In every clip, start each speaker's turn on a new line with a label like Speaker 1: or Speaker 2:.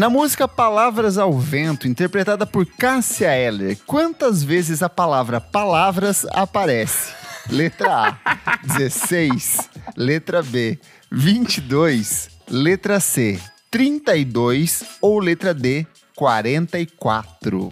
Speaker 1: Na música Palavras ao Vento, interpretada por Cássia Eller, quantas vezes a palavra palavras aparece? Letra A, 16. Letra B, 22. Letra C, 32. Ou letra D, 44.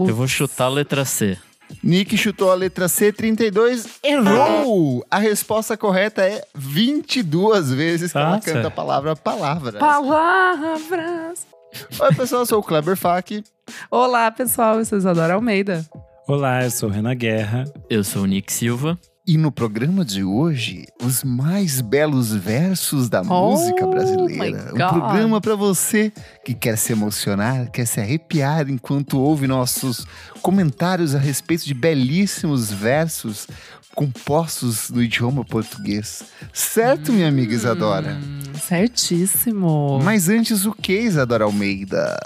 Speaker 2: Eu vou chutar a letra C.
Speaker 1: Nick chutou a letra C, 32. Errou! A resposta correta é 22 vezes que ela
Speaker 3: Nossa.
Speaker 1: canta a palavra palavras.
Speaker 4: Palavras.
Speaker 1: Oi, pessoal, eu sou o Kleber Fak.
Speaker 4: Olá, pessoal. Eu sou Isadora Almeida.
Speaker 3: Olá, eu sou o Renan Guerra.
Speaker 2: Eu sou o Nick Silva.
Speaker 1: E no programa de hoje, os mais belos versos da música
Speaker 4: Oh, my
Speaker 1: brasileira. Um programa para você que quer se emocionar, quer se arrepiar enquanto ouve nossos comentários a respeito de belíssimos versos compostos no idioma português. Certo, minha amiga Isadora?
Speaker 4: Hum, certíssimo.
Speaker 1: Mas antes, o que, Isadora Almeida?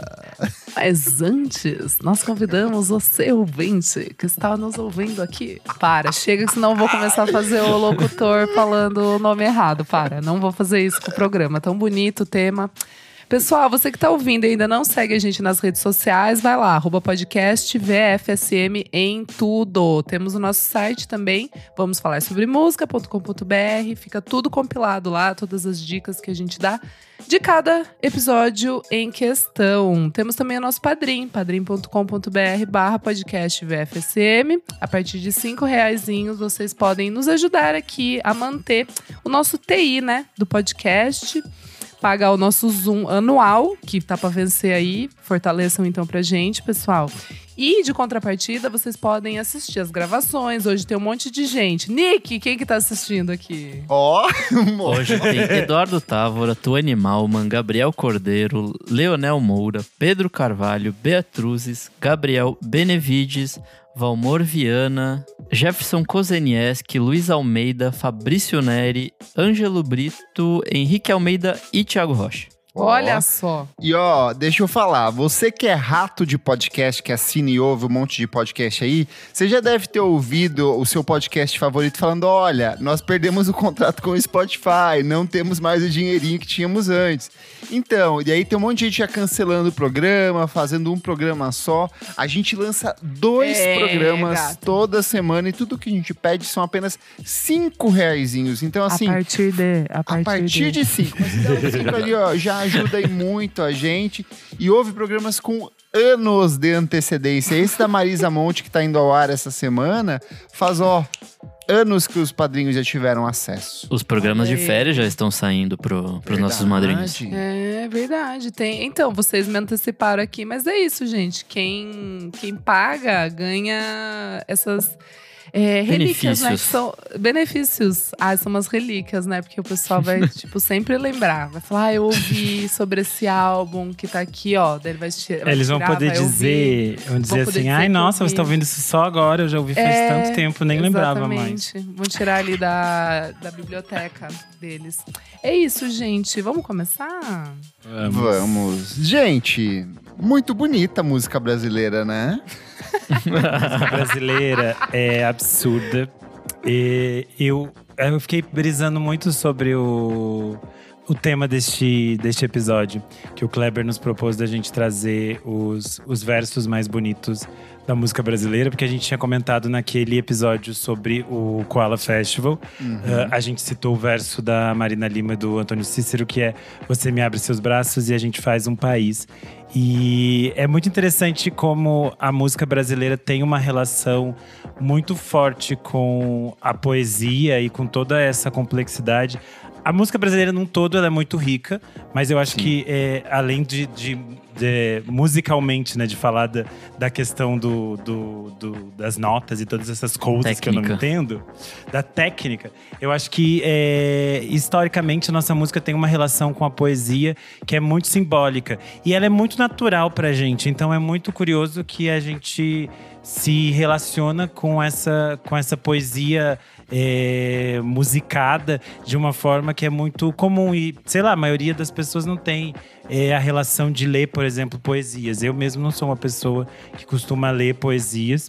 Speaker 4: Mas antes, nós convidamos você, ouvinte, que está nos ouvindo aqui. Para, chega, senão eu vou começar a fazer o locutor falando o nome errado. Para, não vou fazer isso com o programa. Tão bonito o tema. Pessoal, você que está ouvindo e ainda não segue a gente nas redes sociais, vai lá, arroba podcast VFSM em tudo. Temos o nosso site também, vamos falar sobre música.com.br, fica tudo compilado lá, todas as dicas que a gente dá de cada episódio em questão. Temos também o nosso padrim, padrim.com.br barra podcast VFSM. A partir de cinco reaisinhos, vocês podem nos ajudar aqui a manter o nosso TI, né, do podcast pagar o nosso Zoom anual, que tá para vencer aí. Fortaleçam então pra gente, pessoal. E de contrapartida, vocês podem assistir as gravações. Hoje tem um monte de gente. Nick, quem que tá assistindo aqui?
Speaker 1: Ó,
Speaker 2: Hoje tem Eduardo Távora, Tu Animal, Man, Gabriel Cordeiro, Leonel Moura, Pedro Carvalho, Beatruzes, Gabriel Benevides, Valmor Viana, Jefferson Kozenieski, Luiz Almeida, Fabrício Neri, Ângelo Brito, Henrique Almeida e Thiago Rocha.
Speaker 4: Olha só.
Speaker 1: E ó, deixa eu falar, você que é rato de podcast, que assina e ouve um monte de podcast aí, você já deve ter ouvido o seu podcast favorito falando: olha, nós perdemos o contrato com o Spotify, não temos mais o dinheirinho que tínhamos antes. Então, e aí tem um monte de gente já cancelando o programa, fazendo um programa só. A gente lança dois
Speaker 4: É,
Speaker 1: programas
Speaker 4: gato.
Speaker 1: toda semana e tudo que a gente pede são apenas cinco reaisinhos. Então, assim,
Speaker 4: a partir de. A partir,
Speaker 1: a partir de 5. Mas então, cinco ali, ó, já ajuda aí muito a gente. E houve programas com anos de antecedência. Esse da Marisa Monte, que tá indo ao ar essa semana, faz, ó, anos que os padrinhos já tiveram acesso.
Speaker 2: Os programas de férias já estão saindo pro, pros nossos madrinhos.
Speaker 4: É verdade. Tem... Então, vocês me anteciparam aqui, mas é isso, gente. Quem, quem paga ganha essas. É, relíquias, né?
Speaker 2: Benefícios.
Speaker 4: são benefícios. Ah, são umas relíquias, né? Porque o pessoal vai, tipo, sempre lembrar. Vai falar, ah, eu ouvi sobre esse álbum que tá aqui, ó. Daí ele vai tirar. vai
Speaker 3: Eles vão
Speaker 4: tirar,
Speaker 3: poder
Speaker 4: vai ouvir.
Speaker 3: dizer, vão dizer
Speaker 4: poder
Speaker 3: assim,
Speaker 4: dizer
Speaker 3: ai nossa,
Speaker 4: eu
Speaker 3: você tá
Speaker 4: ouvi."
Speaker 3: ouvindo isso só agora, eu já ouvi faz
Speaker 4: É,
Speaker 3: tanto tempo, nem lembrava mais.
Speaker 4: Exatamente. Vão tirar ali da, da biblioteca deles. É isso, gente. Vamos começar?
Speaker 3: Vamos.
Speaker 1: Vamos. Gente, muito bonita a música brasileira, né?
Speaker 3: A brasileira é absurda. E eu, eu fiquei brisando muito sobre o, o tema deste, deste episódio, que o Kleber nos propôs da gente trazer os, os versos mais bonitos da música brasileira, porque a gente tinha comentado naquele episódio sobre o Koala Festival. Ah, a gente citou o verso da Marina Lima e do Antônio Cícero, que é Você me abre seus braços e a gente faz um país. E é muito interessante como a música brasileira tem uma relação muito forte com a poesia e com toda essa complexidade. A música brasileira num todo ela é muito rica, mas eu acho que é, além de, de- de- musicalmente, né, de falar da, da questão do, do- do- das notas e todas essas coisas que eu não
Speaker 2: Técnica.
Speaker 3: entendo, da técnica, eu acho que é, historicamente a nossa música tem uma relação com a poesia que é muito simbólica e ela é muito natural pra gente. Então é muito curioso que a gente se relaciona com essa, com essa poesia é, musicada de uma forma que é muito comum e sei lá a maioria das pessoas não tem é, a relação de ler por exemplo poesias. Eu mesmo não sou uma pessoa que costuma ler poesias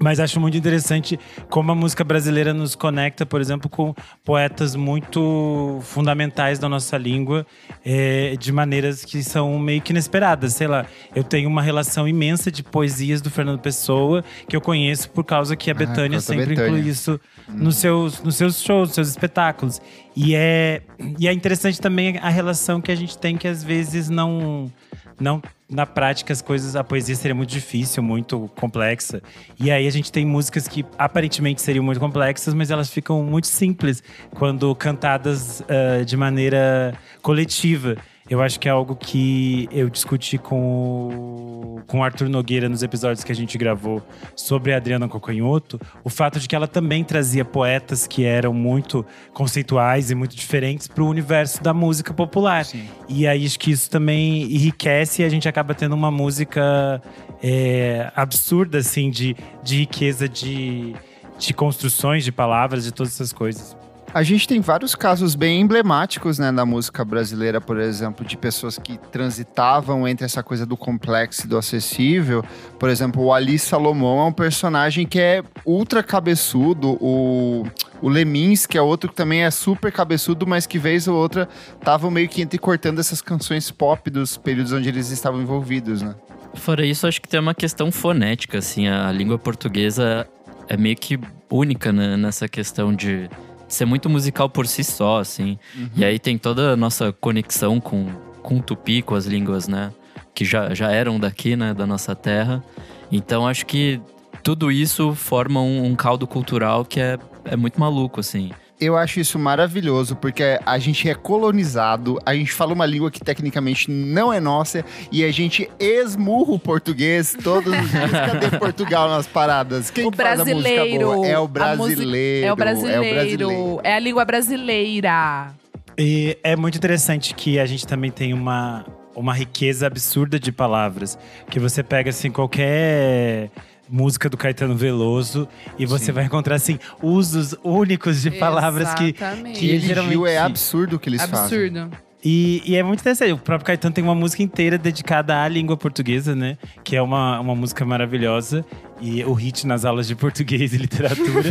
Speaker 3: Mas acho muito interessante como a música brasileira nos conecta, por exemplo, com poetas muito fundamentais da nossa língua, é, de maneiras que são meio que inesperadas. Sei lá, eu tenho uma relação imensa de poesias do Fernando Pessoa, que eu conheço por causa que a
Speaker 1: Ah,
Speaker 3: Betânia sempre
Speaker 1: Bethânia.
Speaker 3: inclui isso nos, seus, nos seus shows, nos seus espetáculos. E é, e é interessante também a relação que a gente tem, que às vezes não. não na prática, as coisas, a poesia seria muito difícil, muito complexa. E aí a gente tem músicas que aparentemente seriam muito complexas, mas elas ficam muito simples quando cantadas ah, de maneira coletiva. Eu acho que é algo que eu discuti com o, com o Arthur Nogueira nos episódios que a gente gravou sobre a Adriana Cocanhoto, o fato de que ela também trazia poetas que eram muito conceituais e muito diferentes para o universo da música popular. E aí acho que isso também enriquece e a gente acaba tendo uma música é, absurda, assim, de, de riqueza de, de construções, de palavras, de todas essas coisas.
Speaker 1: A gente tem vários casos bem emblemáticos, né, na música brasileira, por exemplo, de pessoas que transitavam entre essa coisa do complexo e do acessível. Por exemplo, o Ali Salomão é um personagem que é ultra cabeçudo, o, o Lemins, que é outro que também é super cabeçudo, mas que vez ou outra estavam meio que entrecortando essas canções pop dos períodos onde eles estavam envolvidos, né?
Speaker 2: Fora isso, acho que tem uma questão fonética, assim. A língua portuguesa é meio que única né, nessa questão de ser muito musical por si só, assim. E aí tem toda a nossa conexão com, com o tupi, com as línguas, né? Que já, já eram daqui, né? Da nossa terra. Então acho que tudo isso forma um, um caldo cultural que é, é muito maluco, assim.
Speaker 1: Eu acho isso maravilhoso, porque a gente é colonizado, a gente fala uma língua que tecnicamente não é nossa, e a gente esmurra o português todos os dias. Cadê Portugal nas paradas? Quem
Speaker 4: o
Speaker 1: que faz a música
Speaker 4: brasileiro.
Speaker 1: boa? É o brasileiro.
Speaker 4: É o brasileiro.
Speaker 1: brasileiro.
Speaker 4: É a língua brasileira.
Speaker 3: E é muito interessante que a gente também tem uma, uma riqueza absurda de palavras. Que você pega, assim, qualquer música do Caetano Veloso e você
Speaker 1: Sim.
Speaker 3: vai encontrar, assim, usos únicos de palavras que…
Speaker 4: Exatamente.
Speaker 1: Que ele
Speaker 3: geralmente-
Speaker 1: Gil é absurdo o que eles fazem.
Speaker 4: Absurdo.
Speaker 3: E, e é muito interessante. O próprio Caetano tem uma música inteira dedicada à língua portuguesa, né? Que é uma, uma música maravilhosa. E o hit nas aulas de português e literatura.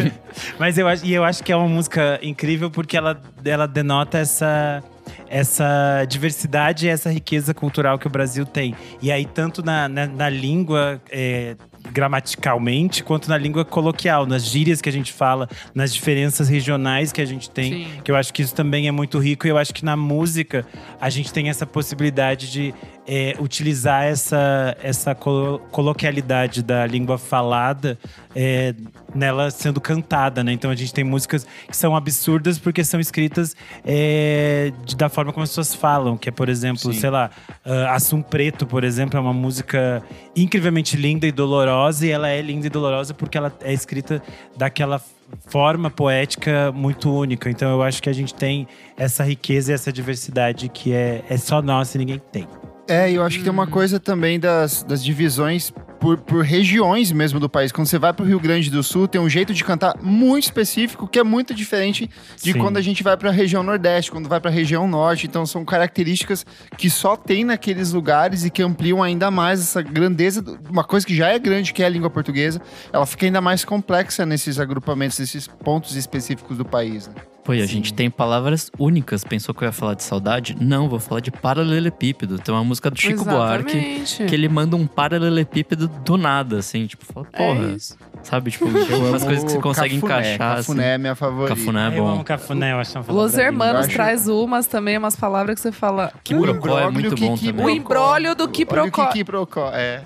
Speaker 3: Mas eu acho, e eu acho que é uma música incrível porque ela, ela denota essa, essa diversidade e essa riqueza cultural que o Brasil tem. E aí, tanto na, na, na língua. é, gramaticalmente, quanto na língua coloquial, nas gírias que a gente fala, nas diferenças regionais que a gente tem,
Speaker 4: Sim.
Speaker 3: que eu acho que isso também é muito rico. E eu acho que na música a gente tem essa possibilidade de é, utilizar essa, essa colo- coloquialidade da língua falada é, nela sendo cantada, né? Então a gente tem músicas que são absurdas porque são escritas é, de- da forma como as pessoas falam, que é, por exemplo,
Speaker 1: Sim.
Speaker 3: sei lá, ah, Assum Preto, por exemplo, é uma música incrivelmente linda e dolorosa, e ela é linda e dolorosa porque ela é escrita daquela forma poética muito única. Então eu acho que a gente tem essa riqueza e essa diversidade que é, é só nossa e ninguém tem.
Speaker 1: É, eu acho que tem uma coisa também das, das divisões por, por regiões mesmo do país. Quando você vai pro Rio Grande do Sul, tem um jeito de cantar muito específico, que é muito diferente de
Speaker 3: Sim.
Speaker 1: quando a gente vai pra região Nordeste, quando vai pra região Norte. Então são características que só tem naqueles lugares e que ampliam ainda mais essa grandeza. Uma coisa que já é grande, que é a língua portuguesa, ela fica ainda mais complexa nesses agrupamentos, nesses pontos específicos do país. Né?
Speaker 2: Pô, e a gente tem palavras únicas. Pensou que eu ia falar de saudade? Não, vou falar de paralelepípedo. Tem uma música do Chico Buarque
Speaker 4: Exatamente.
Speaker 2: que ele manda um paralelepípedo do nada, assim, tipo, fala,
Speaker 4: É
Speaker 2: porra,
Speaker 4: isso.
Speaker 2: sabe? Tipo,
Speaker 1: Eu
Speaker 2: umas coisas que você consegue
Speaker 1: cafuné.
Speaker 2: encaixar.
Speaker 1: Cafuné é minha favorita.
Speaker 2: Assim. Cafuné é
Speaker 3: eu
Speaker 2: bom.
Speaker 3: amo cafuné, eu acho uma
Speaker 4: Los Hermanos
Speaker 1: Eu acho-
Speaker 4: traz umas também, umas palavras que você fala.
Speaker 2: Que
Speaker 4: "Hum,
Speaker 2: procó é muito bom
Speaker 1: que
Speaker 2: também.
Speaker 4: O embrólio do que
Speaker 1: Olha o
Speaker 4: procó.
Speaker 1: que procó, é.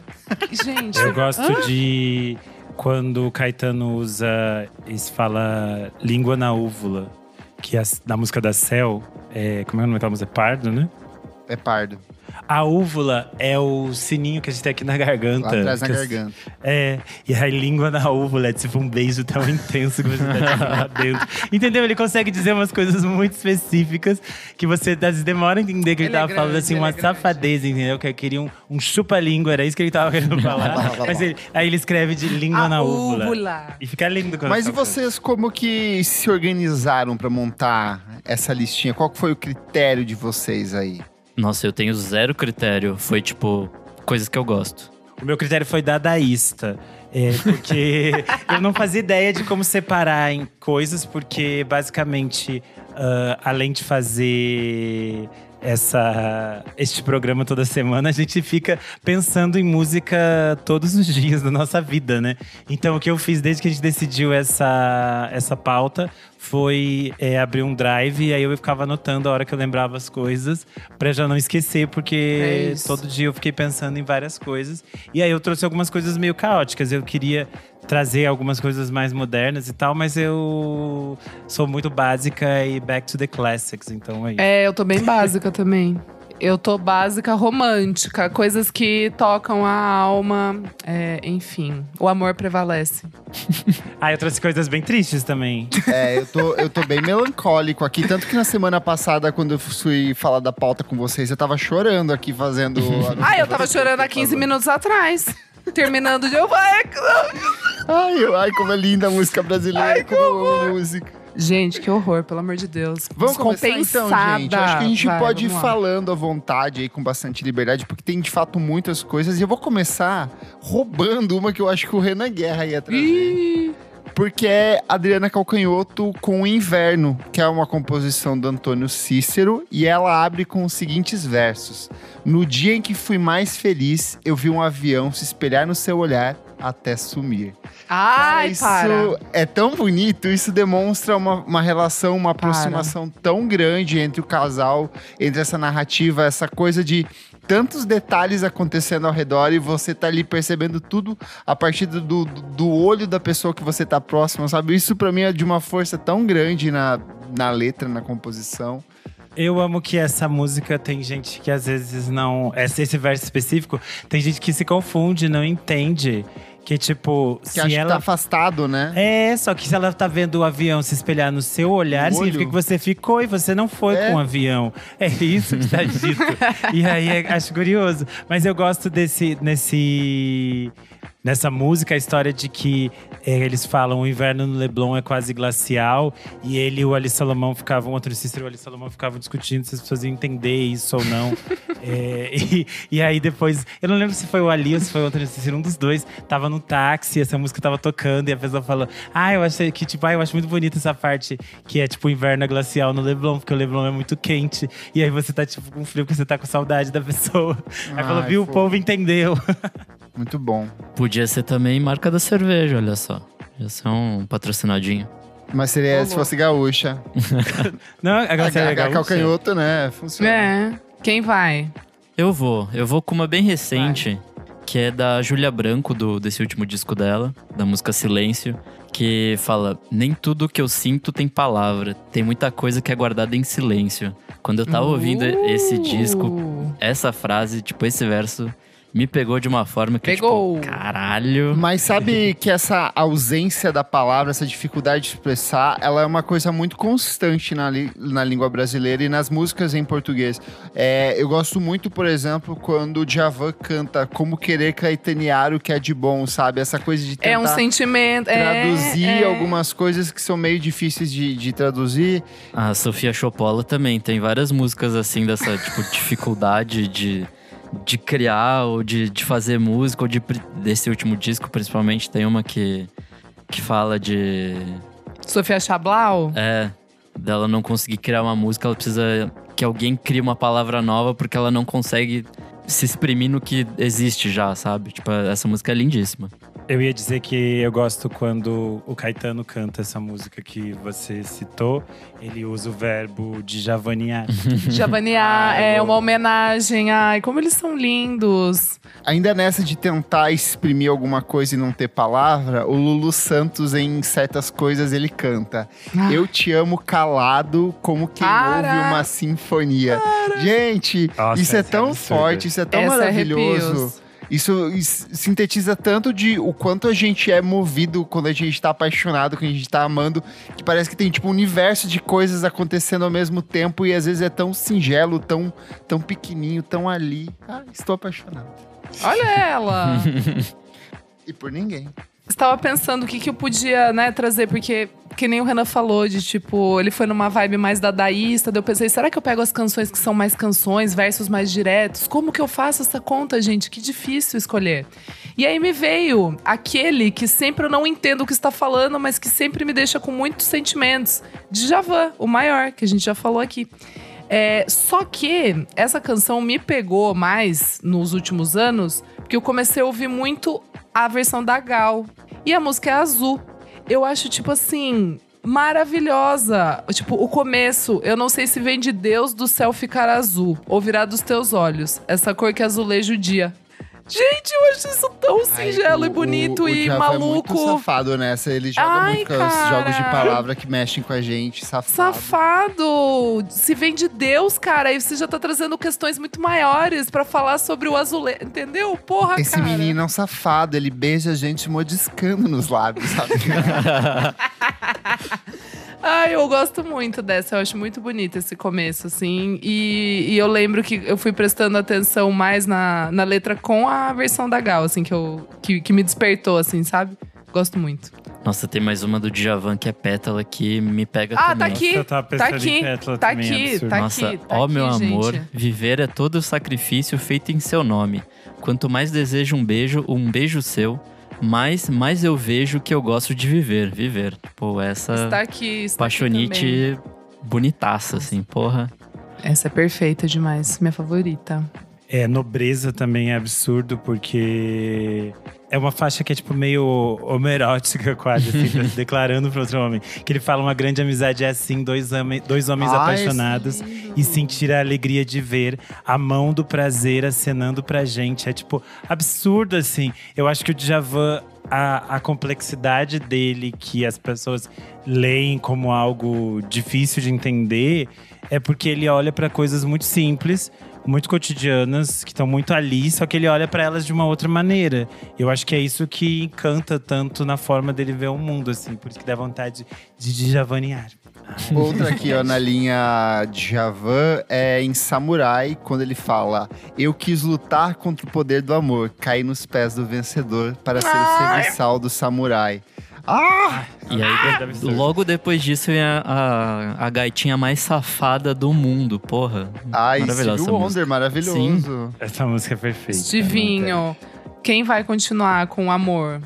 Speaker 4: Gente,
Speaker 3: Eu gosto de quando o Caetano usa e fala língua na úvula, que é na música da Cell, é, como é o nome daquela música? Pardo, né?
Speaker 1: É pardo.
Speaker 3: A úvula é o sininho que a gente tem aqui na garganta.
Speaker 1: Lá atrás na garganta.
Speaker 3: É, e a língua na úvula é tipo um beijo tão intenso que você tá lá dentro. Entendeu? Ele consegue dizer umas coisas muito específicas que você às vezes demora a entender que ele,
Speaker 4: Ele é
Speaker 3: tava falando
Speaker 4: grande,
Speaker 3: assim,
Speaker 4: ele
Speaker 3: uma
Speaker 4: é
Speaker 3: safadeza, entendeu? Que ele queria um, um chupa-língua, era isso que ele tava querendo falar. Mas ele- aí ele escreve de língua
Speaker 4: a
Speaker 3: na úvula.
Speaker 4: úvula.
Speaker 3: E fica lindo quando
Speaker 1: Mas e
Speaker 3: falando.
Speaker 1: vocês como que se organizaram pra montar essa listinha? Qual foi o critério de vocês aí?
Speaker 2: Nossa, eu tenho zero critério. Foi tipo, coisas que eu gosto.
Speaker 3: O meu critério foi dadaísta. É, porque eu não fazia ideia de como separar em coisas, porque basicamente, uh, além de fazer essa, este programa toda semana, a gente fica pensando em música todos os dias da nossa vida, né? Então, o que eu fiz desde que a gente decidiu essa, essa pauta foi é, abrir um drive e aí eu ficava anotando a hora que eu lembrava as coisas, para já não esquecer, porque
Speaker 4: É
Speaker 3: todo dia eu fiquei pensando em várias coisas. E aí eu trouxe algumas coisas meio caóticas. Eu queria trazer algumas coisas mais modernas e tal, mas eu sou muito básica e back to the classics, então é isso.
Speaker 4: É, eu tô bem básica também. Eu tô básica romântica, coisas que tocam a alma, é, enfim. O amor prevalece.
Speaker 3: Ah, eu trouxe coisas bem tristes também.
Speaker 1: É, eu tô, eu tô bem melancólico aqui. Tanto que na semana passada, quando eu fui falar da pauta com vocês, eu tava chorando aqui fazendo.
Speaker 4: Ah, eu tava chorando há 15 minutos atrás. Terminando de eu. Ai,
Speaker 1: Ai, ai, como é linda a música brasileira, como eu amo música.
Speaker 4: Gente, que horror, pelo amor de Deus.
Speaker 1: Vamos começar então, gente. Acho que a gente
Speaker 4: Vai,
Speaker 1: pode ir falando à vontade aí, com bastante liberdade, porque tem de fato muitas coisas. E eu vou começar roubando uma que eu acho que o Renan Guerra ia trazer.
Speaker 4: Ih,
Speaker 1: Porque é Adriana Calcanhoto com o Inverno, que é uma composição do Antônio Cícero, e ela abre com os seguintes versos: No dia em que fui mais feliz, eu vi um avião se espelhar no seu olhar até sumir.
Speaker 4: Ai,
Speaker 1: isso
Speaker 4: para.
Speaker 1: é tão bonito, isso demonstra uma, uma relação, uma aproximação tão grande entre o casal, entre essa narrativa, essa coisa de tantos detalhes acontecendo ao redor e você tá ali percebendo tudo a partir do, do, do olho da pessoa que você tá próximo, sabe? Isso pra mim é de uma força tão grande na, na letra, na composição.
Speaker 3: Eu amo que essa música tem gente que às vezes não. Esse verso específico, tem gente que se confunde, não entende. Que, tipo,
Speaker 1: Que
Speaker 3: se
Speaker 1: acho que
Speaker 3: ela.
Speaker 1: tá afastado, né?
Speaker 3: É, só que se ela tá vendo o avião se espelhar no seu olhar,
Speaker 1: No
Speaker 3: significa
Speaker 1: olho.
Speaker 3: que você ficou e você não foi
Speaker 1: É.
Speaker 3: com o avião. É isso que tá dito. e aí é- acho curioso. Mas eu gosto desse. Nesse. Nessa música, a história de que é, eles falam o inverno no Leblon é quase glacial e ele e o Ali Salomão ficavam, o Antônio Cícero e o Ali Salomão ficavam discutindo se as pessoas iam entender isso ou não. É, e, e aí depois, eu não lembro se foi o Ali ou se foi o Antônio Cícero, um dos dois, tava no táxi, essa música tava tocando e a pessoa falou: Ah, eu achei que, tipo, ah, eu acho muito bonita essa parte que é tipo o inverno é glacial no Leblon, porque o Leblon é muito quente. E aí você tá, tipo, com frio porque você tá com saudade da pessoa. Aí falou,
Speaker 1: Ai,
Speaker 3: viu, o
Speaker 1: fofo.
Speaker 3: povo entendeu.
Speaker 1: Muito bom.
Speaker 2: Podia ser também marca da cerveja, olha só. Ia ser um patrocinadinho.
Speaker 1: Mas seria se fosse gaúcha.
Speaker 3: Não, agora é
Speaker 1: A, a
Speaker 3: gaúcha?
Speaker 1: calcanhoto, né? Funciona.
Speaker 4: É. Quem vai?
Speaker 2: Eu vou. Eu vou com uma bem recente, que é da Júlia Branco, do, desse último disco dela, da música Silêncio, que fala: Nem tudo que eu sinto tem palavra, tem muita coisa que é guardada em silêncio. Quando eu tava ouvindo esse disco,
Speaker 4: Uh,
Speaker 2: essa frase, tipo, esse verso, me pegou de uma forma que,
Speaker 4: Pegou.
Speaker 2: tipo, caralho.
Speaker 1: Mas sabe que essa ausência da palavra, essa dificuldade de expressar, ela é uma coisa muito constante na, li- na língua brasileira e nas músicas em português. É, eu gosto muito, por exemplo, quando o Djavan canta Como Querer Caetanear o que é de bom, sabe? Essa coisa de tentar
Speaker 4: é um sentimento. é,
Speaker 1: traduzir
Speaker 4: é.
Speaker 1: algumas coisas que são meio difíceis de, de traduzir.
Speaker 2: A Sofia Coppola também tem várias músicas assim dessa tipo dificuldade de, de criar ou de, de fazer música ou de desse último disco principalmente tem uma que que fala de
Speaker 4: Sofia Chablau?
Speaker 2: é dela não conseguir criar uma música, ela precisa que alguém crie uma palavra nova porque ela não consegue se exprimir no que existe já, sabe? Tipo, essa música é lindíssima.
Speaker 3: Eu ia dizer que eu gosto quando o Caetano canta essa música que você citou. Ele usa o verbo de javanear.
Speaker 4: Javanear
Speaker 1: Ah,
Speaker 4: é
Speaker 1: vou-
Speaker 4: uma homenagem. Ai, como eles são lindos.
Speaker 1: Ainda nessa de tentar exprimir alguma coisa e não ter palavra, o Lulu Santos, em certas coisas, ele canta.
Speaker 4: Ah.
Speaker 1: Eu te amo calado como quem
Speaker 4: Para.
Speaker 1: ouve uma sinfonia. Gente,
Speaker 3: Nossa,
Speaker 1: isso é
Speaker 3: é
Speaker 1: tão
Speaker 3: absurda.
Speaker 1: forte, isso é tão
Speaker 4: Essa é
Speaker 1: maravilhoso.
Speaker 4: arrepios.
Speaker 1: Isso is- sintetiza tanto de o quanto a gente é movido quando a gente tá apaixonado, quando a gente tá amando, que parece que tem tipo um universo de coisas acontecendo ao mesmo tempo e às vezes é tão singelo, tão, tão pequenininho, tão ali. Ah, estou apaixonado.
Speaker 4: Olha ela.
Speaker 1: E por ninguém.
Speaker 4: Estava pensando o que, que eu podia né, trazer, porque que nem o Renan falou, de tipo, ele foi numa vibe mais dadaísta. Daí eu pensei, será que eu pego as canções que são mais canções, versos mais diretos? Como que eu faço essa conta, gente? Que difícil escolher. E aí me veio aquele que sempre eu não entendo o que está falando, mas que sempre me deixa com muitos sentimentos. Djavan, o maior, que a gente já falou aqui. É, só que essa canção me pegou mais nos últimos anos, porque eu comecei a ouvir muito a versão da Gal. E a música é azul. Eu acho, tipo assim, maravilhosa. Tipo, o começo, eu não sei se vem de Deus do céu ficar azul ou virar dos teus olhos. Essa cor que azuleja o dia. Gente, eu acho isso tão singelo
Speaker 1: Ai,
Speaker 4: e bonito
Speaker 1: o, o
Speaker 4: e maluco.
Speaker 1: É muito safado nessa. Ele joga
Speaker 4: Ai,
Speaker 1: muito com os jogos de palavra que mexem com a gente. Safado.
Speaker 4: Safado! Se vem de Deus, cara, aí você já tá trazendo questões muito maiores pra falar sobre o azulejo. Entendeu? Porra,
Speaker 1: Esse
Speaker 4: cara.
Speaker 1: menino é um safado, ele beija a gente modiscando nos lábios, sabe?
Speaker 4: Ai, eu gosto muito dessa. Eu acho muito bonito esse começo, assim. E, e eu lembro que eu fui prestando atenção mais na, na letra com a versão da Gal, assim, que, eu, que, que me despertou, assim, sabe? Gosto muito.
Speaker 2: Nossa, tem mais uma do Djavan que é Pétala que me pega
Speaker 4: Ah,
Speaker 2: também.
Speaker 4: tá aqui.
Speaker 3: Eu tava
Speaker 4: Tá
Speaker 3: em
Speaker 4: aqui.
Speaker 3: Pétala
Speaker 4: Tá
Speaker 3: também, é
Speaker 4: aqui.
Speaker 3: absurdo.
Speaker 4: Tá
Speaker 2: Nossa,
Speaker 4: aqui. Tá
Speaker 2: ó
Speaker 4: aqui,
Speaker 2: meu amor,
Speaker 4: gente.
Speaker 2: viver é todo o sacrifício feito em seu nome. Quanto mais desejo um beijo, um beijo seu, mais, mais eu vejo que eu gosto de viver, viver. Pô, essa
Speaker 4: Está aqui. Está aqui
Speaker 2: paixonite bonitaça, assim, porra.
Speaker 4: Essa é perfeita demais. Minha favorita.
Speaker 3: É, nobreza também é absurdo, porque é uma faixa que é tipo meio homerótica, quase, assim, declarando para outro homem. Que ele fala: uma grande amizade é assim, dois, home- dois homens
Speaker 1: Ai,
Speaker 3: apaixonados e sentir a alegria de ver a mão do prazer acenando pra gente. É tipo absurdo, assim. Eu acho que o Djavan. A, a complexidade dele, que as pessoas leem como algo difícil de entender, é porque ele olha pra coisas muito simples, muito cotidianas, que estão muito ali, só que ele olha pra elas de uma outra maneira. Eu acho que é isso que encanta tanto na forma dele ver o mundo, assim, por isso que dá vontade de djavanear.
Speaker 1: Outra aqui, ó, na linha Djavan, é em Samurai, quando ele fala: Eu quis lutar contra o poder do amor, cair nos pés do vencedor para ser o serviçal do samurai. Ah!
Speaker 2: E aí,
Speaker 3: ser.
Speaker 2: logo depois disso, vem a, a, a gaitinha mais safada do mundo, porra.
Speaker 1: Ai,
Speaker 2: Maravilhosa
Speaker 1: Stevie
Speaker 2: essa
Speaker 1: Wonder, maravilhoso.
Speaker 3: Essa música é perfeita.
Speaker 4: Divinho. Quem vai continuar com o amor?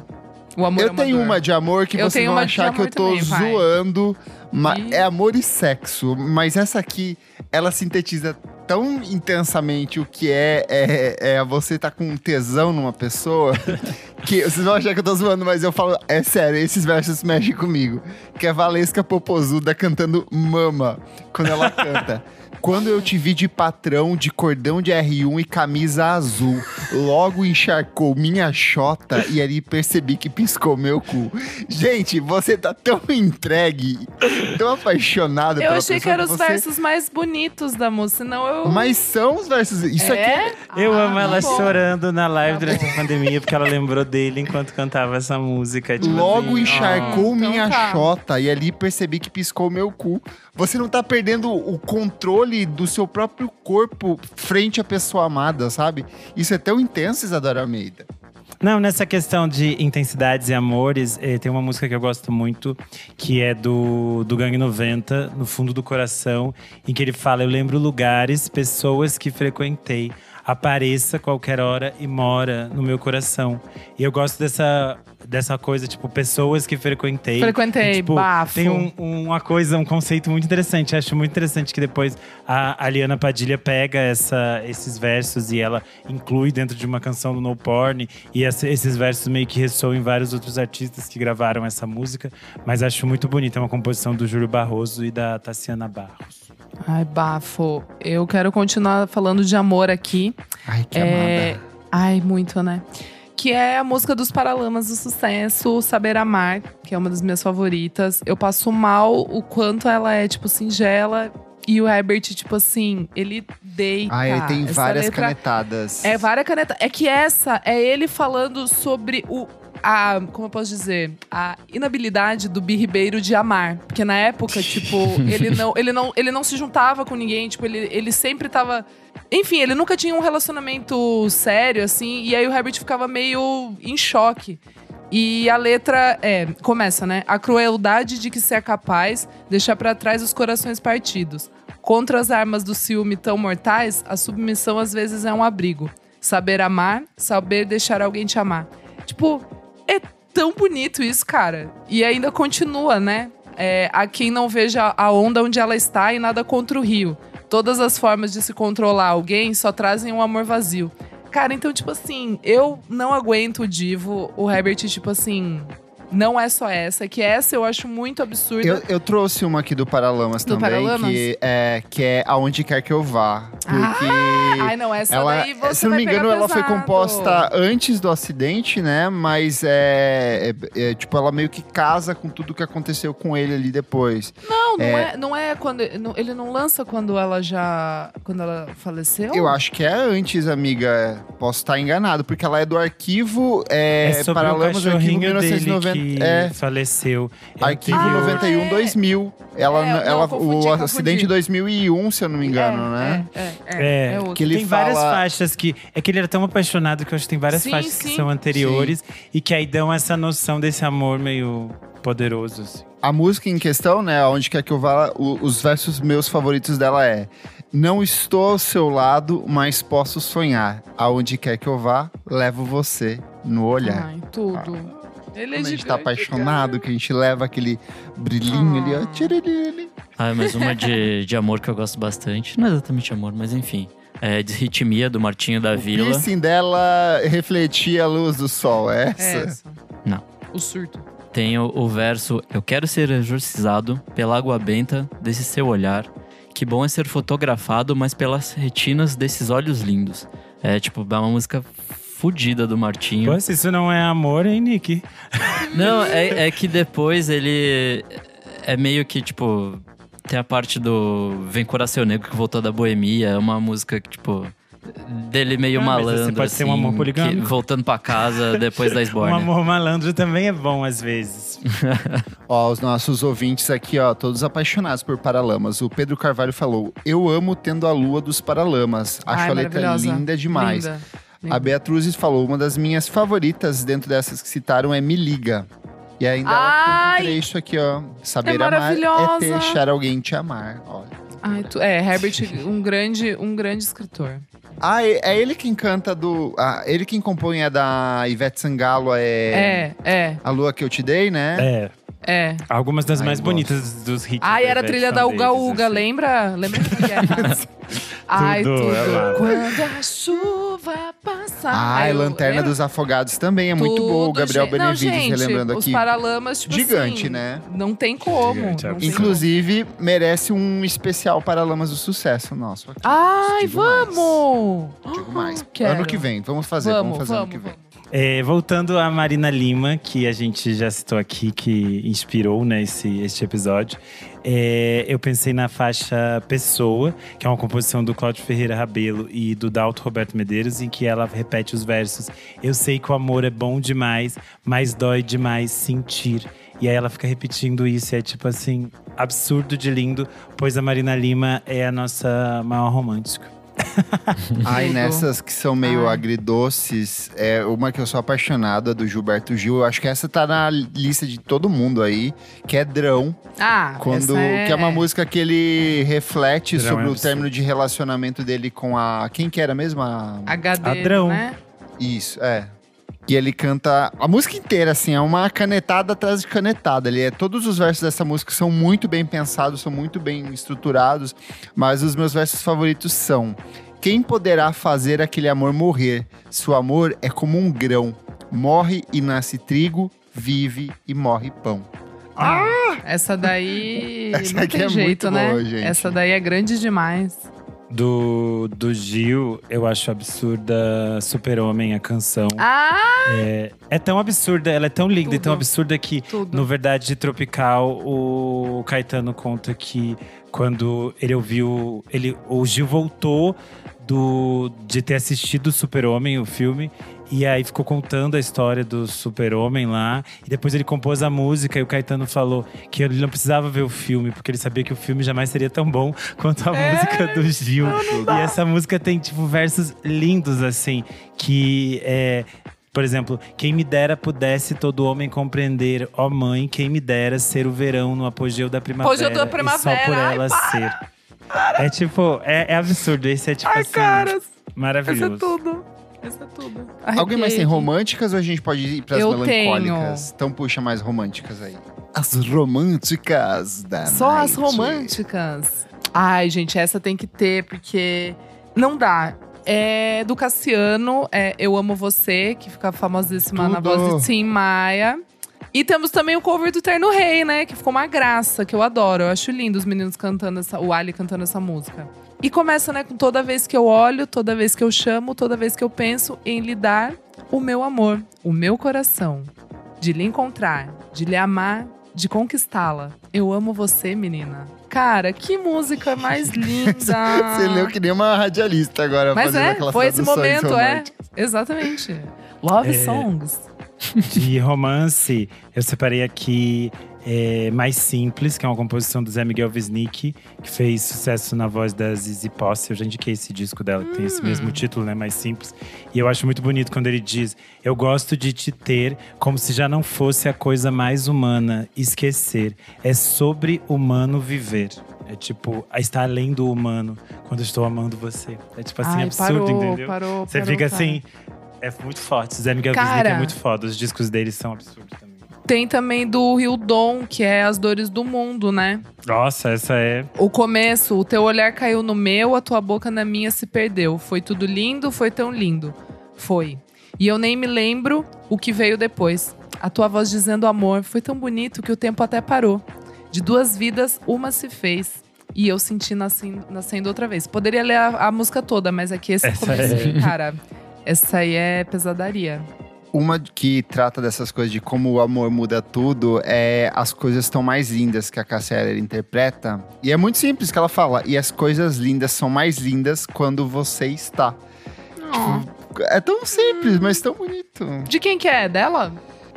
Speaker 4: O amor
Speaker 1: Eu tenho uma de amor que
Speaker 4: Eu
Speaker 1: vocês vão achar que eu tô
Speaker 4: também, vai.
Speaker 1: zoando. ma-
Speaker 4: Ih.
Speaker 1: é amor e sexo. Mas essa aqui, ela sintetiza tão intensamente o que é, é, é você tá com tesão numa pessoa que vocês vão achar que eu tô zoando, mas eu falo, é sério, esses versos mexem comigo. Que é Valesca Popozuda cantando Mama, quando ela canta. Quando eu te vi de patrão, de cordão de R1 e camisa azul, logo encharcou minha chota e ali percebi que piscou meu cu. Gente, você tá tão entregue, tão apaixonado
Speaker 4: Eu
Speaker 1: pela
Speaker 4: achei que eram os
Speaker 1: você-
Speaker 4: versos mais bonitos da música, senão eu.
Speaker 1: Mas são os versos. Isso aqui é.
Speaker 4: é?
Speaker 3: Eu
Speaker 4: Ah,
Speaker 3: amo ela
Speaker 4: tá bom.
Speaker 3: chorando na live
Speaker 4: Tá
Speaker 3: durante a pandemia, porque ela lembrou dele enquanto cantava essa música. Tipo
Speaker 1: Logo
Speaker 3: assim,
Speaker 1: encharcou
Speaker 4: Ah,
Speaker 1: minha
Speaker 4: então tá.
Speaker 1: chota e ali percebi que piscou meu cu. Você não tá perdendo o controle do seu próprio corpo frente à pessoa amada, sabe? Isso é tão intenso, Isadora Almeida.
Speaker 3: Não, nessa questão de intensidades e amores, eh, tem uma música que eu gosto muito, que é do, do Gangue 90, No Fundo do Coração, em que ele fala: Eu lembro lugares, pessoas que frequentei, apareça qualquer hora e mora no meu coração. E eu gosto dessa, dessa coisa, tipo, pessoas que frequentei.
Speaker 4: Frequentei,
Speaker 3: E, tipo,
Speaker 4: bafo.
Speaker 3: Tem um- uma coisa, um conceito muito interessante. Acho muito interessante que depois a Aliana Padilha pega essa, esses versos e ela inclui dentro de uma canção do No Porn. E essa- esses versos meio que ressoam em vários outros artistas que gravaram essa música. Mas acho muito bonita. É uma composição do Júlio Barroso e da Tassiana Barros.
Speaker 4: Ai, bafo. Eu quero continuar falando de amor aqui.
Speaker 1: Ai, que
Speaker 4: É...
Speaker 1: amada.
Speaker 4: Ai, muito, né? Que é a música dos Paralamas do Sucesso, Saber Amar, que é uma das minhas favoritas. Eu passo mal o quanto ela é, tipo, singela. E o Herbert, tipo assim, ele deita.
Speaker 1: Ai, aí tem várias
Speaker 4: letra
Speaker 1: canetadas.
Speaker 4: É várias canetas. É que essa é ele falando sobre o. A, como eu posso dizer? A inabilidade do Bi Ribeiro de amar. Porque na época, tipo, ele não, ele não, ele não se juntava com ninguém. Tipo, ele, ele sempre tava. Enfim, ele nunca tinha um relacionamento sério, assim. E aí o Herbert ficava meio em choque. E a letra é, começa, né? A crueldade de que se é capaz deixar para trás os corações partidos. Contra as armas do ciúme tão mortais, a submissão às vezes é um abrigo. Saber amar, saber deixar alguém te amar. Tipo, é tão bonito isso, cara. E ainda continua, né? É, a quem não veja a onda onde ela está e nada contra o rio. Todas as formas de se controlar alguém só trazem um amor vazio. Cara, então, tipo assim, eu não aguento o Divo, o Herbert, tipo assim, não é só essa, que essa eu acho muito absurda.
Speaker 1: Eu, eu trouxe uma aqui do Paralamas
Speaker 4: Do
Speaker 1: também,
Speaker 4: Paralamas?
Speaker 1: Que, é, que é Aonde Quer Que Eu Vá. Porque
Speaker 4: Ai, não, essa
Speaker 1: ela,
Speaker 4: daí você
Speaker 1: se não me engano, ela foi composta antes do acidente, né? Mas é, é- é, Tipo, ela meio que casa com tudo que aconteceu com ele ali depois.
Speaker 4: Não, não
Speaker 1: É.
Speaker 4: é, não é quando. não- Ele não lança quando ela já. Quando ela faleceu?
Speaker 1: Eu acho que é antes, amiga. Posso estar enganado, porque ela é do arquivo é,
Speaker 3: É, sobre o
Speaker 1: Paralamas do arquivo
Speaker 3: cachorrinho dele
Speaker 1: 1990.
Speaker 3: Que
Speaker 1: É.
Speaker 3: faleceu. É
Speaker 1: Arquivo
Speaker 3: anterior.
Speaker 1: 91
Speaker 4: é.
Speaker 1: 2000. Ela,
Speaker 4: É, não,
Speaker 1: ela,
Speaker 4: confundi,
Speaker 1: o
Speaker 4: confundi.
Speaker 1: acidente de 2001, se eu não me engano,
Speaker 4: é,
Speaker 1: né?
Speaker 4: É, é,
Speaker 3: É,
Speaker 4: é
Speaker 1: que ele
Speaker 3: tem várias
Speaker 1: fala-
Speaker 3: faixas que. É que ele era tão apaixonado que eu acho que tem várias
Speaker 4: Sim,
Speaker 3: faixas que
Speaker 4: sim.
Speaker 3: são anteriores e que aí dão essa noção desse amor meio poderoso. Assim.
Speaker 1: A música em questão, né, onde quer que eu vá, o- os versos meus favoritos dela é Não estou ao seu lado, mas posso sonhar. Aonde quer que eu vá, levo você no olhar.
Speaker 4: Ai, tudo. Ele é
Speaker 1: Quando a gente tá apaixonado, que a gente leva aquele brilhinho ali, ó.
Speaker 4: Ah.
Speaker 1: tchiriri.
Speaker 2: Ah, mas uma de, de amor que eu gosto bastante. Não é exatamente amor, mas enfim. É de Ritmia, do Martinho da
Speaker 1: O
Speaker 2: Vila.
Speaker 1: piercing dela refletia a luz do sol, é essa?
Speaker 4: É essa.
Speaker 2: Não.
Speaker 4: O surto.
Speaker 2: Tem o, o verso Eu quero ser exorcizado pela água benta desse seu olhar. Que bom é ser fotografado, mas pelas retinas desses olhos lindos. É tipo, é uma música fodida do Martinho.
Speaker 3: Pô, se isso não é amor, hein, Nick?
Speaker 2: Não, é, é que depois ele é meio que, tipo, tem a parte do Vem Coração Negro que voltou da boemia, é uma música que, tipo, dele meio
Speaker 3: Ah, mas
Speaker 2: malandro.
Speaker 3: você pode ser um
Speaker 2: assim,
Speaker 3: amor
Speaker 2: que-
Speaker 3: poligâmico.
Speaker 2: voltando pra casa depois da
Speaker 3: Um
Speaker 2: esborne.
Speaker 3: amor malandro também é bom às vezes.
Speaker 1: Ó, os nossos ouvintes aqui, ó, todos apaixonados por Paralamas. O Pedro Carvalho falou: Eu amo tendo a lua dos Paralamas. Acho
Speaker 4: Ai,
Speaker 1: a letra linda demais.
Speaker 4: Linda.
Speaker 1: A Beatriz falou: uma das minhas favoritas dentro dessas que citaram é Me Liga. E ainda ela
Speaker 4: Ai!
Speaker 1: canta um trecho aqui, ó. Saber
Speaker 4: É
Speaker 1: amar é deixar alguém te amar. Olha.
Speaker 4: Ai, tu- é, Herbert, um grande, um grande escritor.
Speaker 1: Ah, é, é ele quem canta do. Ah, ele quem compõe é da Ivete Sangalo, é.
Speaker 4: É, é,
Speaker 1: A Lua que eu te dei, né?
Speaker 3: É.
Speaker 4: é.
Speaker 3: Algumas das
Speaker 1: Ai,
Speaker 3: mais
Speaker 1: eu
Speaker 3: bonitas dos hits.
Speaker 4: Ai, era a trilha da Uga
Speaker 3: deles,
Speaker 4: Uga,
Speaker 3: assim.
Speaker 4: lembra? Lembra que era? Ai,
Speaker 3: Tudo,
Speaker 4: tudo. Quando a chuva passar.
Speaker 1: Ah,
Speaker 4: Ai, eu-
Speaker 1: Lanterna
Speaker 4: lembra?
Speaker 1: dos Afogados também é muito boa. O
Speaker 4: Tudo,
Speaker 1: Gabriel
Speaker 4: gente. Não,
Speaker 1: Benevides
Speaker 4: gente,
Speaker 1: relembrando
Speaker 4: Os
Speaker 1: aqui.
Speaker 4: Paralamas, tipo
Speaker 1: Gigante,
Speaker 4: assim,
Speaker 1: né?
Speaker 4: Não tem como.
Speaker 3: Gigante,
Speaker 4: não tem
Speaker 1: Inclusive, merece um especial Paralamas do Sucesso nosso. aqui.
Speaker 4: Ai,
Speaker 1: Digo mais.
Speaker 4: vamos!
Speaker 1: Digo mais.
Speaker 4: Quero.
Speaker 1: Ano que vem, vamos fazer, vamos,
Speaker 4: Vamos,
Speaker 1: fazer
Speaker 4: vamos,
Speaker 1: ano que vem.
Speaker 4: vamos.
Speaker 3: É, voltando a Marina Lima, que a gente já citou aqui, que inspirou né, esse, este episódio. É, eu pensei na faixa Pessoa, que é uma composição do Cláudio Ferreira Rabelo e do Dalto Roberto Medeiros, em que ela repete os versos: Eu sei que o amor é bom demais, mas dói demais sentir. E aí ela fica repetindo isso, e é tipo assim, absurdo de lindo, pois a Marina Lima é a nossa maior romântica.
Speaker 1: Aí nessas que são meio
Speaker 4: Ai.
Speaker 1: agridoces, é uma que eu sou apaixonada, é do Gilberto Gil. Eu acho que essa tá na lista de todo mundo aí, que é Drão.
Speaker 4: Ah,
Speaker 1: Quando,
Speaker 4: essa é...
Speaker 1: Que é uma música que ele reflete
Speaker 3: Drão
Speaker 1: sobre
Speaker 3: é
Speaker 1: o término de relacionamento dele com a. Quem que era mesmo? A...
Speaker 4: HD,
Speaker 3: Padrão.
Speaker 4: né?
Speaker 1: Isso, é. Que ele canta a música inteira, assim, é uma canetada atrás de canetada. Ele é, todos os versos dessa música são muito bem pensados, são muito bem estruturados, mas os meus versos favoritos são: Quem poderá fazer aquele amor morrer? Seu amor é como um grão, morre e nasce trigo, vive e morre pão.
Speaker 4: Essa daí
Speaker 1: Essa
Speaker 4: não tem
Speaker 1: é
Speaker 4: jeito,
Speaker 1: muito
Speaker 4: né?
Speaker 1: boa, gente.
Speaker 4: Essa daí é grande demais.
Speaker 3: Do, do Gil, eu acho absurda Super-Homem, a canção.
Speaker 4: Ah,
Speaker 3: É, é tão absurda, ela é tão linda e tão
Speaker 4: Tudo.
Speaker 3: absurda que
Speaker 4: tudo.
Speaker 3: no Verdade Tropical, o Caetano conta que quando ele ouviu. Ele, o Gil voltou do, de ter assistido Super-Homem, o filme. E aí ficou contando a história do Super-Homem lá. E depois ele compôs a música e o Caetano falou que ele não precisava ver o filme, porque ele sabia que o filme jamais seria tão bom quanto a
Speaker 4: É,
Speaker 3: música do Gil. E essa música tem, tipo, versos lindos, assim, que é Por exemplo, quem me dera pudesse todo homem compreender, ó mãe, quem me dera ser o verão no apogeu da primavera.
Speaker 4: Apogeu da primavera,
Speaker 3: só por
Speaker 4: ai,
Speaker 3: ela
Speaker 4: para!
Speaker 3: ser. É tipo, é, é absurdo. Esse é tipo
Speaker 4: Ai,
Speaker 3: assim,
Speaker 4: caras. Isso
Speaker 3: maravilhoso.
Speaker 4: é tudo. Isso é tudo.
Speaker 1: Alguém mais tem
Speaker 4: Arrepiei
Speaker 1: românticas ou a gente pode ir pras
Speaker 4: Eu
Speaker 1: melancólicas? Então puxa mais românticas aí. As românticas da
Speaker 4: Só as
Speaker 1: night.
Speaker 4: românticas. Ai, gente, essa tem que ter, porque não dá. É do Cassiano, é Eu Amo Você, que fica famosíssima na
Speaker 1: Tudo.
Speaker 4: voz de Tim Maia. E temos também o cover do Terno Rei, né? Que ficou uma graça, que eu adoro. Eu acho lindo os meninos cantando essa, o Ali cantando essa música. E começa, né, com toda vez que eu olho, toda vez que eu chamo, toda vez que eu penso em lhe dar o meu amor, o meu coração. De lhe encontrar, de lhe amar, de conquistá-la. Eu amo você, menina. Cara, que música mais linda!
Speaker 1: Você leu que nem uma radialista agora
Speaker 4: Mas
Speaker 1: fazendo
Speaker 4: é,
Speaker 1: aquelas
Speaker 4: foi esse momento, é.
Speaker 1: românticas.
Speaker 4: Exatamente. Love
Speaker 3: É.
Speaker 4: songs.
Speaker 3: De romance, eu separei aqui é, Mais Simples, que é uma composição do Zé Miguel Wisnik, que fez sucesso na voz da Zizi Posse. Eu já indiquei esse disco dela, que tem esse mesmo título, né? Mais Simples. E eu acho muito bonito quando ele diz: Eu gosto de te ter como se já não fosse a coisa mais humana, esquecer. É sobre humano viver. É tipo, está além do humano quando estou amando você. É tipo assim,
Speaker 4: Ai,
Speaker 3: absurdo,
Speaker 4: parou,
Speaker 3: entendeu?
Speaker 4: Parou,
Speaker 3: Você
Speaker 4: parou,
Speaker 3: fica
Speaker 4: cara.
Speaker 3: assim. É muito forte. Zé Miguel
Speaker 4: Cara.
Speaker 3: Wisnik é muito foda. Os discos dele são absurdos também.
Speaker 4: Tem também do Rio Dom, que é As Dores do Mundo, né?
Speaker 3: Nossa, essa é.
Speaker 4: O começo, o teu olhar caiu no meu, a tua boca na minha se perdeu. Foi tudo lindo, foi tão lindo. Foi. E eu nem me lembro o que veio depois. A tua voz dizendo amor foi tão bonito que o tempo até parou. De duas vidas, uma se fez. E eu senti nascendo, nascendo outra vez. Poderia ler a, a música toda, mas aqui esse
Speaker 3: Essa
Speaker 4: começo,
Speaker 3: é.
Speaker 4: cara, essa aí é pesadaria.
Speaker 1: Uma que trata dessas coisas de como o amor muda tudo é As Coisas Estão Mais Lindas, que a Cassia Eller interpreta. E é muito simples que ela fala. E as coisas lindas são mais lindas quando você está. É tão simples, mas tão bonito.
Speaker 4: De quem que é? Dela?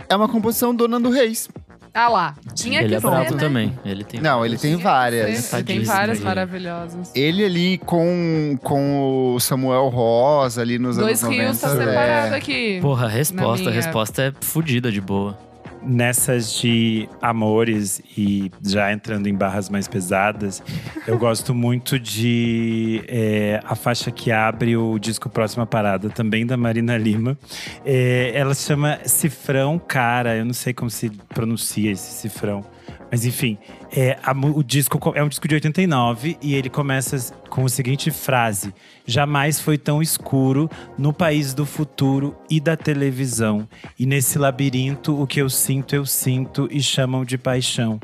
Speaker 1: É uma composição do Nando Reis.
Speaker 4: Ah lá. Tinha
Speaker 2: ele
Speaker 4: que
Speaker 2: é
Speaker 4: ser,
Speaker 2: bravo
Speaker 4: né?
Speaker 2: também. Ele tem
Speaker 1: Não, ele tem várias.
Speaker 4: Ele tem várias maravilhosas.
Speaker 1: Ele ali com, com o Samuel Rosa ali nos
Speaker 4: Dois
Speaker 1: anos 90.
Speaker 4: rios tá
Speaker 1: é.
Speaker 4: separado aqui.
Speaker 2: Porra, a resposta, a resposta é fodida de boa.
Speaker 3: Nessas de amores e já entrando em barras mais pesadas, eu gosto muito de é, a faixa que abre o disco Próxima Parada, também da Marina Lima. É, ela se chama Cifrão Cara, eu não sei como se pronuncia esse cifrão. Mas enfim, é, a o disco co- é um disco de 89 e ele começa com a seguinte frase: Jamais foi tão escuro no país do futuro e da televisão. E nesse labirinto, o que eu sinto, eu sinto e chamam de paixão.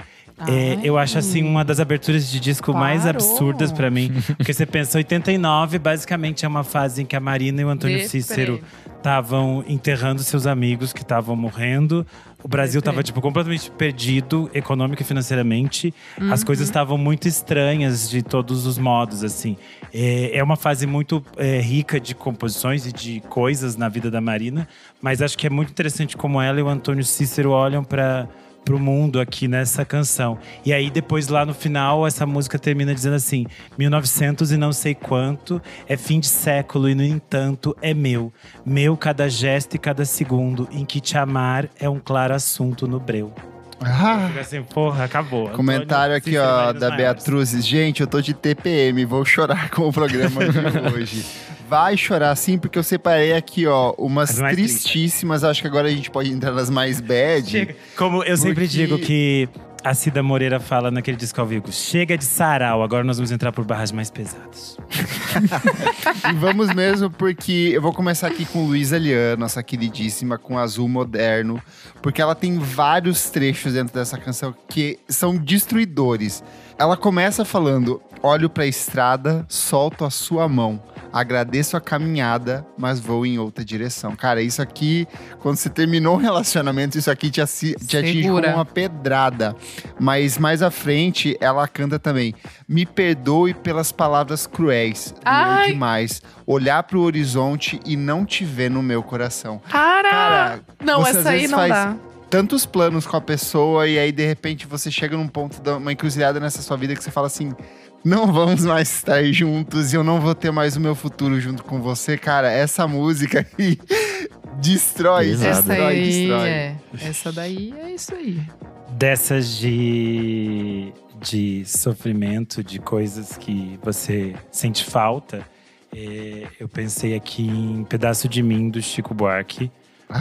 Speaker 3: É, eu acho assim uma das aberturas de disco mais
Speaker 4: Parou.
Speaker 3: absurdas pra mim. Porque você pensa, 89 basicamente é uma fase em que a Marina e o Antônio. Cícero estavam enterrando seus amigos que estavam morrendo. O Brasil
Speaker 4: Deprê.
Speaker 3: tava, tipo, completamente perdido econômico e financeiramente. As coisas estavam muito estranhas de todos os modos, assim. É, é uma fase muito é, rica de composições e de coisas na vida da Marina. Mas acho que é muito interessante como ela e o Antônio Cícero olham para pro mundo aqui nessa canção. E aí depois lá no final essa música termina dizendo assim: 1900 e não sei quanto é fim de século e no entanto é meu, meu cada gesto e cada segundo em que te amar é um claro assunto no breu.
Speaker 1: Ah,
Speaker 3: Fica assim, porra, acabou.
Speaker 1: comentário aqui, ó, da
Speaker 3: Maiores.
Speaker 1: Beatriz. Gente, eu tô de TPM, vou chorar com o programa de hoje. Vai chorar sim, porque eu separei aqui, ó, umas tristíssimas. Acho que agora a gente pode entrar nas mais bad.
Speaker 3: Chega. Como eu sempre
Speaker 1: Porque-
Speaker 3: digo que a Cida Moreira fala naquele disco ao vivo: chega de sarau, agora nós vamos entrar por barras mais pesadas.
Speaker 1: E vamos mesmo, porque eu vou começar aqui com Luísa Lian, nossa queridíssima, com Azul Moderno, porque ela tem vários trechos dentro dessa canção que são destruidores. Ela começa falando: Olho pra estrada, solto a sua mão. Agradeço a caminhada, mas vou em outra direção. Cara, isso aqui, quando você terminou o relacionamento, isso aqui te, assi- te atinge como uma pedrada. Mas mais à frente, ela canta também: Me perdoe pelas palavras cruéis. Doeu
Speaker 4: Ai.
Speaker 1: demais. Olhar pro horizonte e não te ver no meu coração.
Speaker 4: Cara!
Speaker 1: Cara,
Speaker 4: não,
Speaker 1: você às
Speaker 4: essa aí não
Speaker 1: faz
Speaker 4: dá.
Speaker 1: Tantos planos com a pessoa e aí de repente você chega num ponto, de uma encruzilhada nessa sua vida que você fala assim: não vamos mais estar juntos e eu não vou ter mais o meu futuro junto com você. Cara, essa música aí Destrói,
Speaker 2: Exato.
Speaker 4: Essa
Speaker 1: destrói,
Speaker 4: aí
Speaker 1: destrói.
Speaker 4: é. Essa daí é isso aí.
Speaker 3: Dessas de, de sofrimento, de coisas que você sente falta, é, eu pensei aqui em Pedaço de Mim, do Chico Buarque.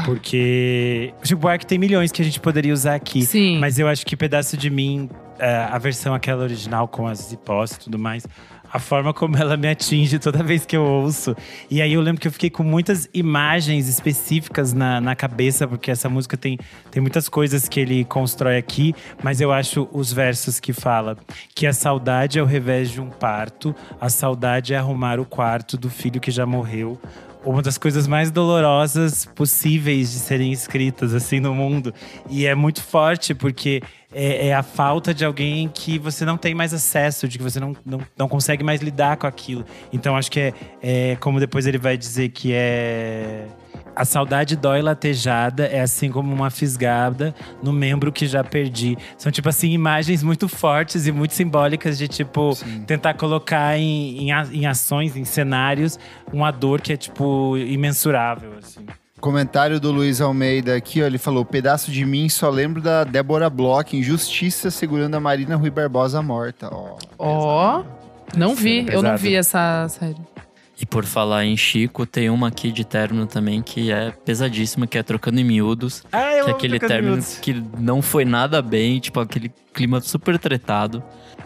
Speaker 3: Porque o Chico Buarque tem milhões que a gente poderia usar aqui.
Speaker 4: Sim.
Speaker 3: Mas eu acho que Pedaço de Mim, é, a versão aquela original com as hipóteses e tudo mais, a forma como ela me atinge toda vez que eu ouço. E aí eu lembro que eu fiquei com muitas imagens específicas na, na cabeça, porque essa música tem, tem muitas coisas que ele constrói aqui, mas eu acho os versos que fala que a saudade é o revés de um parto, a saudade é arrumar o quarto do filho que já morreu uma das coisas mais dolorosas possíveis de serem escritas assim no mundo. E é muito forte porque é, é a falta de alguém que você não tem mais acesso, de que você não, não, não consegue mais lidar com aquilo. Então acho que é, é como depois ele vai dizer que é. A saudade dói latejada, é assim como uma fisgada no membro que já perdi. São, tipo assim, imagens muito fortes e muito simbólicas de, tipo, tentar colocar em, em, a- em ações, em cenários, uma dor que é, tipo, imensurável, assim.
Speaker 1: Comentário do Luiz Almeida aqui, ó, ele falou: pedaço de mim só lembro da Débora Bloch em Justiça segurando a Marina Rui Barbosa morta. Ó,
Speaker 4: Ó, não vi.
Speaker 3: Pesado.
Speaker 4: Eu não vi essa série.
Speaker 2: E por falar em Chico, tem uma aqui de término também que é pesadíssima, que é Trocando em Miúdos.
Speaker 3: Ah, eu
Speaker 2: que é aquele término que não foi nada bem, tipo aquele clima super tretado.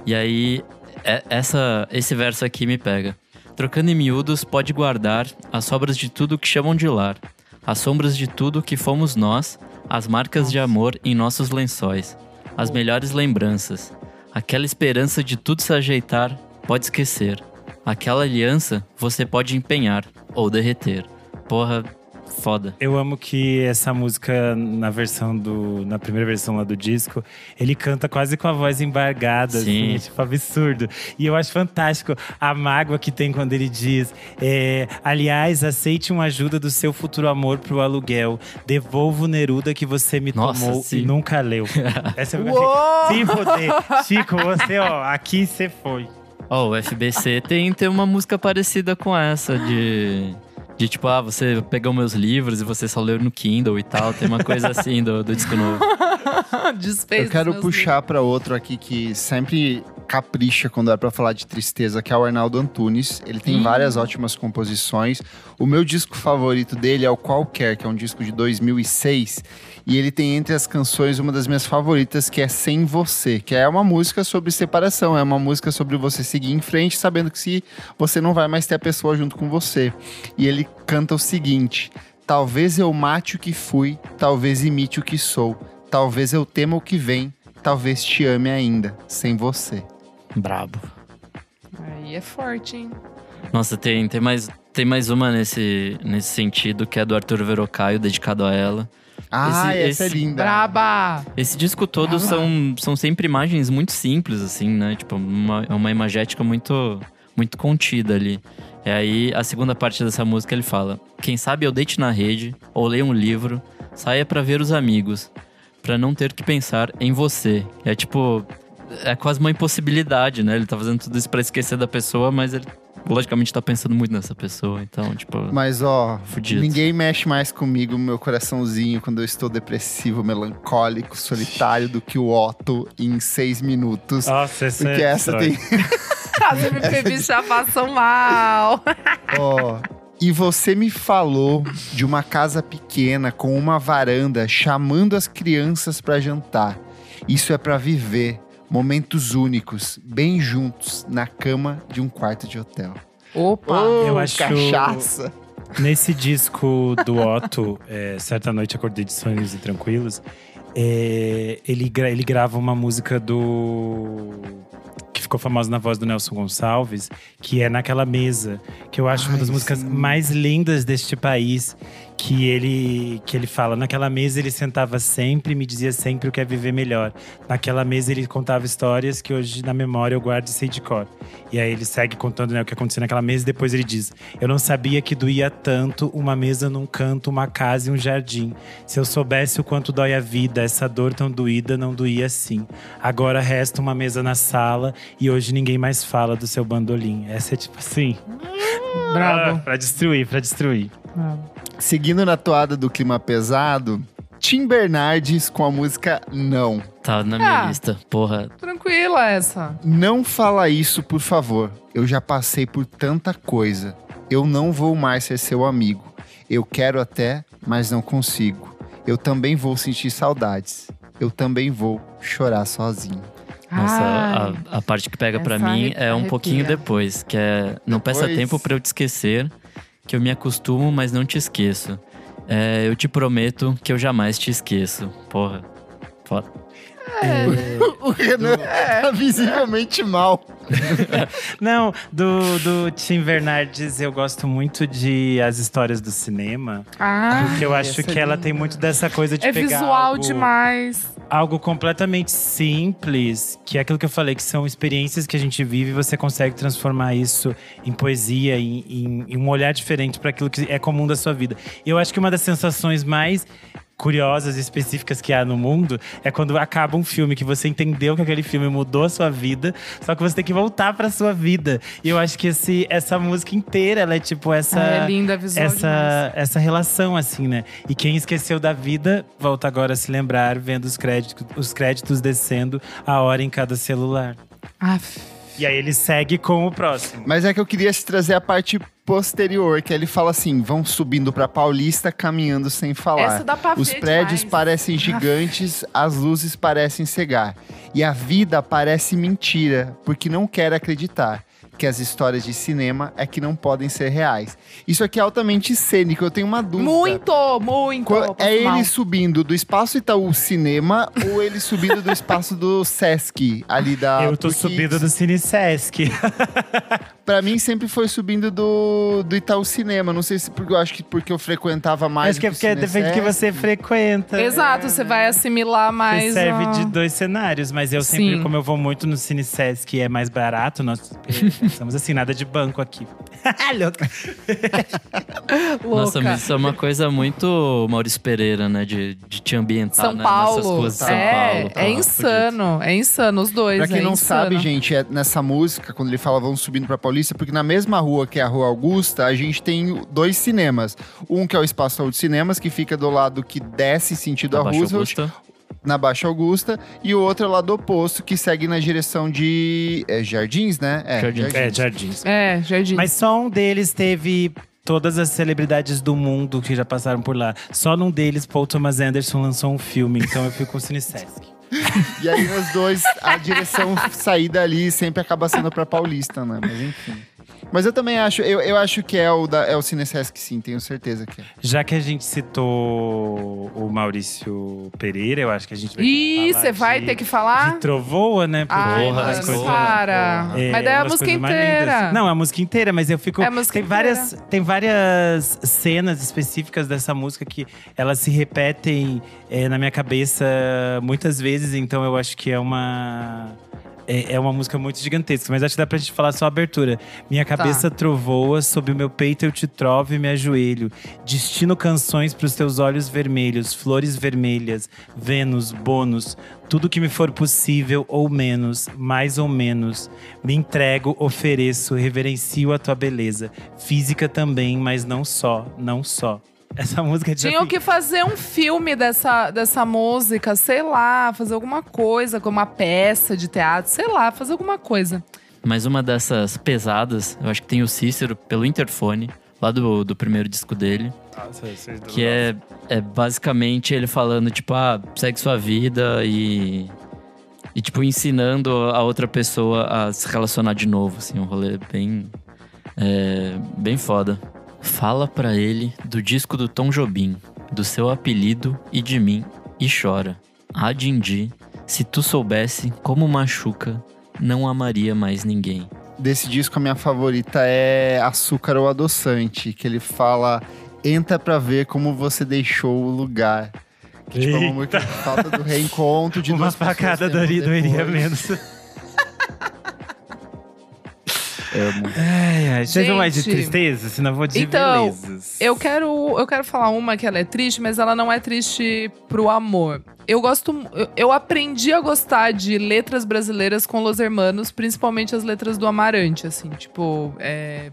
Speaker 2: E aí, é- essa, esse verso aqui me pega. Trocando em miúdos, pode guardar as sobras de tudo que chamam de lar, as sombras de tudo que fomos nós, as marcas de amor em nossos lençóis, as melhores lembranças, aquela esperança de tudo se ajeitar, pode esquecer. Aquela aliança você pode empenhar ou derreter. Porra, foda.
Speaker 3: Eu amo que essa música, na versão do. Na primeira versão lá do disco, ele canta quase com a voz embargada, assim,
Speaker 2: Sim.
Speaker 3: é tipo absurdo. E eu acho fantástico a mágoa que tem quando ele diz: é, Aliás, aceite uma ajuda do seu futuro amor pro aluguel. Devolvo Neruda que você me
Speaker 2: Nossa,
Speaker 3: tomou
Speaker 2: sim.
Speaker 3: e nunca leu. Essa é a Se foder. Chico, você, ó, aqui você foi.
Speaker 2: Ó, o FBC tem, tem uma música parecida com essa, de. De tipo, ah, você pegou meus livros e você só leu no Kindle e tal. Tem uma coisa assim do, do disco novo.
Speaker 4: Desfez
Speaker 1: Eu quero puxar pra outro aqui que sempre capricha quando é pra falar de tristeza, que é o Arnaldo Antunes. Ele tem
Speaker 4: Ih.
Speaker 1: várias ótimas composições. O meu disco favorito dele é o Qualquer, que é um disco de 2006. E ele tem entre as canções uma das minhas favoritas, que é Sem Você, que é uma música sobre separação, é uma música sobre você seguir em frente, sabendo que se você não vai mais ter a pessoa junto com você. E ele canta o seguinte: Talvez eu mate o que fui, talvez imite o que sou, talvez eu tema o que vem, talvez te ame ainda, sem você.
Speaker 2: Brabo.
Speaker 4: Aí é forte, hein?
Speaker 2: Nossa, tem, tem, mais, tem mais uma nesse, nesse sentido, que é do Arthur Verocai, dedicado a ela.
Speaker 1: Ah,
Speaker 2: Esse-
Speaker 1: essa é
Speaker 2: esse-
Speaker 1: linda.
Speaker 4: Braba!
Speaker 2: Esse disco todo são, são sempre imagens muito simples, assim, né? Tipo, uma, uma imagética muito, muito contida ali. E aí, a segunda parte dessa música ele fala: Quem sabe eu deite na rede, ou leia um livro, saia pra ver os amigos, pra não ter que pensar em você. É tipo. É quase uma impossibilidade, né? Ele tá fazendo tudo isso pra esquecer da pessoa, mas ele, logicamente, tá pensando muito nessa pessoa. Então, tipo.
Speaker 1: Mas ó,
Speaker 2: Fudido.
Speaker 1: ninguém mexe mais comigo, meu coraçãozinho, quando eu estou depressivo, melancólico, solitário, do que o Otto em seis minutos.
Speaker 3: Nossa, essa
Speaker 1: Porque
Speaker 3: é
Speaker 1: essa tem.
Speaker 4: As MPB já passam mal.
Speaker 1: Ó. E você me falou de uma casa pequena com uma varanda chamando as crianças pra jantar. Isso é pra viver momentos únicos, bem juntos, na cama de um quarto de hotel.
Speaker 4: Opa!
Speaker 1: Ô,
Speaker 3: eu acho-
Speaker 1: cachaça.
Speaker 3: Nesse disco do Otto, é, Certa Noite Acordei de Sonhos e Tranquilos, é, ele, gra- ele grava uma música do. que ficou famosa na voz do Nelson Gonçalves, que é Naquela Mesa, que eu acho uma
Speaker 1: Ai,
Speaker 3: das músicas
Speaker 1: sim.
Speaker 3: mais lindas deste país. Que ele, que ele fala, naquela mesa ele sentava sempre e me dizia sempre o que é viver melhor. Naquela mesa ele contava histórias que hoje na memória eu guardo e sei de cor. E aí ele segue contando né, o que aconteceu naquela mesa e depois ele diz: Eu não sabia que doía tanto uma mesa num canto, uma casa e um jardim. Se eu soubesse o quanto dói a vida, essa dor tão doída não doía assim. Agora resta uma mesa na sala e hoje ninguém mais fala do seu bandolim. Essa é tipo assim.
Speaker 4: Brabo.
Speaker 3: Ah, pra destruir, pra destruir.
Speaker 4: Ah.
Speaker 1: Seguindo na toada do clima pesado, Tim Bernardes com a música Não.
Speaker 2: Tá na minha
Speaker 4: Ah.
Speaker 2: lista. Porra,
Speaker 4: Tranquila essa.
Speaker 1: Não fala isso, por favor. Eu já passei por tanta coisa. Eu não vou mais ser seu amigo. Eu quero até, mas não consigo. Eu também vou sentir saudades. Eu também vou chorar sozinho.
Speaker 2: Nossa,
Speaker 4: Ai.
Speaker 2: a, a parte que pega pra
Speaker 4: Essa
Speaker 2: mim é um pouquinho depois, que é não peça
Speaker 1: Depois?
Speaker 2: tempo pra eu te esquecer, que eu me acostumo, mas não te esqueço. É, eu te prometo que eu jamais te esqueço. Porra, foda.
Speaker 1: O Renan tá visivelmente mal.
Speaker 3: Não, do, do Tim Bernardes eu gosto muito de As Histórias do Cinema.
Speaker 4: Ah,
Speaker 3: Porque eu acho
Speaker 1: essa
Speaker 3: que
Speaker 1: é
Speaker 3: ela tem muito dessa coisa de
Speaker 4: é
Speaker 3: pegar
Speaker 4: visual
Speaker 3: algo,
Speaker 4: demais.
Speaker 3: Algo completamente simples, que é aquilo que eu falei, que são experiências que a gente vive e você consegue transformar isso em poesia, em, em- em um olhar diferente para aquilo que é comum da sua vida. Eu acho que uma das sensações mais curiosas e específicas que há no mundo é quando acaba um filme que você entendeu que aquele filme mudou a sua vida, só que você tem que voltar pra sua vida. E eu acho que esse, essa música inteira, ela é tipo essa
Speaker 4: é linda, visual demais.
Speaker 3: essa, essa relação, assim, né? E quem esqueceu da vida, volta agora a se lembrar, vendo os créditos, os créditos descendo a hora em cada celular.
Speaker 4: Aff.
Speaker 3: E aí ele segue com o próximo.
Speaker 1: Mas é que eu queria te trazer a parte posterior, que ele fala assim: vão subindo pra Paulista, caminhando sem falar.
Speaker 4: Essa dá pra
Speaker 1: Os
Speaker 4: ver
Speaker 1: prédios
Speaker 4: demais.
Speaker 1: parecem gigantes, as luzes parecem cegar. E a vida parece mentira, porque não quer acreditar que as histórias de cinema é que não podem ser reais. Isso aqui é altamente cênico, eu tenho uma dúvida.
Speaker 4: Muito, muito.
Speaker 1: Qual- É
Speaker 4: mal.
Speaker 1: ele subindo do espaço Itaú Cinema ou ele subindo do espaço do Sesc, ali da.
Speaker 3: eu tô
Speaker 1: porque
Speaker 3: subindo do Cine Sesc.
Speaker 1: Pra mim sempre foi subindo do, do Itaú Cinema. Não sei se porque eu acho que porque eu frequentava mais.
Speaker 3: Acho que é porque depende do que você frequenta.
Speaker 4: Exato, você vai assimilar
Speaker 3: Você
Speaker 4: mais.
Speaker 3: serve
Speaker 4: a-
Speaker 3: de dois cenários, mas eu sempre,
Speaker 4: Sim.
Speaker 3: como eu vou muito no Cine Sesc, é mais barato, nós estamos assim, nada de banco aqui. Louca.
Speaker 2: Nossa, isso é uma coisa muito Maurício Pereira, né? De, de te ambientar
Speaker 4: São
Speaker 2: né,
Speaker 4: Paulo.
Speaker 2: nessas ruas de São
Speaker 4: é,
Speaker 2: Paulo. tá
Speaker 4: é
Speaker 2: Pô,
Speaker 4: insano. É insano, os dois.
Speaker 1: Pra quem
Speaker 4: é
Speaker 1: não
Speaker 4: insano.
Speaker 1: sabe, gente, é nessa música, quando ele fala vamos subindo pra Paulista, porque na mesma rua que é a Rua Augusta, a gente tem dois cinemas. Um que é o Espaço Saúde Cinemas, que fica do lado que desce sentido
Speaker 2: Na
Speaker 1: a Roosevelt,
Speaker 2: Augusta.
Speaker 1: na Baixa Augusta, e o outro é o lado oposto, que segue na direção de é, Jardins, né? É,
Speaker 2: Jardins.
Speaker 3: É, Jardins.
Speaker 4: É, Jardim.
Speaker 3: Mas só um deles teve todas as celebridades do mundo que já passaram por lá. Só num deles, Paul Thomas Anderson lançou um filme, então eu fico com o Cine Sesc.
Speaker 1: E aí nos dois, a direção saída ali sempre acaba sendo pra Paulista, né? Mas enfim. Mas eu também acho, eu, eu acho que é o, da, é o Cinesesc sim, tenho certeza que é.
Speaker 3: Já que a gente citou o Maurício Pereira, eu acho que a gente vai
Speaker 4: Ih,
Speaker 3: falar
Speaker 4: você vai
Speaker 3: de-
Speaker 4: ter que falar?
Speaker 3: De Trovoa, né?
Speaker 4: Ai,
Speaker 3: das
Speaker 2: mano,
Speaker 3: coisas-
Speaker 4: para.
Speaker 3: É,
Speaker 4: Mas daí é
Speaker 3: uma
Speaker 4: a música inteira.
Speaker 3: Não, é a música inteira, mas eu fico.
Speaker 4: É a música
Speaker 3: tem várias, tem várias cenas específicas dessa música que elas se repetem é, na minha cabeça muitas vezes, então eu acho que é uma. É, é uma música muito gigantesca, mas acho que dá pra gente falar só a abertura. Minha cabeça trovoa, sob o meu peito eu te trovo e me ajoelho. Destino canções pros teus olhos vermelhos, flores vermelhas, Vênus, bônus, tudo que me for possível ou menos, mais ou menos. Me entrego, ofereço, reverencio a tua beleza. Física também, mas não só, não só. Essa música é de
Speaker 4: Tinham que fazer um filme dessa, dessa música, sei lá, fazer alguma coisa, como uma peça de teatro, sei lá, fazer alguma coisa.
Speaker 2: Mas uma dessas pesadas, eu acho que tem o Cícero pelo interfone, lá do, do primeiro disco dele. Que é, é basicamente ele falando, tipo, ah, segue sua vida e. E, tipo, ensinando a outra pessoa a se relacionar de novo, assim, um rolê bem. É, bem foda. Fala pra ele do disco do Tom Jobim, do seu apelido e de mim, e chora. Ah, Dindi, se tu soubesse como machuca, não amaria mais ninguém.
Speaker 1: Desse disco, a minha favorita é Açúcar ou Adoçante, que ele fala: entra pra ver como você deixou o lugar. Que, tipo, é uma falta do reencontro de
Speaker 3: Uma facada
Speaker 1: tempo
Speaker 3: doeria, menos.
Speaker 1: Amo.
Speaker 3: Ai, ai. Vocês vão mais de
Speaker 4: Gente.
Speaker 3: tristeza? Senão eu vou de
Speaker 4: Então,
Speaker 3: belezas.
Speaker 4: Eu quero, eu quero falar uma que ela é triste, mas ela não é triste pro amor. Eu gosto, eu, eu aprendi a gostar de letras brasileiras com Los Hermanos, principalmente as letras do Amarante, assim, tipo, é,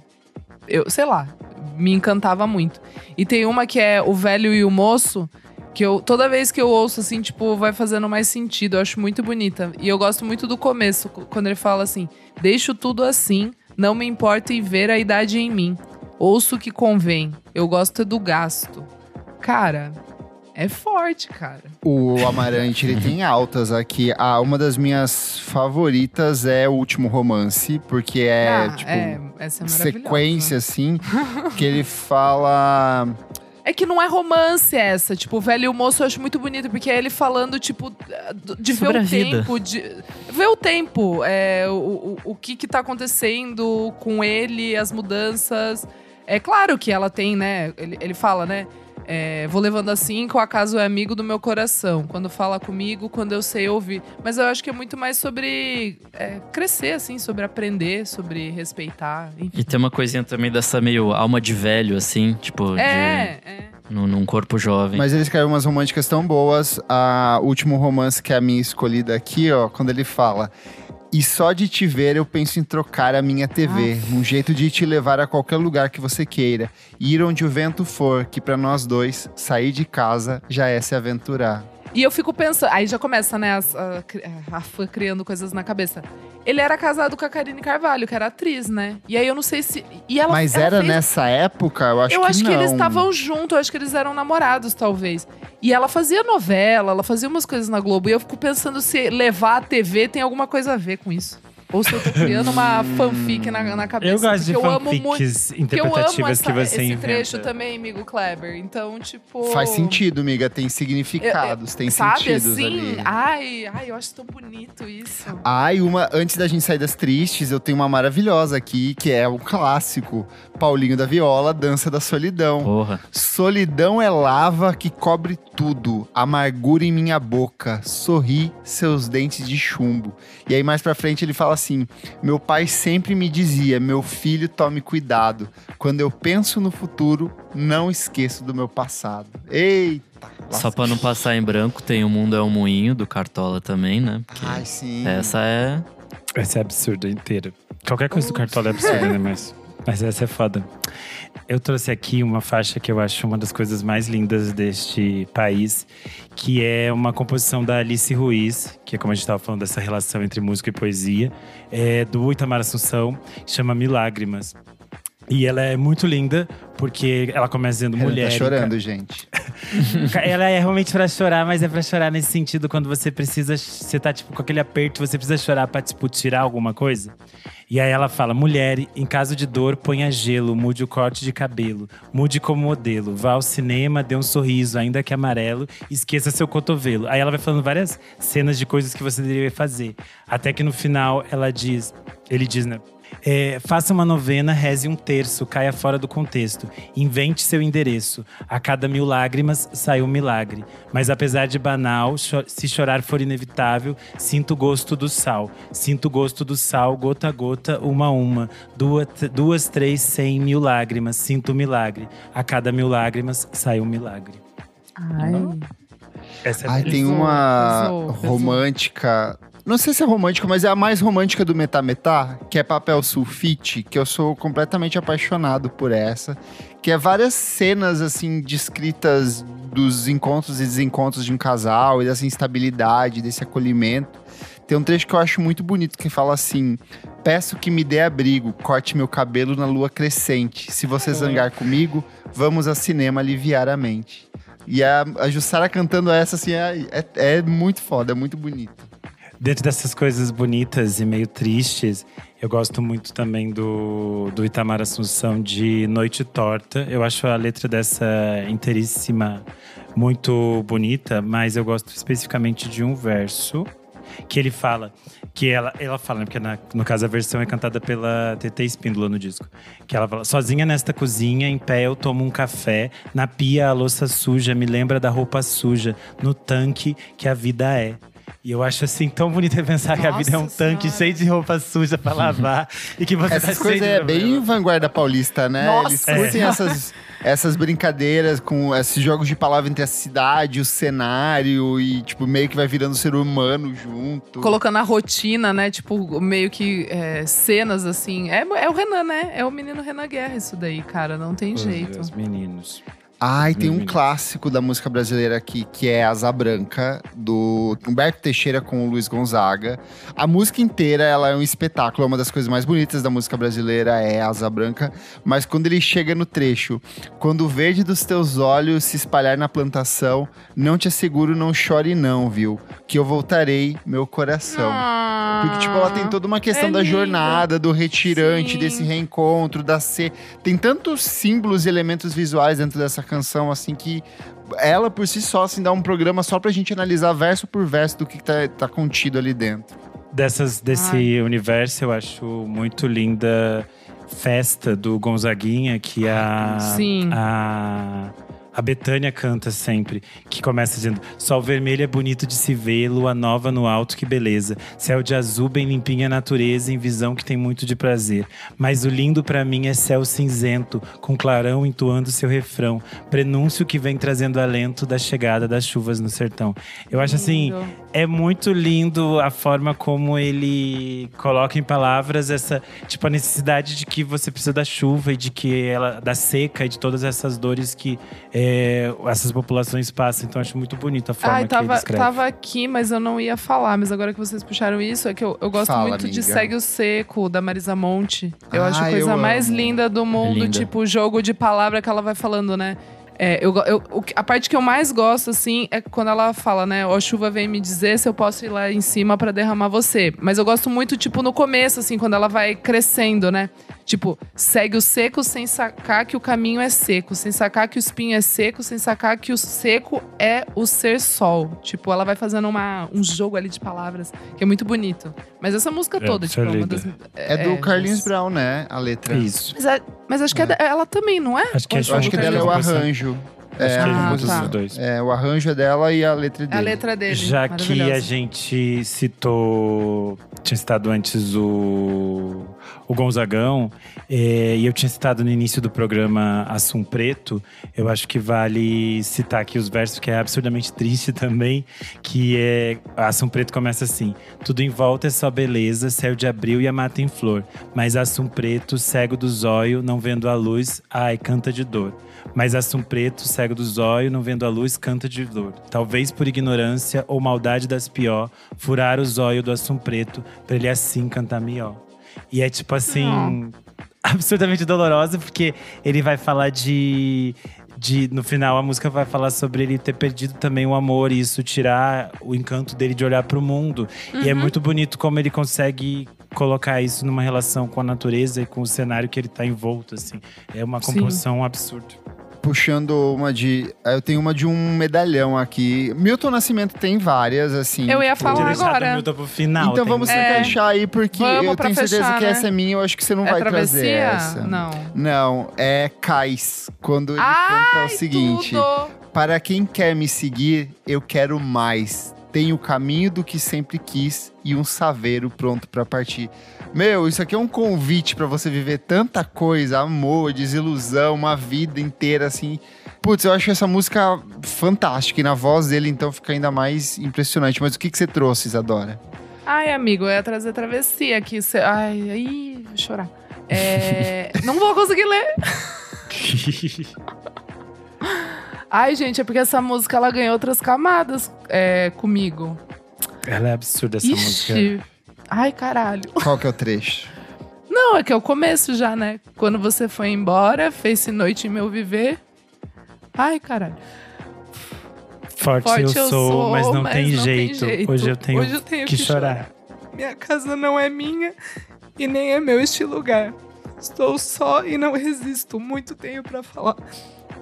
Speaker 4: eu sei lá, me encantava muito. E tem uma que é O Velho e o Moço, que eu toda vez que eu ouço assim, tipo, vai fazendo mais sentido. Eu acho muito bonita. E eu gosto muito do começo, quando ele fala assim: "Deixo tudo assim, não me importa em ver a idade em mim. Ouço o que convém. Eu gosto do gasto." Cara, é forte, cara.
Speaker 1: O Amarante, ele tem altas aqui. Ah, uma das minhas favoritas é o último romance, porque é,
Speaker 4: ah,
Speaker 1: tipo,
Speaker 4: é, essa é
Speaker 1: sequência, assim, que ele fala.
Speaker 4: É que não é romance essa. Tipo, o velho e o moço eu acho muito bonito, porque é ele falando, tipo, de
Speaker 2: Sobre
Speaker 4: ver o tempo. De, ver o tempo. É, o, o, o que que tá acontecendo com ele, as mudanças. É claro que ela tem, né? Ele, ele fala, né? É, vou levando assim, que o acaso é amigo do meu coração. Quando fala comigo, quando eu sei ouvir. Mas eu acho que é muito mais sobre é, crescer, assim, sobre aprender, sobre respeitar. Enfim.
Speaker 2: E tem uma coisinha também dessa meio alma de velho, assim, tipo,
Speaker 4: É, é.
Speaker 2: de, num, num corpo jovem.
Speaker 1: Mas ele escreve umas românticas tão boas. A o último romance que é a minha escolhida aqui, ó, quando ele fala. E só de te ver eu penso em trocar a minha TV, um jeito de te levar a qualquer lugar que você queira, ir onde o vento for, que pra nós dois sair de casa já é se aventurar.
Speaker 4: E eu fico pensando, aí já começa, né, a, cri- a fã criando coisas na cabeça. Ele era casado com a Karine Carvalho, que era atriz, né? E aí eu não sei se. E ela,
Speaker 1: Mas
Speaker 4: ela
Speaker 1: era
Speaker 4: fez-
Speaker 1: nessa época, eu acho
Speaker 4: eu
Speaker 1: que
Speaker 4: acho
Speaker 1: não.
Speaker 4: que eles estavam juntos, eu acho que eles eram namorados, talvez. E ela fazia novela, ela fazia umas coisas na Globo. E eu fico pensando se levar a TV tem alguma coisa a ver com isso. Ou se eu tô criando uma fanfic na, na cabeça.
Speaker 3: Eu gosto de
Speaker 4: porque eu amo muito.
Speaker 3: fanfics
Speaker 4: Porque eu amo
Speaker 3: interpretativas
Speaker 4: essa,
Speaker 3: que você
Speaker 4: esse
Speaker 3: inventa.
Speaker 4: trecho também, amigo Kleber. Então, tipo.
Speaker 1: Faz sentido, amiga. Tem significados, tem
Speaker 4: Sabe
Speaker 1: sentidos
Speaker 4: assim?
Speaker 1: ali.
Speaker 4: Ai, ai, eu acho tão bonito isso.
Speaker 1: E uma, antes da gente sair das tristes, eu tenho uma maravilhosa aqui, que é o clássico. Paulinho da Viola, Dança da Solidão.
Speaker 2: Porra.
Speaker 1: Solidão é lava que cobre tudo, amargura em minha boca, sorri seus dentes de chumbo. E aí mais pra frente ele fala assim: Meu pai sempre me dizia, meu filho, tome cuidado. Quando eu penso no futuro, não esqueço do meu passado. Eita!
Speaker 2: Só pra não passar em branco, tem O Mundo é um Moinho, do Cartola também, né? Porque
Speaker 1: Ai, sim.
Speaker 2: essa é.
Speaker 3: Essa é absurda inteira. Qualquer coisa do Cartola é absurda, né? Mas, mas essa é foda. Eu trouxe aqui uma faixa que eu acho uma das coisas mais lindas deste país, que é uma composição da Alice Ruiz, que é como a gente estava falando dessa relação entre música e poesia, é do Itamar Assunção, chama Milágrimas. E ela é muito linda, porque ela começa dizendo
Speaker 1: Ela
Speaker 3: mulher.
Speaker 1: tá chorando, gente.
Speaker 3: Ela é realmente pra chorar, mas é pra chorar nesse sentido quando você precisa. Você tá, tipo, com aquele aperto, você precisa chorar pra, tipo, tirar alguma coisa. E aí ela fala: mulher, em caso de dor, ponha gelo, mude o corte de cabelo, mude como modelo, vá ao cinema, dê um sorriso, ainda que amarelo, esqueça seu cotovelo. Aí ela vai falando várias cenas de coisas que você deveria fazer. Até que no final ela diz: ele diz, né? É, faça uma novena, reze um terço, caia fora do contexto. Invente seu endereço. A cada mil lágrimas sai um milagre. Mas apesar de banal, cho- se chorar for inevitável, sinto o gosto do sal. Sinto o gosto do sal, gota a gota, uma a uma. Duas, duas três, cem mil lágrimas. Sinto o milagre. A cada mil lágrimas sai um milagre.
Speaker 4: Ai.
Speaker 3: Essa é
Speaker 1: Ai, tem uma
Speaker 4: pesou, pesou.
Speaker 1: romântica. Não sei se é romântica, mas é a mais romântica do Metá Metá, que é papel sulfite, que eu sou completamente apaixonado por essa. Que é várias cenas, assim, descritas dos encontros e desencontros de um casal, e dessa instabilidade, desse acolhimento. Tem um trecho que eu acho muito bonito, que fala assim: Peço que me dê abrigo, corte meu cabelo na lua crescente. Se você zangar comigo, vamos ao cinema aliviar a mente. E a, a Jussara cantando essa, assim, é, é, é muito foda, é muito bonito.
Speaker 3: Dentro dessas coisas bonitas e meio tristes, eu gosto muito também do, do Itamar Assunção de Noite Torta. Eu acho a letra dessa inteiríssima muito bonita, mas eu gosto especificamente de um verso que ele fala, que ela, ela fala, né, porque na- no caso a versão é cantada pela TT Espíndola no disco, que ela fala, sozinha nesta cozinha, em pé eu tomo um café, na pia a louça suja me lembra da roupa suja, no tanque que a vida é. E eu acho assim tão bonito pensar que a vida é um
Speaker 4: Nossa
Speaker 3: tanque
Speaker 4: Senhora.
Speaker 3: cheio de roupa suja pra lavar e que você
Speaker 1: Essas
Speaker 3: tá
Speaker 1: coisas é bem vanguarda paulista, né?
Speaker 4: Nossa
Speaker 1: Eles curtem
Speaker 4: Senhora.
Speaker 1: essas, essas brincadeiras com esses jogos de palavra entre a cidade, o cenário e, tipo, meio que vai virando ser humano junto.
Speaker 4: Colocando a rotina, né? Tipo, meio que é, cenas assim. É, é o Renan, né? É o menino Renan Guerra, isso daí, cara. Não tem
Speaker 3: Pois
Speaker 4: jeito.
Speaker 3: é, Os meninos.
Speaker 1: Ai, tem um
Speaker 3: Uhum.
Speaker 1: clássico da música brasileira aqui, que é Asa Branca, do Humberto Teixeira com o Luiz Gonzaga. A música inteira, ela é um espetáculo, é uma das coisas mais bonitas da música brasileira é Asa Branca, mas quando ele chega no trecho, quando o verde dos teus olhos se espalhar na plantação, não te asseguro, não chore não, viu? Que eu voltarei, meu coração. Porque, tipo, ela tem toda uma questão
Speaker 4: é
Speaker 1: da
Speaker 4: lindo.
Speaker 1: jornada, do retirante,
Speaker 4: Sim.
Speaker 1: desse reencontro, da ser. Tem tantos símbolos e elementos visuais dentro dessa canção, assim, que ela por si só, assim, dá um programa só pra gente analisar verso por verso do que tá, tá contido ali dentro.
Speaker 3: Dessas, desse universo, eu acho muito linda Festa do Gonzaguinha, que a.
Speaker 4: Sim.
Speaker 3: A, a Betânia canta sempre, que começa dizendo: Sol vermelho é bonito de se ver, lua nova no alto, que beleza. Céu de azul, bem limpinha a natureza, em visão que tem muito de prazer. Mas o lindo pra mim é céu cinzento, com clarão entoando seu refrão, prenúncio que vem trazendo alento da chegada das chuvas no sertão. Eu acho assim. É muito lindo a forma como ele coloca em palavras essa, tipo, a necessidade de que você precisa da chuva e de que ela da seca e de todas essas dores que é, essas populações passam. Então acho muito bonito a forma
Speaker 4: Ai,
Speaker 3: que ele
Speaker 4: tava,
Speaker 3: escreve.
Speaker 4: tava aqui, mas eu não ia falar. Mas agora que vocês puxaram isso, é que eu, eu gosto
Speaker 1: Fala,
Speaker 4: muito de
Speaker 1: amiga.
Speaker 4: Segue o Seco, da Marisa Monte. Eu
Speaker 1: Ah,
Speaker 4: acho a coisa mais
Speaker 1: amo.
Speaker 4: linda do mundo,
Speaker 2: linda.
Speaker 4: tipo, jogo de palavra que ela vai falando, né? É, eu, eu- a parte que eu mais gosto, assim, é quando ela fala, né? Ó, a chuva vem me dizer se eu posso ir lá em cima pra derramar você. Mas eu gosto muito, tipo, no começo, assim, quando ela vai crescendo, né? Tipo, segue o seco sem sacar que o caminho é seco, sem sacar que o espinho é seco, sem sacar que o seco é o ser sol. Tipo, ela vai fazendo uma, um jogo ali de palavras que é muito bonito. Mas essa música
Speaker 3: É,
Speaker 4: toda, tipo,
Speaker 3: é
Speaker 4: é uma das.
Speaker 1: É, do Carlinhos. Brown, né? A letra.
Speaker 3: Isso.
Speaker 4: Mas, é- mas acho que é. da- ela também, não é?
Speaker 3: Acho que é
Speaker 4: Ou
Speaker 1: Eu acho que dela é o
Speaker 3: Brown.
Speaker 1: arranjo.
Speaker 3: Acho
Speaker 1: É,
Speaker 4: Ah, tá.
Speaker 3: dois.
Speaker 1: é, o arranjo é dela e a letra
Speaker 4: É
Speaker 1: dele.
Speaker 4: a letra dele.
Speaker 3: Já que a gente citou, tinha citado antes o, o Gonzagão, é, e eu tinha citado no início do programa Assum Preto, eu acho que vale citar aqui os versos, que é absurdamente triste também, que é, Assum Preto começa assim, tudo em volta é só beleza, céu de abril e a mata em flor, mas Assum Preto, cego do zóio, não vendo a luz, ai, canta de dor. Mas Assum Preto, cego do zóio, não vendo a luz, canta de dor. Talvez por ignorância ou maldade das pior, furar o zóio do Assum Preto, pra ele assim cantar melhor. E é tipo assim, absurdamente dolorosa, porque ele vai falar de. De, no final, a música vai falar sobre ele ter perdido também o amor e isso tirar o encanto dele de olhar pro mundo. E é muito bonito como ele consegue colocar isso numa relação com a natureza e com o cenário que ele tá envolto, assim. É uma composição absurda.
Speaker 1: Puxando uma de. Eu tenho uma de um medalhão aqui. Milton Nascimento tem várias, assim.
Speaker 4: Eu ia
Speaker 1: tipo,
Speaker 4: falar agora.
Speaker 3: Milton pro final.
Speaker 1: Então vamos
Speaker 4: É.
Speaker 1: encaixar aí, porque
Speaker 4: Vamos
Speaker 1: eu tenho certeza
Speaker 4: fechar,
Speaker 1: que
Speaker 4: né?
Speaker 1: essa é minha, eu acho que você não
Speaker 4: é
Speaker 1: vai trazer
Speaker 4: travessia?
Speaker 1: essa.
Speaker 4: Não.
Speaker 1: Não, é Cais, quando ele
Speaker 4: Ai,
Speaker 1: canta o seguinte:
Speaker 4: Tudo.
Speaker 1: Para quem quer me seguir, eu quero mais. Tenho o caminho do que sempre quis e um saveiro pronto pra partir. Meu, isso aqui é um convite pra você viver tanta coisa, amor, desilusão, uma vida inteira assim. Putz, eu acho essa música fantástica e na voz dele então fica ainda mais impressionante. Mas o que, que você trouxe, Isadora?
Speaker 4: Ai, amigo, eu ia trazer travessia aqui. Cê- Ai, ai, vou chorar. É, não vou conseguir ler. Ai, gente, é porque essa música ela ganhou outras camadas é, comigo.
Speaker 3: Ela é absurda, essa música.
Speaker 4: Ai, caralho.
Speaker 1: Qual que é o trecho?
Speaker 4: Não, é que é o começo já, né? Quando você foi embora, fez-se noite em meu viver. Ai, caralho.
Speaker 3: Forte,
Speaker 4: Forte
Speaker 3: eu sou, mas não, tem, jeito. Hoje eu tenho,
Speaker 4: Hoje eu tenho
Speaker 3: que,
Speaker 4: que
Speaker 3: chorar.
Speaker 4: Minha casa não é minha e nem é meu este lugar. Estou só e não resisto. Muito tenho pra falar.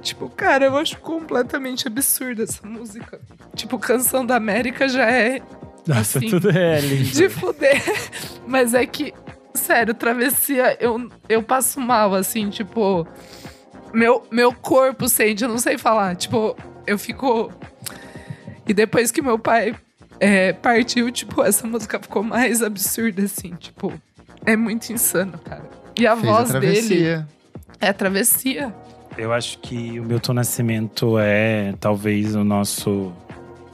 Speaker 4: Tipo, cara, eu acho completamente absurda essa música. Tipo, Canção da América já é
Speaker 3: Nossa,
Speaker 4: Assim,
Speaker 3: tudo é lindo.
Speaker 4: de fuder. Mas é que, sério, travessia, eu, eu passo mal, assim, tipo. Meu, meu corpo sente, eu não sei falar. Tipo, eu fico. E depois que meu pai é, partiu, tipo, essa música ficou mais absurda, assim, tipo, é muito insano, cara. E a
Speaker 1: Fez
Speaker 4: voz
Speaker 1: a
Speaker 4: dele
Speaker 1: travessia.
Speaker 4: é travessia.
Speaker 3: Eu acho que o Milton Nascimento é talvez o nosso.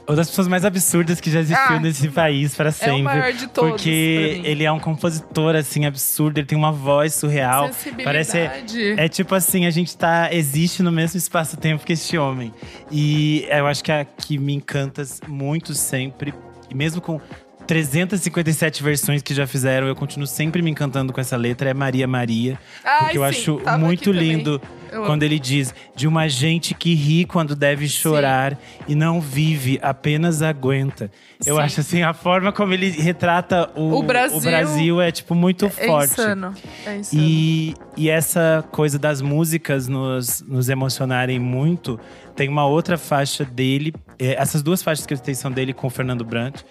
Speaker 3: Uma das pessoas mais absurdas que já existiu
Speaker 4: Ah,
Speaker 3: nesse país para
Speaker 4: É
Speaker 3: sempre.
Speaker 4: o maior de todos.
Speaker 3: porque ele é um compositor, assim, absurdo. Ele tem uma voz surreal. Parece.
Speaker 4: Sensibilidade.
Speaker 3: É tipo assim, a gente tá. Existe no mesmo espaço-tempo que este homem. E eu acho que a que me encanta muito sempre, e mesmo com 357 versões que já fizeram, eu continuo sempre me encantando com essa letra, é Maria Maria.
Speaker 4: Ai,
Speaker 3: Porque eu
Speaker 4: sim,
Speaker 3: acho muito
Speaker 4: aqui também. Amo.
Speaker 3: quando ele diz de uma gente que ri quando deve chorar e não vive, apenas aguenta. Eu
Speaker 4: Sim.
Speaker 3: acho assim, a forma como ele retrata o,
Speaker 4: O Brasil
Speaker 3: Brasil é tipo muito
Speaker 4: É
Speaker 3: forte.
Speaker 4: insano. É insano.
Speaker 3: E, e essa coisa das músicas nos, nos emocionarem muito, tem uma outra faixa dele. é, essas duas faixas que eu citei são dele com o Fernando Brant.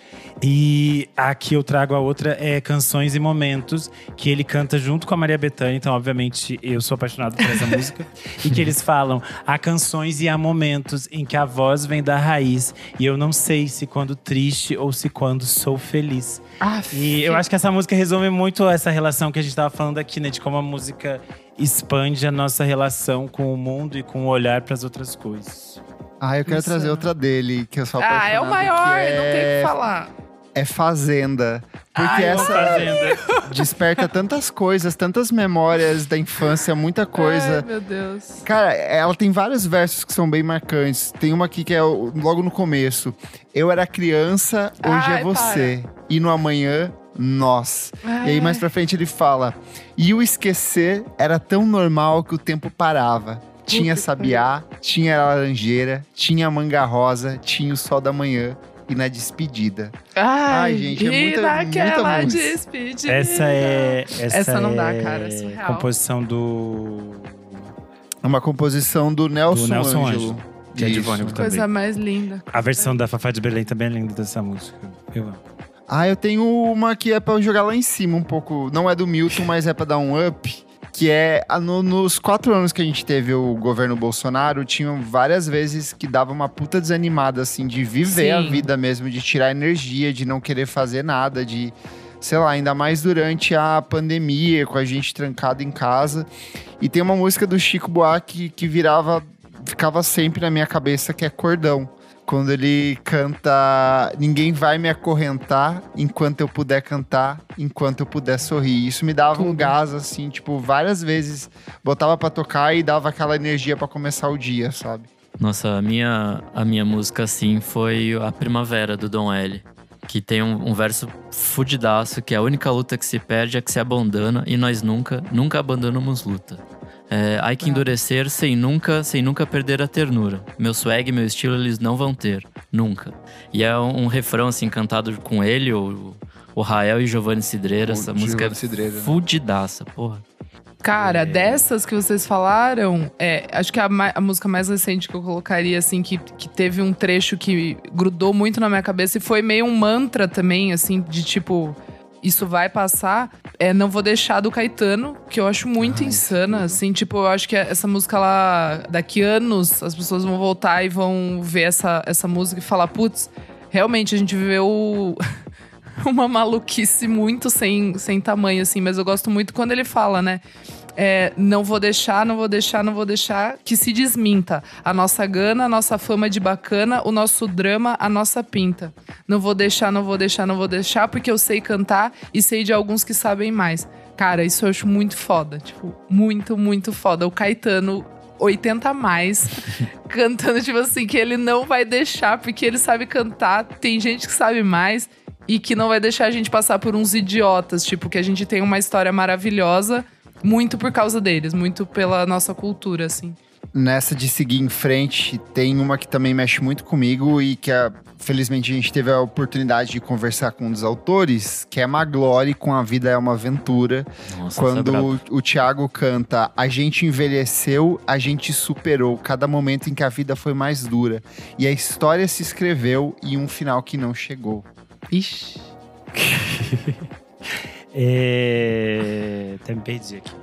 Speaker 3: E aqui eu trago a outra é Canções e Momentos, que ele canta junto com a Maria Bethânia. Então, obviamente, eu sou apaixonado por essa música. E que eles falam: há canções e há momentos em que a voz vem da raiz. E eu não sei se quando triste ou se quando sou feliz.
Speaker 4: Aff.
Speaker 3: E eu acho que essa música resume muito essa relação que a gente tava falando aqui, né? De como a música expande a nossa relação com o mundo e com o olhar para as outras coisas.
Speaker 1: Ah, eu quero
Speaker 4: Insano.
Speaker 1: trazer outra dele, que eu sou
Speaker 4: Ah,
Speaker 1: apaixonado.
Speaker 4: é o maior,
Speaker 1: que
Speaker 4: não tem o
Speaker 1: é,
Speaker 4: que falar.
Speaker 1: É Fazenda. Porque
Speaker 3: Ai,
Speaker 1: essa
Speaker 3: Fazenda.
Speaker 1: desperta tantas coisas, tantas memórias da infância, muita coisa.
Speaker 4: Ai, meu Deus.
Speaker 1: Cara, ela tem vários versos que são bem marcantes. Tem uma aqui que é logo no começo. Eu era criança, hoje
Speaker 4: Ai,
Speaker 1: é você. E no amanhã, nós. E aí mais pra frente ele fala: E o esquecer era tão normal que o tempo parava. Tinha sabiá, tinha laranjeira, tinha manga rosa, tinha o sol da manhã. E na despedida.
Speaker 4: Ai,
Speaker 1: Ai, gente, é muita-
Speaker 4: naquela
Speaker 1: muita música.
Speaker 4: despedida.
Speaker 3: Essa é. Essa,
Speaker 4: Essa não dá,
Speaker 3: é
Speaker 4: cara, é surreal.
Speaker 3: composição do.
Speaker 1: É uma composição do Nelson,
Speaker 3: Nelson
Speaker 1: Ângelo.
Speaker 3: Ângelo, que é de
Speaker 1: Isso.
Speaker 3: Vônico também.
Speaker 4: Coisa mais linda.
Speaker 3: A versão da Fafá de Belém também é linda dessa música. Eu amo.
Speaker 1: Ah, eu tenho uma que é pra jogar lá em cima um pouco. Não é do Milton, mas é pra dar um up. Que é a- no- nos quatro anos que a gente teve o governo Bolsonaro, tinham várias vezes que dava uma puta desanimada, assim, de viver a
Speaker 4: Sim.
Speaker 1: vida mesmo, de tirar energia, de não querer fazer nada, de. Sei lá, ainda mais durante a pandemia, com a gente trancado em casa. E tem uma música do Chico Buarque que virava, ficava sempre na minha cabeça, que é Cordão. Quando ele canta Ninguém vai me acorrentar enquanto eu puder cantar, enquanto eu puder sorrir. Isso me dava um
Speaker 4: Tudo.
Speaker 1: gás, assim, tipo, várias vezes botava pra tocar e dava aquela energia pra começar o dia, sabe?
Speaker 2: Nossa, a minha, a minha música, assim, foi a Primavera, do Dom L. Que tem um, um verso fudidaço, que é a única luta que se perde é que se abandona e nós nunca, nunca abandonamos luta. É, ai que endurecer sem nunca, sem nunca perder a ternura. Meu swag, meu estilo, eles não vão ter. Nunca. E é um, um refrão, assim, cantado com ele, o, o Rael e Giovanni Cidreira.
Speaker 1: O
Speaker 2: Essa música
Speaker 1: Giovanni Cidreira,
Speaker 2: é
Speaker 1: né?
Speaker 2: fudidaça, porra.
Speaker 4: Cara, dessas que vocês falaram, é, acho que a, a música mais recente que eu colocaria, assim, que, que teve um trecho que grudou muito na minha cabeça e foi meio um mantra também, assim, de tipo, isso vai passar. É Não Vou Deixar do Caetano, que eu acho muito
Speaker 1: Ai,
Speaker 4: insana, assim, tipo, eu acho que essa música, ela, daqui anos, as pessoas vão voltar e vão ver essa, essa música e falar, putz, realmente a gente viveu uma maluquice muito sem, sem tamanho, assim, mas eu gosto muito quando ele fala, né? É, não vou deixar, não vou deixar, não vou deixar que se desminta. A nossa gana, a nossa fama de bacana, o nosso drama, a nossa pinta. Não vou deixar, não vou deixar, não vou deixar, porque eu sei cantar e sei de alguns que sabem mais. Cara, isso eu acho muito foda. Tipo, muito, muito foda. O Caetano, 80 a mais, cantando, tipo assim, que ele não vai deixar, porque ele sabe cantar. Tem gente que sabe mais e que não vai deixar a gente passar por uns idiotas. Tipo, que a gente tem uma história maravilhosa, muito por causa deles, muito pela nossa cultura, assim.
Speaker 1: Nessa de seguir em frente, tem uma que também mexe muito comigo e que a- felizmente a gente teve a oportunidade de conversar com um dos autores, que é Maglore com A Vida é uma Aventura.
Speaker 2: Nossa, é
Speaker 1: Quando
Speaker 2: braba.
Speaker 1: o, o Thiago canta A gente envelheceu, a gente superou cada momento em que a vida foi mais dura. E a história se escreveu e um final que não chegou.
Speaker 4: Ixi.
Speaker 3: É... Até me perdi aqui.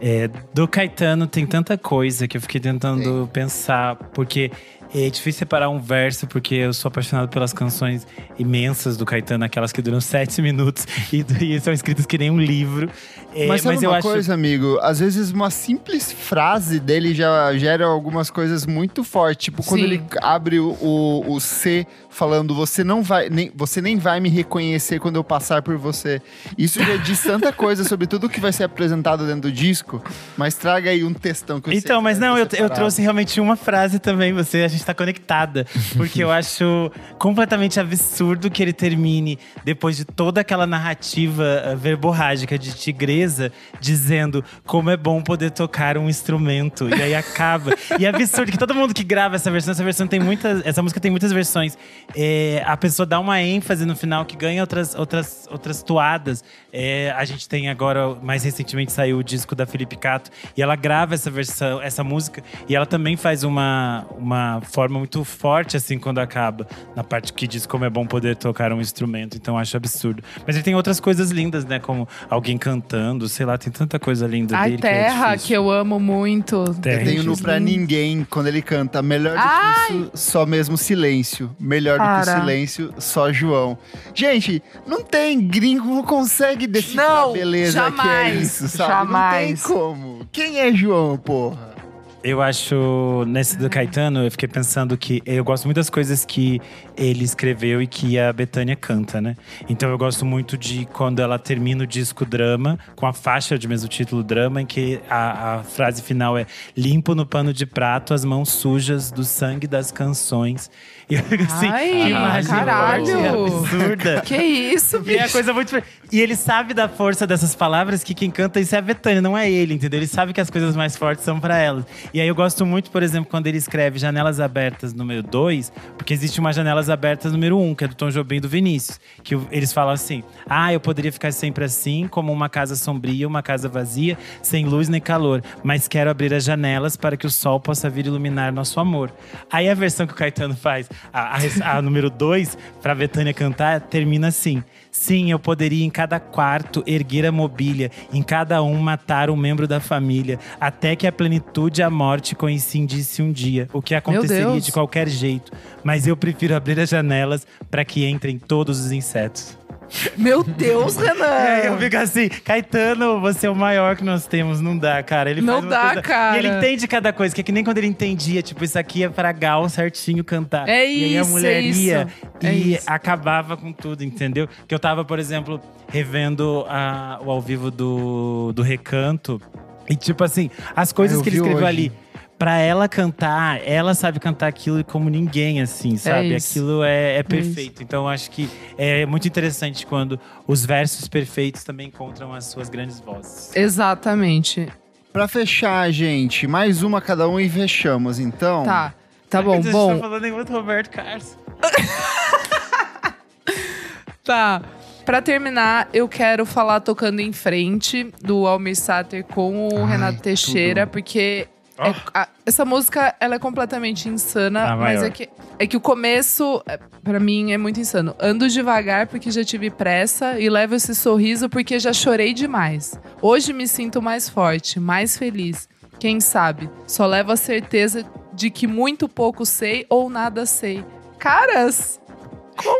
Speaker 3: É, do Caetano tem tanta coisa que eu fiquei tentando pensar, porque É difícil separar um verso, porque eu sou apaixonado pelas canções imensas do Caetano, aquelas que duram sete minutos e, e são escritas que nem um livro. É,
Speaker 1: mas sabe
Speaker 3: mas eu
Speaker 1: uma
Speaker 3: acho.
Speaker 1: coisa, amigo? Às vezes uma simples frase dele já gera algumas coisas muito fortes. Tipo, quando
Speaker 4: Sim.
Speaker 1: ele abre o, o, o C falando você não vai, nem, você nem vai me reconhecer quando eu passar por você. Isso já diz tanta coisa sobre tudo que vai ser apresentado dentro do disco, mas traga aí um textão que eu
Speaker 3: Então, mas não, eu, eu trouxe realmente uma frase também, você, a gente tá conectada. Porque eu acho completamente absurdo que ele termine, depois de toda aquela narrativa eh, verborrágica de tigresa, dizendo como é bom poder tocar um instrumento. E aí acaba. e é absurdo que todo mundo que grava essa versão, essa versão tem muitas. Essa música tem muitas versões. É, a pessoa dá uma ênfase no final que ganha outras, outras, outras toadas. É, a gente tem agora, mais recentemente saiu o disco da Felipe Cato e ela grava essa versão, essa música e ela também faz uma, uma forma muito forte assim quando acaba, na parte que diz como é bom poder tocar um instrumento. Então acho absurdo. Mas ele tem outras coisas lindas, né, como alguém cantando, sei lá, tem tanta coisa linda
Speaker 4: Ai,
Speaker 3: dele
Speaker 4: Terra,
Speaker 3: que é
Speaker 4: que eu amo muito.
Speaker 3: Terra.
Speaker 1: Eu tenho no Pra. Ninguém, quando ele canta Melhor do que isso, só mesmo silêncio. Melhor do que
Speaker 4: Para.
Speaker 1: o silêncio, só João. Gente, não tem gringo, não consegue decifrar
Speaker 4: Não,
Speaker 1: a beleza
Speaker 4: jamais,
Speaker 1: que é isso, sabe?
Speaker 4: jamais.
Speaker 1: Não tem como. Quem é João, porra?
Speaker 3: Eu acho, nesse do Caetano, eu fiquei pensando que eu gosto muito das coisas que ele escreveu e que a Betânia canta, né? Então eu gosto muito de quando ela termina o disco Drama, com a faixa de mesmo título Drama, em que a, a frase final é Limpo no pano de prato as mãos sujas do sangue das canções. E eu fico assim,
Speaker 4: Ai,
Speaker 3: que imagem
Speaker 4: caralho.
Speaker 3: absurda.
Speaker 4: Que isso,
Speaker 3: E é
Speaker 4: bicho?
Speaker 3: coisa muito. E ele sabe da força dessas palavras que quem canta isso é a Betânia, não é ele, entendeu? Ele sabe que as coisas mais fortes são pra ela. E aí eu gosto muito, por exemplo, quando ele escreve Janelas Abertas número 2, porque existe uma Janelas Abertas número 1, um, que é do Tom Jobim e do Vinícius. Que eles falam assim: ah, eu poderia ficar sempre assim, como uma casa sombria, uma casa vazia, sem luz nem calor, mas quero abrir as janelas para que o sol possa vir iluminar nosso amor. Aí a versão que o Caetano faz, a, a a número 2, pra Betânia cantar, termina assim. Sim, eu poderia em cada quarto erguer a mobília, em cada um matar um membro da família, até que a plenitude e a morte coincidisse um dia, o que aconteceria de qualquer jeito. Mas eu prefiro abrir as janelas para que entrem todos os insetos.
Speaker 4: Meu Deus,
Speaker 3: E aí eu
Speaker 4: Renan.
Speaker 3: fico assim, Caetano, você é o maior que nós temos, não dá, cara. Ele
Speaker 4: Não dá,
Speaker 3: coisa-
Speaker 4: cara.
Speaker 3: E ele entende cada coisa, que é que nem quando ele entendia, tipo, isso aqui é pra Gal certinho cantar.
Speaker 4: É
Speaker 3: E aí a
Speaker 4: isso,
Speaker 3: mulher
Speaker 4: é isso.
Speaker 3: ia
Speaker 4: É
Speaker 3: e
Speaker 4: isso.
Speaker 3: acabava com tudo, entendeu? Que eu tava, por exemplo, revendo a- o ao vivo do, do Recanto. E tipo assim, as coisas que ele escreveu
Speaker 1: hoje.
Speaker 3: ali. Pra ela cantar, ela sabe cantar aquilo como ninguém, assim, sabe?
Speaker 4: isso.
Speaker 3: Aquilo é, é perfeito. Então, eu acho que é muito interessante quando os versos perfeitos também encontram as suas grandes vozes.
Speaker 4: Exatamente.
Speaker 1: Pra fechar, gente, mais uma cada um e fechamos, então.
Speaker 4: Tá. Tá bom,
Speaker 3: A gente
Speaker 4: bom.
Speaker 3: tá falando em outro Roberto Carlos.
Speaker 4: Tá. Pra terminar, eu quero falar Tocando em Frente, do Almir Sater com o
Speaker 1: Ai,
Speaker 4: Renato Teixeira,
Speaker 1: tudo.
Speaker 4: porque é- a- essa música ela é completamente insana,
Speaker 3: A
Speaker 4: mas é que, é que o começo, é, pra mim, é muito insano. Ando devagar porque já tive pressa e levo esse sorriso porque já chorei demais. Hoje me sinto mais forte, mais feliz. Quem sabe? Só levo a certeza de que muito pouco sei ou nada sei. Caras,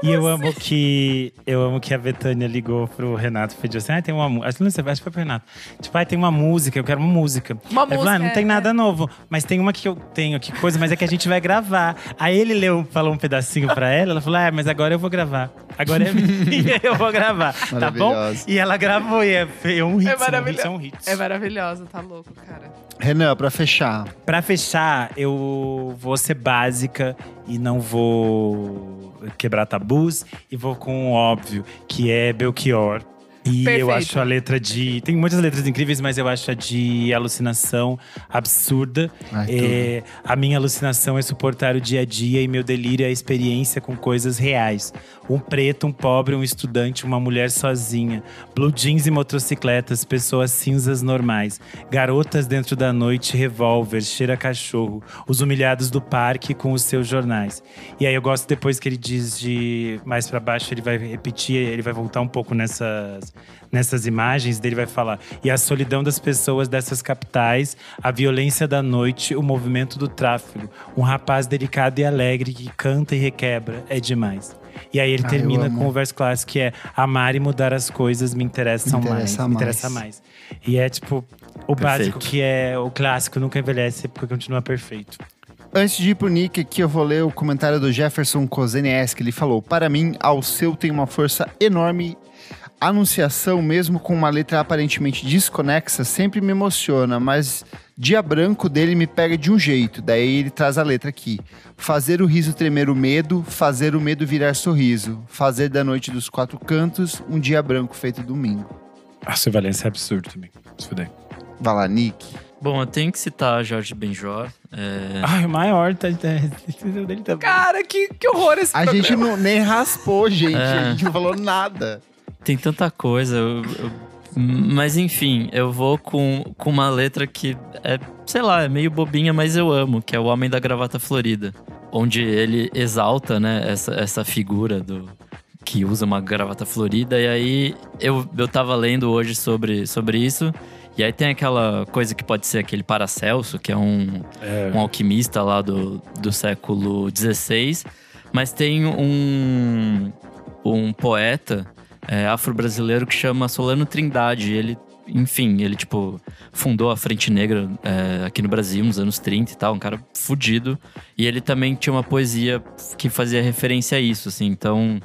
Speaker 3: E eu amo que eu amo que a Betânia ligou pro Renato e pediu assim: ah, tem uma música. Acho que foi pro Renato. Tipo, ah, tem uma música, eu quero uma música.
Speaker 4: Uma
Speaker 3: Ele falou,
Speaker 4: música,
Speaker 3: ah, não tem
Speaker 4: é,
Speaker 3: nada novo, mas tem uma que eu tenho, que coisa, mas é que a gente vai gravar. Aí ele leu, falou um pedacinho pra ela, ela falou: ah, mas agora eu vou gravar. Agora é minha, eu vou gravar. Tá bom? E ela gravou e é, é um hit.
Speaker 4: É maravilhoso.
Speaker 3: é um hit.
Speaker 4: é maravilhosa, tá louco, cara.
Speaker 1: Renan, pra fechar.
Speaker 3: Pra fechar, eu vou ser básica e não vou quebrar tabus e vou com o óbvio, que é Belchior. E eu
Speaker 4: Perfeito.
Speaker 3: acho a letra de. Tem muitas letras incríveis, mas eu acho a de alucinação absurda.
Speaker 1: Ai,
Speaker 3: É, a minha alucinação é suportar o dia a dia e meu delírio é a experiência com coisas reais. Um preto, um pobre, um estudante, uma mulher sozinha. Blue jeans e motocicletas, pessoas cinzas normais. Garotas dentro da noite, revólver, cheira cachorro. Os humilhados do parque com os seus jornais. E aí eu gosto depois que ele diz de mais pra baixo, ele vai repetir, ele vai voltar um pouco nessas Nessas imagens dele vai falar: e a solidão das pessoas dessas capitais, a violência da noite, o movimento do tráfego, um rapaz delicado e alegre que canta e requebra, é demais. E aí ele
Speaker 1: Ah,
Speaker 3: termina com o verso clássico que é amar e mudar as coisas me interessam
Speaker 1: Me interessa
Speaker 3: mais, me interessa
Speaker 1: mais.
Speaker 3: mais. E é tipo o básico
Speaker 2: Perfeito.
Speaker 3: que é o clássico nunca envelhece porque continua perfeito.
Speaker 1: Antes de ir pro Nick, aqui eu vou ler o comentário do Jefferson Kozenieski. Ele falou: Para mim, ao seu tem uma força enorme. Anunciação, mesmo com uma letra aparentemente desconexa, sempre me emociona, mas dia branco dele me pega de um jeito. Daí ele traz a letra aqui: Fazer o riso tremer o medo, fazer o medo virar sorriso, fazer da noite dos quatro cantos um dia branco feito domingo.
Speaker 3: Nossa, Valência é absurdo também. Se fuder.
Speaker 1: Vai lá, Nick.
Speaker 2: Bom, eu tenho que citar Jorge Benjor. É,
Speaker 3: Ai, o maior tá, tá, dele tá
Speaker 4: Cara, que, que horror esse
Speaker 1: A
Speaker 4: programa.
Speaker 1: gente não, nem raspou, gente.
Speaker 2: É.
Speaker 1: A gente não falou nada.
Speaker 2: Tem tanta coisa. eu- eu- mas enfim, eu vou com, com uma letra que é, sei lá, é meio bobinha, mas eu amo, que é o Homem da Gravata Florida. Onde ele exalta, né, essa, essa figura do que usa uma gravata florida. E aí eu, eu tava lendo hoje sobre, sobre isso. E aí tem aquela coisa que pode ser aquele Paracelso, que é um,
Speaker 3: É.
Speaker 2: um alquimista lá do, do século XVI, mas tem um, um poeta é, afro-brasileiro que chama Solano Trindade. Ele, enfim, ele, tipo, fundou a Frente Negra é, aqui no Brasil nos anos 30 e tal, um cara fudido. E ele também tinha uma poesia que fazia referência a isso, assim. Então,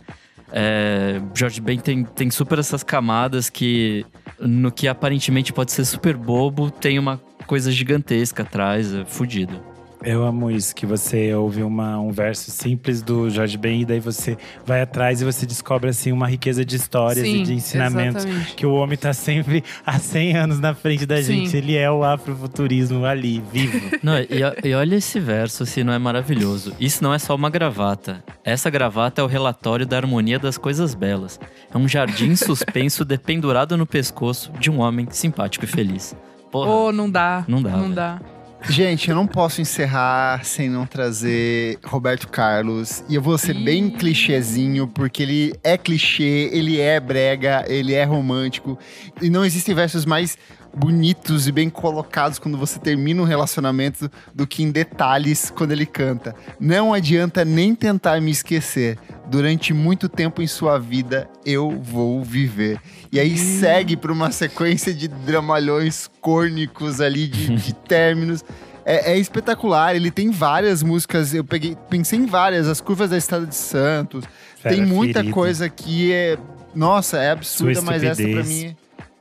Speaker 2: é, Jorge Ben tem, tem super essas camadas que, no que aparentemente pode ser super bobo, tem uma coisa gigantesca atrás, é fudido.
Speaker 3: Eu amo isso, que você ouve uma, um verso simples do Jorge Ben e daí você vai atrás e você descobre assim uma riqueza de histórias
Speaker 4: Sim,
Speaker 3: e de ensinamentos.
Speaker 4: exatamente.
Speaker 3: Que o homem tá sempre há 100 anos na frente da
Speaker 4: Sim.
Speaker 3: gente. Ele é o afrofuturismo ali, vivo.
Speaker 2: Não, e, e olha esse verso, se não é maravilhoso. Isso não é só uma gravata. Essa gravata é o relatório da harmonia das coisas belas. É um jardim suspenso dependurado no pescoço de um homem simpático e feliz. Porra.
Speaker 4: Ô, não dá.
Speaker 2: Não dá,
Speaker 4: Não
Speaker 2: velho.
Speaker 4: dá.
Speaker 1: Gente, eu não posso encerrar sem não trazer Roberto Carlos. E eu vou ser bem clichêzinho, porque ele é clichê, ele é brega, ele é romântico. E não existem versos mais bonitos e bem colocados quando você termina um relacionamento do que em detalhes quando ele canta. Não adianta nem tentar me esquecer. Durante muito tempo em sua vida, eu vou viver. E aí segue para uma sequência de dramalhões córnicos ali, de, de términos. É, é espetacular, ele tem várias músicas, eu peguei, pensei em várias, as curvas da Estrada de Santos.
Speaker 3: Fera
Speaker 1: tem muita
Speaker 3: ferida.
Speaker 1: coisa que é. Nossa, é absurda, mas essa pra mim.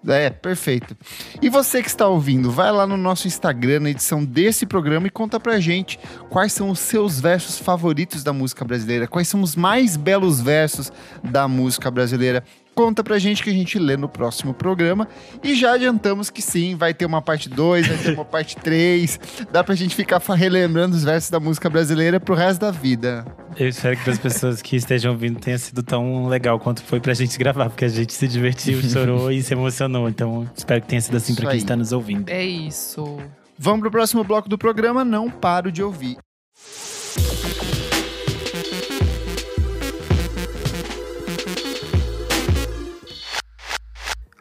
Speaker 1: É, perfeito. E você que está ouvindo, vai lá no nosso Instagram, na edição desse programa, e conta pra gente quais são os seus versos favoritos da música brasileira, quais são os mais belos versos da música brasileira. Conta pra gente que a gente lê no próximo programa. E já adiantamos que sim, vai ter uma parte 2, vai ter uma parte 3. Dá pra gente ficar relembrando os versos da música brasileira pro resto da vida.
Speaker 3: Eu espero que as pessoas que estejam ouvindo tenha sido tão legal quanto foi pra gente gravar, porque a gente se divertiu, chorou e se emocionou. Então, espero que tenha sido assim
Speaker 1: Isso
Speaker 3: pra quem
Speaker 1: aí.
Speaker 3: está nos ouvindo.
Speaker 4: É isso.
Speaker 1: Vamos pro próximo bloco do programa, não paro de ouvir.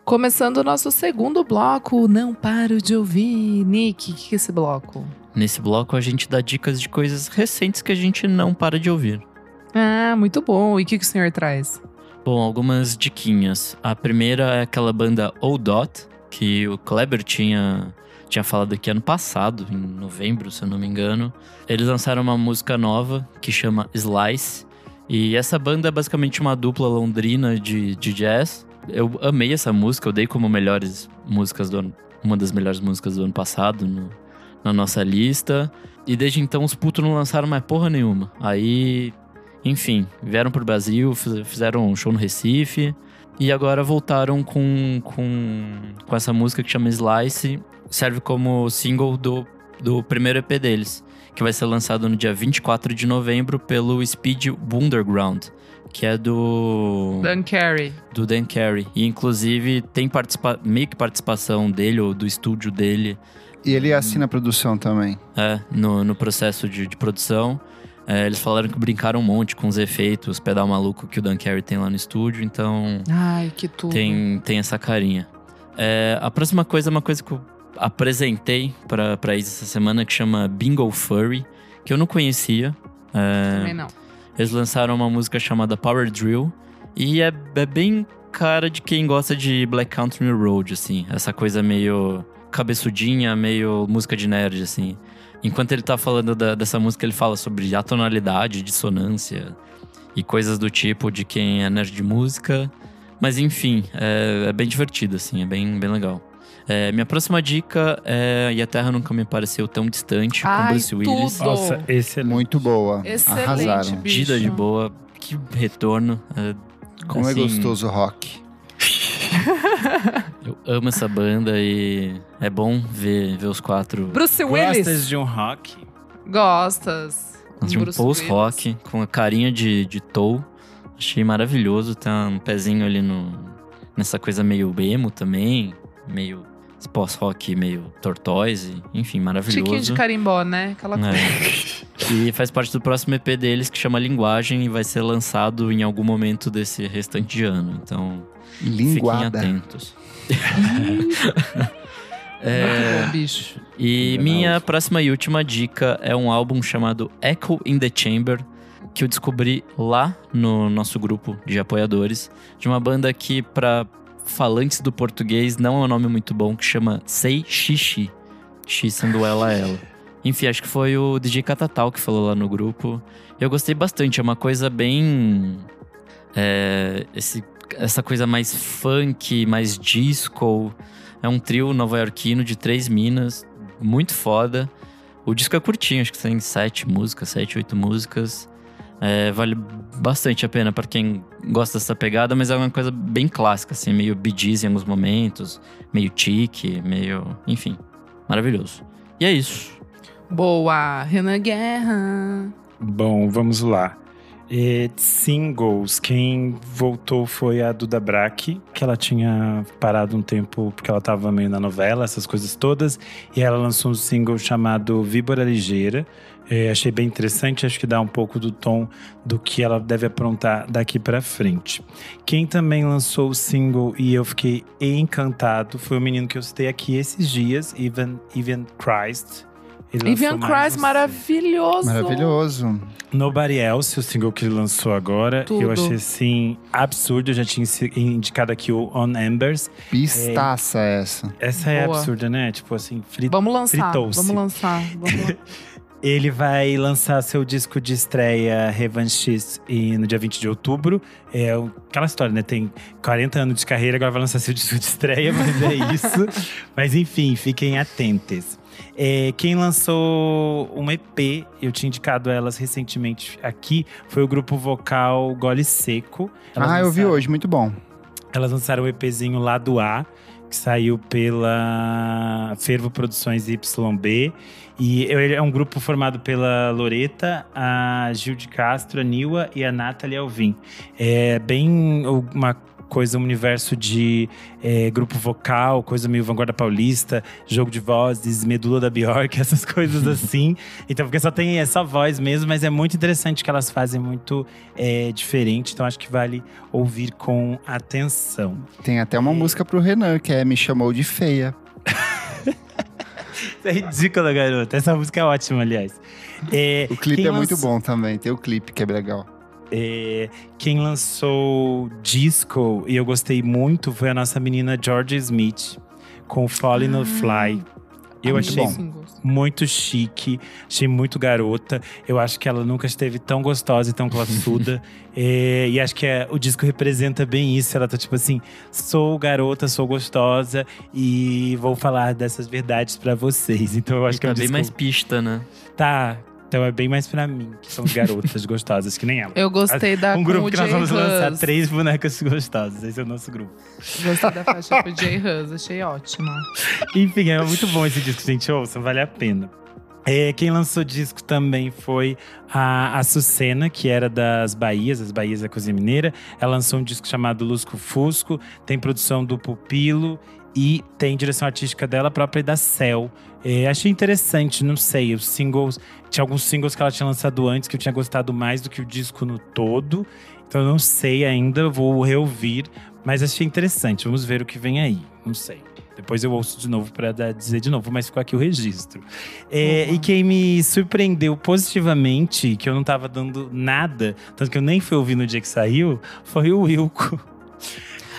Speaker 4: Começando o nosso segundo bloco, não paro de ouvir. Nick, o que é esse bloco?
Speaker 2: Nesse bloco a gente dá dicas de coisas recentes que a gente não para de ouvir.
Speaker 4: Ah, muito bom. E o que, que o senhor traz?
Speaker 2: Bom, algumas diquinhas. A primeira é aquela banda Old Dot, que o Kleber tinha, tinha falado aqui ano passado, em novembro, se eu não me engano. Eles lançaram uma música nova que chama Slice. E essa banda é basicamente uma dupla londrina de, de jazz. Eu amei essa música, eu dei como melhores músicas do ano, uma das melhores músicas do ano passado no- na nossa lista. E desde então os putos não lançaram mais porra nenhuma. Aí enfim, vieram pro Brasil, fiz- fizeram um show no Recife e agora voltaram com, com, com essa música que chama Slice. Serve como single do, do primeiro EP deles, que vai ser lançado no dia 24 de novembro pelo Speed Underground, que é do
Speaker 4: Dan Carey.
Speaker 2: do Dan Carey. E inclusive tem participa meio que participação dele ou do estúdio dele
Speaker 1: E ele assina a produção também.
Speaker 2: é, no, no processo de, de produção. É, eles falaram que brincaram um monte com os efeitos, pedal maluco que o Dan Carey tem lá no estúdio, então
Speaker 4: Ai, que tudo.
Speaker 2: tem, tem essa carinha. É, a próxima coisa é uma coisa que eu apresentei pra, pra Isa essa semana que chama Bingo Furry, que eu não conhecia. É,
Speaker 4: Também não.
Speaker 2: eles lançaram uma música chamada Power Drill e é, é bem cara de quem gosta de Black Country Road, assim. Essa coisa meio cabeçudinha, meio música de nerd, assim. Enquanto ele tá falando da- dessa música, ele fala sobre atonalidade, dissonância e coisas do tipo de quem é nerd de música. Mas enfim, é, é bem divertido, assim, é bem, bem legal. É, minha próxima dica é E a Terra Nunca Me Pareceu Tão Distante, com
Speaker 4: Ai,
Speaker 2: Bruce Willis.
Speaker 4: tudo.
Speaker 3: Nossa, excelente.
Speaker 1: Muito boa.
Speaker 4: Excelente,
Speaker 1: Arrasaram.
Speaker 4: bicho.
Speaker 2: Dida de boa, que retorno. é,
Speaker 1: Como é
Speaker 2: assim,
Speaker 1: gostoso o rock.
Speaker 2: Eu amo essa banda e é bom ver, ver os quatro
Speaker 4: Bruce Willis.
Speaker 3: Gostas de um rock?
Speaker 4: Gostas.
Speaker 2: de um post-rock com a carinha de, de Toll. Achei maravilhoso. Tem um pezinho ali no, nessa coisa meio emo também. Meio esse pós-rock meio tortoise. Enfim, maravilhoso.
Speaker 4: Tiquinho de carimbó, né? Aquela coisa.
Speaker 2: É. E faz parte do próximo EP deles que chama Linguagem e vai ser lançado em algum momento desse restante de ano. Então, fiquem
Speaker 1: Linguada.
Speaker 2: atentos.
Speaker 4: Muito bom, bicho.
Speaker 2: E
Speaker 3: Legal.
Speaker 2: minha próxima e última dica é um álbum chamado Echo in the Chamber, que eu descobri lá no nosso grupo de apoiadores, de uma banda que, para falantes do português, não é um nome muito bom, que chama Sei Xixi. X sendo ela, ela. Enfim, acho que foi o DJ Catatal que falou lá no grupo. Eu gostei bastante, é uma coisa bem. é, esse- essa coisa mais funk, mais disco. É um trio nova-iorquino de três minas, muito foda. O disco é curtinho, acho que tem sete músicas, sete, oito músicas. É, vale bastante a pena pra quem gosta dessa pegada, mas é uma coisa bem clássica, assim, meio Bee em alguns momentos, meio tique, meio. Enfim, maravilhoso. E é isso.
Speaker 4: Boa. Renan Guerra.
Speaker 3: Bom, vamos lá. É, singles, quem voltou foi a Duda Brack, que ela tinha parado um tempo porque ela tava meio na novela, essas coisas todas, e ela lançou um single chamado Víbora Ligeira. É, achei bem interessante, acho que dá um pouco do tom do que ela deve aprontar daqui pra frente. Quem também lançou o single e eu fiquei encantado foi o menino que eu citei aqui esses dias, Ivan, Ivan Christ.
Speaker 4: Ivan Christ,
Speaker 3: um
Speaker 4: maravilhoso.
Speaker 1: Maravilhoso.
Speaker 3: Nobody Else, o single que ele lançou agora.
Speaker 4: Tudo.
Speaker 3: Eu achei assim absurdo. Eu já tinha indicado aqui o On Embers.
Speaker 1: Pistaça essa.
Speaker 3: Essa é
Speaker 4: Boa.
Speaker 3: absurda, né? Tipo assim, frit...
Speaker 4: Vamos lançar. Vamos lançar. Vamos lan-
Speaker 3: Ele vai lançar seu disco de estreia Revanchist e- no dia 20 de outubro. É aquela história, né? Tem 40 anos de carreira, agora vai lançar seu disco de estreia, mas é isso. mas enfim, fiquem atentos. É, quem lançou um EP, eu tinha indicado elas recentemente aqui, foi o grupo vocal Gole Seco. Elas
Speaker 1: Ah, eu vi
Speaker 3: lançaram-
Speaker 1: hoje, muito bom.
Speaker 3: Elas lançaram o EPzinho Lado A, que saiu pela Fervo Produções YB. E ele é um grupo formado pela Loreta, a Gil de Castro, a Niwa e a Nathalie Alvim. É bem uma coisa, um universo de é, grupo vocal, coisa meio vanguarda paulista, jogo de vozes, medula da Bjork, essas coisas assim. Então, porque só tem essa voz mesmo, mas é muito interessante que elas fazem muito é, diferente. Então, acho que vale ouvir com atenção.
Speaker 1: Tem até uma música pro Renan, que é Me Chamou de Feia.
Speaker 3: Isso é ridícula, garota. Essa música é ótima, aliás. É,
Speaker 1: O clipe é muito bom também. Tem o clipe que é legal.
Speaker 3: É, quem lançou disco e eu gostei muito foi a nossa menina Georgia Smith com Falling no Fly. Eu
Speaker 1: muito
Speaker 3: achei
Speaker 1: bom.
Speaker 3: Muito chique, achei muito garota. Eu acho que ela nunca esteve tão gostosa e tão classuda. É, e acho que é- o disco representa bem isso. Ela tá tipo assim: sou garota, sou gostosa e vou falar dessas verdades pra vocês. Então eu acho
Speaker 2: E
Speaker 3: que é
Speaker 2: tá
Speaker 3: um
Speaker 2: bem
Speaker 3: disco.
Speaker 2: mais pista, né?
Speaker 3: Tá. Então é bem mais pra mim, que somos garotas gostosas, que nem ela.
Speaker 4: Eu gostei da
Speaker 3: um grupo que nós vamos lançar três bonecas gostosas. Esse é o nosso grupo.
Speaker 4: Gostei da faixa pro Jay Hus, achei ótima.
Speaker 3: Enfim, é muito bom esse disco, gente. Ouçam, vale a pena. É, quem lançou disco também foi a Açucena, que era das Bahias, as Bahias da Cozinha Mineira. Ela lançou um disco chamado Lusco Fusco, tem produção do Pupilo E tem direção artística dela própria da Cell. É, achei interessante, não sei, os singles. Tinha alguns singles que ela tinha lançado antes que eu tinha gostado mais do que o disco no todo. Então eu não sei ainda, vou reouvir. Mas achei interessante, vamos ver o que vem aí. Não sei. Depois eu ouço de novo para dizer de novo, mas ficou aqui o registro. É,
Speaker 4: Uhum.
Speaker 3: E quem me surpreendeu positivamente, que eu não tava dando nada, tanto que eu nem fui ouvir no dia que saiu, foi o Wilco.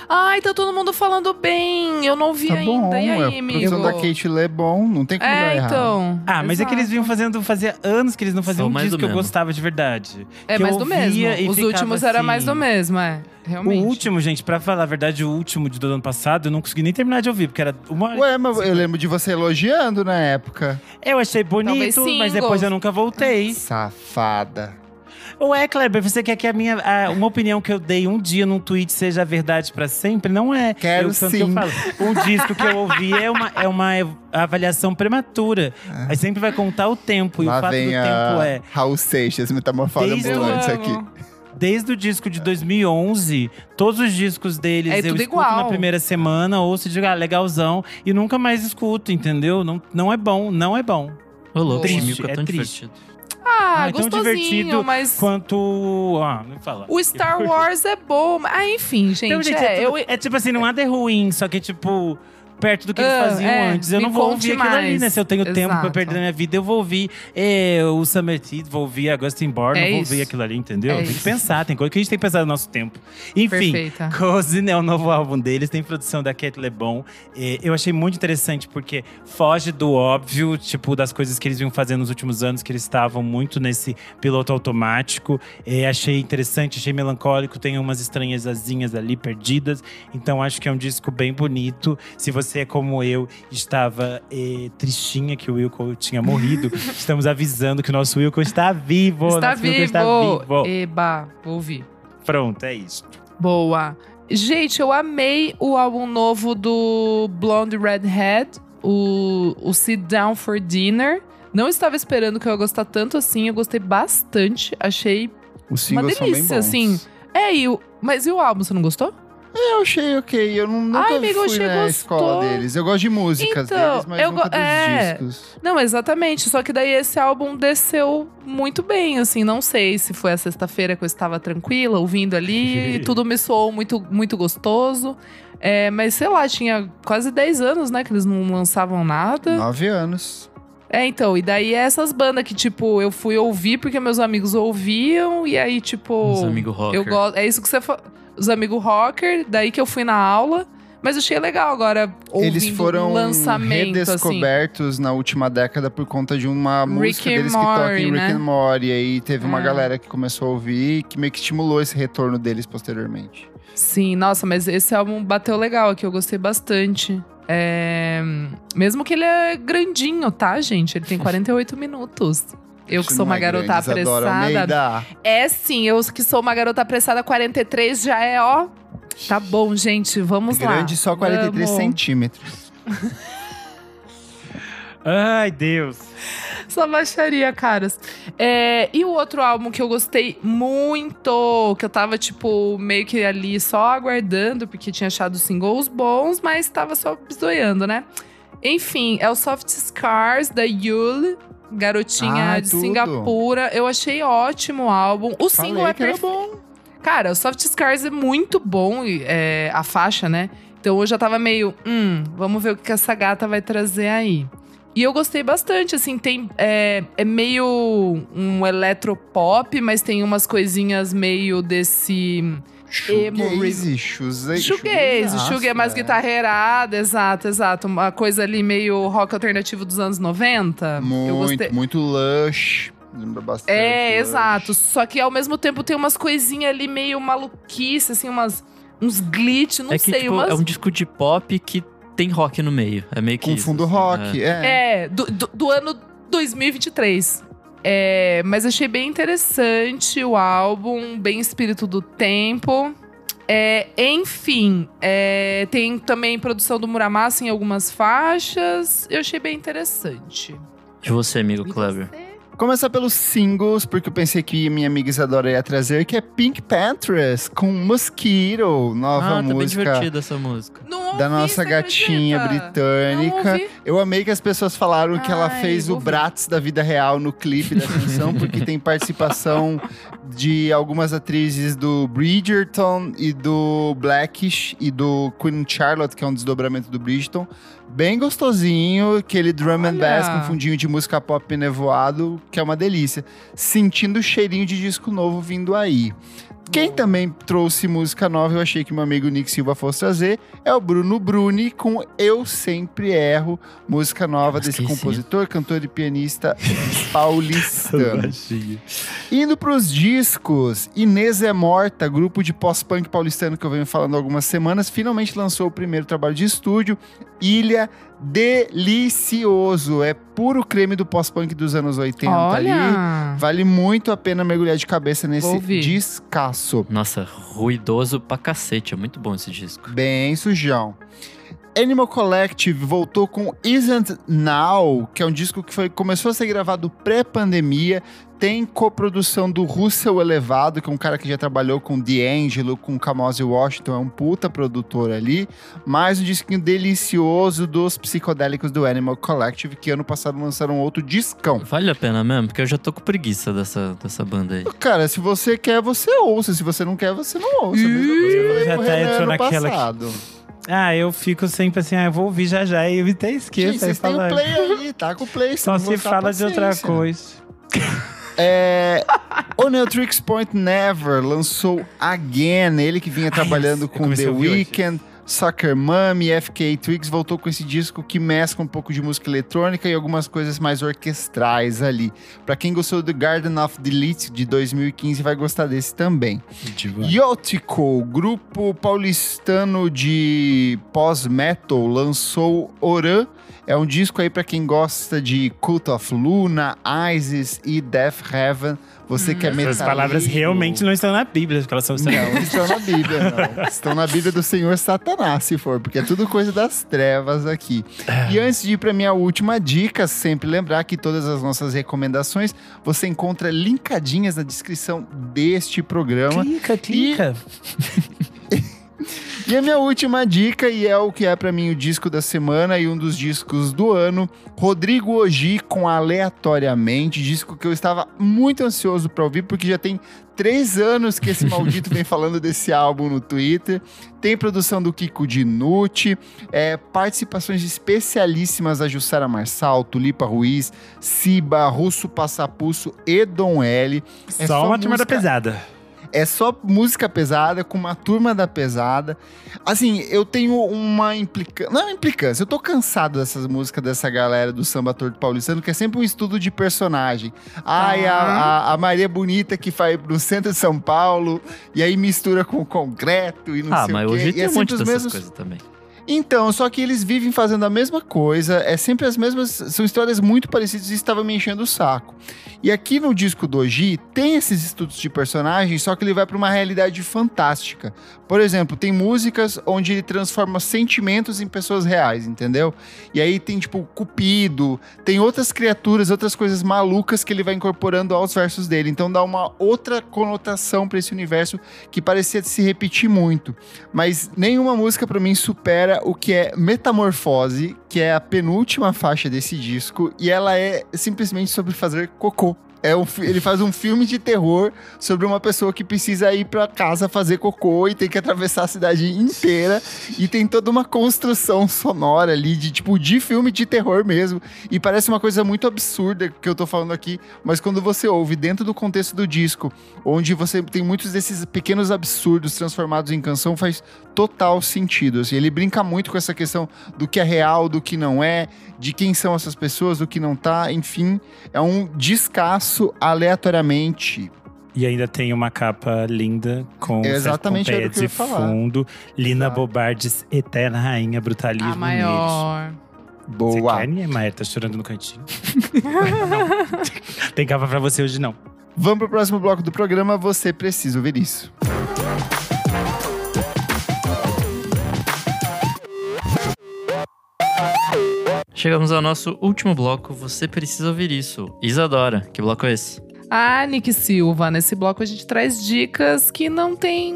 Speaker 4: Ai, tá todo mundo falando bem. Eu não ouvi
Speaker 1: Tá
Speaker 4: ainda.
Speaker 1: bom,
Speaker 4: e aí,
Speaker 1: a
Speaker 4: amigo?
Speaker 1: produção da Kate Lee é bom, não tem como dar
Speaker 4: É,
Speaker 1: errado.
Speaker 4: então.
Speaker 3: Ah, mas é que eles
Speaker 4: Exato.
Speaker 3: vinham fazendo, fazia anos que eles não faziam
Speaker 2: Só
Speaker 3: um
Speaker 2: mais
Speaker 3: disco que eu
Speaker 2: mesmo.
Speaker 3: gostava de verdade.
Speaker 4: É
Speaker 3: eu
Speaker 4: mais do mesmo. Os últimos era
Speaker 3: assim-
Speaker 4: mais do mesmo, é. Realmente.
Speaker 3: O último, gente, pra falar a verdade, o último de do ano passado, eu não consegui nem terminar de ouvir, porque era uma.
Speaker 1: Ué, mas eu lembro de você elogiando na época.
Speaker 3: Eu achei bonito, mas depois eu nunca voltei.
Speaker 1: Safada.
Speaker 3: Ué, Kleber, você quer que a minha. a- uma opinião que eu dei um dia num tweet seja a verdade pra sempre? Não é.
Speaker 1: Quero
Speaker 3: eu, tanto que
Speaker 1: sim.
Speaker 3: eu falo. Um disco que eu ouvi é uma, é uma avaliação prematura. Aí sempre vai contar o tempo. e o
Speaker 1: Lá
Speaker 3: fato do
Speaker 1: vem
Speaker 3: tempo
Speaker 1: a
Speaker 3: é.
Speaker 1: Raul Seixas, metamorfose
Speaker 3: Desde
Speaker 1: ambulante aqui.
Speaker 3: Desde o disco de 2011, todos os discos deles
Speaker 4: É
Speaker 3: eu escuto
Speaker 4: igual.
Speaker 3: na primeira semana, ouço e digo, ah, legalzão, e nunca mais escuto, entendeu? Não, não é bom, não é bom.
Speaker 2: Ô, louco,
Speaker 3: Triste,
Speaker 2: é
Speaker 3: é triste.
Speaker 2: divertido.
Speaker 4: Ah,
Speaker 3: Ah, tão
Speaker 4: gostosinho,
Speaker 3: divertido
Speaker 4: mas…
Speaker 3: Quanto. Ah, não fala.
Speaker 4: O Star Wars é bom. Ah, enfim, gente.
Speaker 3: Então, gente,
Speaker 4: é,
Speaker 3: é,
Speaker 4: eu,
Speaker 3: é tipo assim, não há de ruim, só que tipo. Perto do que eles
Speaker 4: Ah,
Speaker 3: faziam
Speaker 4: é,
Speaker 3: antes. Eu não vou ouvir aquilo ali, né? Se eu tenho tempo pra
Speaker 4: Exato.
Speaker 3: perder na minha vida, eu vou ouvir é, o Summer Teeth, vou ouvir Augustin Born,
Speaker 4: É
Speaker 3: vou ouvir aquilo ali, entendeu?
Speaker 4: É
Speaker 3: tem que
Speaker 4: isso.
Speaker 3: pensar, tem coisa que a gente tem que pensar no nosso tempo. Enfim,
Speaker 4: Perfeita.
Speaker 3: Cousin é o novo álbum deles, tem produção da Cat LeBon. É, eu achei muito interessante porque foge do óbvio, tipo, das coisas que eles vinham fazendo nos últimos anos, que eles estavam muito nesse piloto automático. É, achei interessante, achei melancólico, tem umas estranhezazinhas ali perdidas. Então acho que é um disco bem bonito. Se você é como eu, estava é, tristinha que o Wilco tinha morrido, estamos avisando que o nosso Wilco está vivo.
Speaker 4: Está
Speaker 3: nosso Wilco
Speaker 4: vivo.
Speaker 3: está vivo.
Speaker 4: Eba, vou ouvir.
Speaker 3: Pronto, é isso.
Speaker 4: Boa. Gente, eu amei o álbum novo do Blonde Redhead, o, o Sit Down for Dinner. Não estava esperando que eu ia gostar tanto assim, eu gostei bastante. Achei.
Speaker 1: Os bem
Speaker 4: delícia,
Speaker 1: bons.
Speaker 4: assim. É, e o, mas e o álbum, você não gostou?
Speaker 1: Eu achei ok. Eu não, nunca
Speaker 4: Ai, amigo,
Speaker 1: fui na
Speaker 4: gostou.
Speaker 1: escola deles. Eu gosto de músicas
Speaker 4: Então,
Speaker 1: deles, mas
Speaker 4: eu
Speaker 1: nunca
Speaker 4: go-
Speaker 1: dos
Speaker 4: é.
Speaker 1: discos.
Speaker 4: Não, exatamente. Só que daí esse álbum desceu muito bem, assim. Não sei se foi a sexta-feira que eu estava tranquila, ouvindo ali. tudo me soou muito, muito gostoso. É, mas sei lá, tinha quase 10 anos, né? Que eles não lançavam nada.
Speaker 1: Nove anos.
Speaker 4: É, então. E daí é essas bandas que, tipo, eu fui ouvir porque meus amigos ouviam. E aí, tipo.
Speaker 2: Os amigos rocker.
Speaker 4: Eu gosto. É isso que você falou. Os amigos rocker, daí que eu fui na aula. Mas achei legal agora ouvindo
Speaker 1: Eles foram
Speaker 4: um lançamento, assim.
Speaker 1: redescobertos na última década por conta de uma música deles que toca em Rick
Speaker 4: né?
Speaker 1: and Morty. E aí teve uma
Speaker 4: É.
Speaker 1: galera que começou a ouvir que meio que estimulou esse retorno deles posteriormente.
Speaker 4: Sim, nossa, mas esse álbum bateu legal aqui, eu gostei bastante. É, Mesmo que ele é grandinho, tá, gente? Ele tem 48 minutos. Eu que sou uma garota
Speaker 1: grande,
Speaker 4: apressada. É sim, eu que sou uma garota apressada, 43 já é, ó. Tá bom, gente, vamos lá.
Speaker 1: Grande só 43
Speaker 4: Vamos.
Speaker 1: centímetros.
Speaker 3: Ai, Deus.
Speaker 4: Só baixaria, caras. É, e o outro álbum que eu gostei muito, que eu tava, tipo, meio que ali só aguardando, porque tinha achado singles bons, mas tava só bisoiando, né? Enfim, é o Soft Scars, da Yule, garotinha
Speaker 1: Ah,
Speaker 4: de
Speaker 1: tudo.
Speaker 4: Singapura. Eu achei ótimo o álbum. O single
Speaker 1: Falei
Speaker 4: é
Speaker 1: que era
Speaker 4: perfeito.
Speaker 1: bom.
Speaker 4: Cara, o Soft Scars é muito bom, é, a faixa, né? Então eu já tava meio, hum, vamos ver o que essa gata vai trazer aí. E eu gostei bastante, assim, tem. É, é meio um eletropop, mas tem umas coisinhas meio desse.
Speaker 1: Shoegaze, shoegaze,
Speaker 4: Shoegaze, shoegaze, mais
Speaker 1: é.
Speaker 4: guitarreirada, exato, exato. Uma coisa ali meio rock alternativo dos anos 90. eu gostei.
Speaker 1: Muito, muito lush. Lembra bastante.
Speaker 4: É,
Speaker 1: lush.
Speaker 4: exato. Só que ao mesmo tempo tem umas coisinhas ali meio maluquice, assim, umas, uns glitch, não
Speaker 2: é que,
Speaker 4: sei,
Speaker 2: tipo,
Speaker 4: umas.
Speaker 2: é um disco de pop que tem rock no meio. É meio que
Speaker 1: Com
Speaker 2: isso,
Speaker 1: fundo
Speaker 2: assim,
Speaker 1: rock,
Speaker 2: é.
Speaker 1: é.
Speaker 4: É, do, do, do ano 2023. É, mas achei bem interessante o álbum, bem espírito do tempo. É, enfim, é, tem também produção do Muramasa em algumas faixas. Eu achei bem interessante.
Speaker 2: De você, amigo Kleber.
Speaker 1: Começar pelos singles, porque eu pensei que minha amiga Isadora ia trazer, que é Pink Panthers com Mosquito, nova
Speaker 2: ah, tá bem
Speaker 1: música.
Speaker 2: divertida essa música.
Speaker 4: Não
Speaker 1: da nossa gatinha britânica. Eu amei que as pessoas falaram que ela
Speaker 4: Ai,
Speaker 1: fez o. Bratz da vida real no clipe da canção, porque tem participação de algumas atrizes do Bridgerton e do Blackish e do Queen Charlotte, que é um desdobramento do Bridgerton. Bem gostosinho, aquele drum and bass com fundinho de música pop nevoado, que é uma delícia. Sentindo o cheirinho de disco novo vindo aí. Quem também trouxe música nova, eu achei que meu amigo Nick Silva fosse trazer, é o Bruno Bruni com Eu Sempre Erro, música nova desse compositor, cantor e pianista paulistano. Indo pros discos, Inês é Morta, grupo de pós-punk paulistano que eu venho falando há algumas semanas, finalmente lançou o primeiro trabalho de estúdio, Ilha Delicioso. É puro creme do pós-punk dos anos 80 ali.
Speaker 4: Olha.
Speaker 1: Vale muito a pena mergulhar de cabeça nesse descasso.
Speaker 2: Nossa, ruidoso pra cacete. É muito bom esse disco.
Speaker 1: Bem sujão. Animal Collective voltou com Isn't Now, que é um disco que foi, começou a ser gravado pré-pandemia. Tem coprodução do Russell Elevado, que é um cara que já trabalhou com D'Angelo, com Kamasi Washington, é um puta produtor ali. Mais um disquinho delicioso dos psicodélicos do Animal Collective, que ano passado lançaram outro discão.
Speaker 2: Vale a pena mesmo, porque eu já tô com preguiça dessa, dessa banda aí.
Speaker 1: Cara, se você quer, você ouça. Se você não quer, você não ouça. Mesma coisa que eu falei
Speaker 3: Já entrou
Speaker 1: ano
Speaker 3: naquela que-
Speaker 1: passado.
Speaker 3: Ah, eu fico sempre assim, ah, eu vou ouvir já já e eu até esqueço.
Speaker 1: vocês têm o play aí, tá com o play.
Speaker 3: Só se fala de outra coisa.
Speaker 1: É, o Neotrix Point Never lançou Again, ele que vinha trabalhando
Speaker 3: eu
Speaker 1: com The
Speaker 3: ouvir hoje.
Speaker 1: Soccer Mommy, FK Twigs, voltou com esse disco que mescla um pouco de música eletrônica e algumas coisas mais orquestrais ali. Pra quem gostou do Garden of Delete de 2015, vai gostar desse também. Yotico, grupo paulistano de pós-metal, lançou Oran. É um disco aí pra quem gosta de Cult of Luna, Isis e Death Heaven. Você que é metal.
Speaker 3: Essas palavras realmente não estão na Bíblia, porque elas são
Speaker 1: Não, estão na Bíblia, não. Estão na Bíblia do Senhor Satanás, se for, porque é tudo coisa das trevas aqui. E antes de ir para minha última dica, sempre lembrar que todas as nossas recomendações você encontra linkadinhas na descrição deste programa.
Speaker 3: Clica, clica.
Speaker 1: E a minha última dica, e é o que é pra mim o disco da semana e um dos discos do ano, Rodrigo Oji com Aleatoriamente, disco que eu estava muito ansioso pra ouvir, porque já tem três anos que esse maldito vem falando desse álbum no Twitter. Tem produção do Kiko Dinucci, é, participações especialíssimas da Jussara Marçal, Tulipa Ruiz, Siba, Russo Passapusso e Dom L. É
Speaker 3: só, uma turma da
Speaker 1: música-
Speaker 3: pesada.
Speaker 1: É só música pesada, com uma turma da pesada. Assim, eu tenho uma implicância. Não é uma implicância, eu tô cansado dessas músicas dessa galera do samba torto paulistano, que é sempre um estudo de personagem. Ai, a, a, a Maria Bonita que vai no centro de São Paulo, e aí mistura com concreto e não
Speaker 2: ah,
Speaker 1: sei
Speaker 2: mas
Speaker 1: o quê.
Speaker 2: hoje
Speaker 1: e
Speaker 2: tem
Speaker 1: é
Speaker 2: um monte dessas
Speaker 1: mesmos
Speaker 2: coisas também.
Speaker 1: Então, só que eles vivem fazendo a mesma coisa, é sempre as mesmas, são histórias muito parecidas e estava me enchendo o saco. E aqui no disco do Oji tem esses estudos de personagens, só que ele vai para uma realidade fantástica. Por exemplo, tem músicas onde ele transforma sentimentos em pessoas reais, entendeu? E aí tem tipo Cupido, tem outras criaturas, outras coisas malucas que ele vai incorporando aos versos dele. Então dá uma outra conotação para esse universo que parecia se repetir muito. Mas nenhuma música para mim supera o que é Metamorfose, que é a penúltima faixa desse disco, e ela é simplesmente sobre fazer cocô. É um, ele faz um filme de terror sobre uma pessoa que precisa ir pra casa fazer cocô e tem que atravessar a cidade inteira. E tem toda uma construção sonora ali, de tipo, de filme de terror mesmo. E parece uma coisa muito absurda que eu tô falando aqui, mas quando você ouve dentro do contexto do disco, onde você tem muitos desses pequenos absurdos transformados em canção, faz total sentido. Assim, ele brinca muito com essa questão do que é real, do que não é, de quem são essas pessoas, do que não tá, enfim, é um descasso aleatoriamente.
Speaker 3: E ainda tem uma capa linda com
Speaker 1: exatamente era o que eu ia
Speaker 3: de
Speaker 1: falar.
Speaker 3: fundo. Lina
Speaker 1: Exato.
Speaker 3: Bobardes, eterna rainha, brutalismo
Speaker 4: A maior.
Speaker 3: Você
Speaker 1: Boa.
Speaker 3: quer, né, Maia? Tá chorando no cantinho. Não. Tem capa pra você hoje, não.
Speaker 1: Vamos pro próximo bloco do programa, você precisa ouvir isso.
Speaker 2: Chegamos ao nosso último bloco. Você precisa ouvir isso. Isadora, que bloco é esse?
Speaker 4: Ah, Nick Silva, nesse bloco a gente traz dicas que não tem.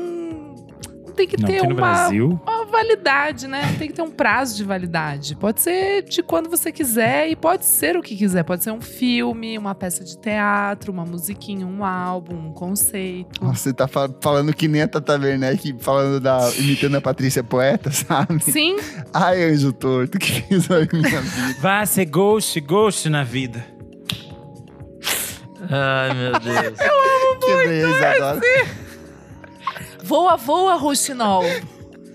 Speaker 4: Não tem que
Speaker 3: Não
Speaker 4: ter
Speaker 3: tem no
Speaker 4: uma,
Speaker 3: Brasil.
Speaker 4: uma validade, né? Tem que ter um prazo de validade. Pode ser de quando você quiser e pode ser o que quiser. Pode ser um filme, uma peça de teatro, uma musiquinha, um álbum, um conceito.
Speaker 1: Você tá fa- falando que nem a Tata Werneck falando da. imitando a Patrícia Poeta, sabe?
Speaker 4: Sim,
Speaker 1: Ai, anjo torto, que fez a minha vida.
Speaker 3: Vá ser ghost, ghost na vida.
Speaker 2: Ai, meu Deus.
Speaker 1: Que beleza, adoro.
Speaker 4: voa, voa, Rustinol.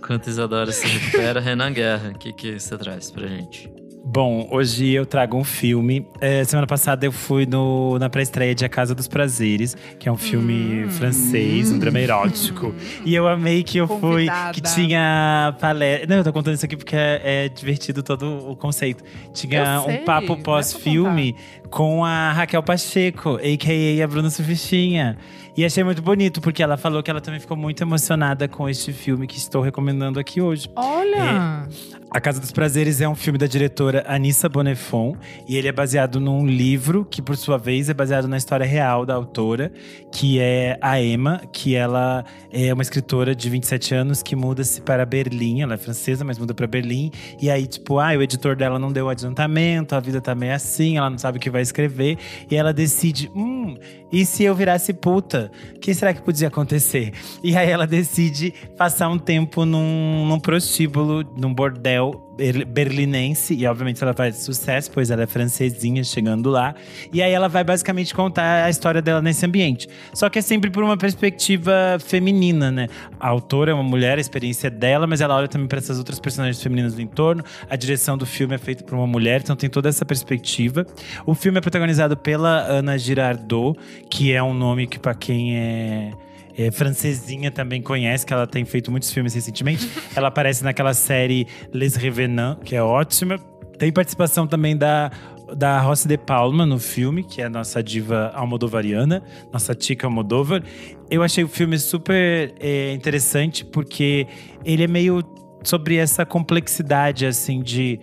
Speaker 2: Enquanto Isadora se recupera, Renan Guerra, o que, que você traz pra gente?
Speaker 3: Bom, hoje eu trago um filme. É, semana passada eu fui no, na pré-estreia de A Casa dos Prazeres, que é um filme francês, um drama erótico. E eu amei que eu fui,
Speaker 4: Convidada.
Speaker 3: que tinha palestra. Não, eu tô contando isso aqui porque é, é divertido todo o conceito. Tinha
Speaker 4: sei,
Speaker 3: um papo pós-filme com a Raquel Pacheco, a.k.a. a Bruna Surfistinha. E achei muito bonito, porque ela falou que ela também ficou muito emocionada com este filme que estou recomendando aqui hoje.
Speaker 4: Olha.
Speaker 3: A Casa dos Prazeres é um filme da diretora Anissa Bonefon e ele é baseado num livro que, por sua vez, é baseado na história real da autora, que é a Emma, que ela é uma escritora de 27 anos que muda-se para Berlim. Ela é francesa, mas muda para Berlim. E aí, tipo, ah, o editor dela não deu adiantamento, a vida tá meio assim, ela não sabe o que vai escrever. E ela decide, hum, e se eu virasse puta? O que será que podia acontecer? E aí ela decide passar um tempo num, num prostíbulo, num bordel ber- berlinense. E obviamente ela faz sucesso, pois ela é francesinha chegando lá. E aí ela vai basicamente contar a história dela nesse ambiente. Só que é sempre por uma perspectiva feminina, né? A autora é uma mulher, a experiência é dela, mas ela olha também para essas outras personagens femininas do entorno. A direção do filme é feita por uma mulher, então tem toda essa perspectiva. O filme é protagonizado pela Ana Girardot, que é um nome que para quem é é, francesinha também conhece, que ela tem feito muitos filmes recentemente. ela aparece naquela série Les Revenants, que é ótima. Tem participação também da, da Rossi de Palma no filme, que é a nossa diva almodovariana, nossa tica Almodóvar. Eu achei o filme super é, interessante, porque ele é meio sobre essa complexidade, assim, de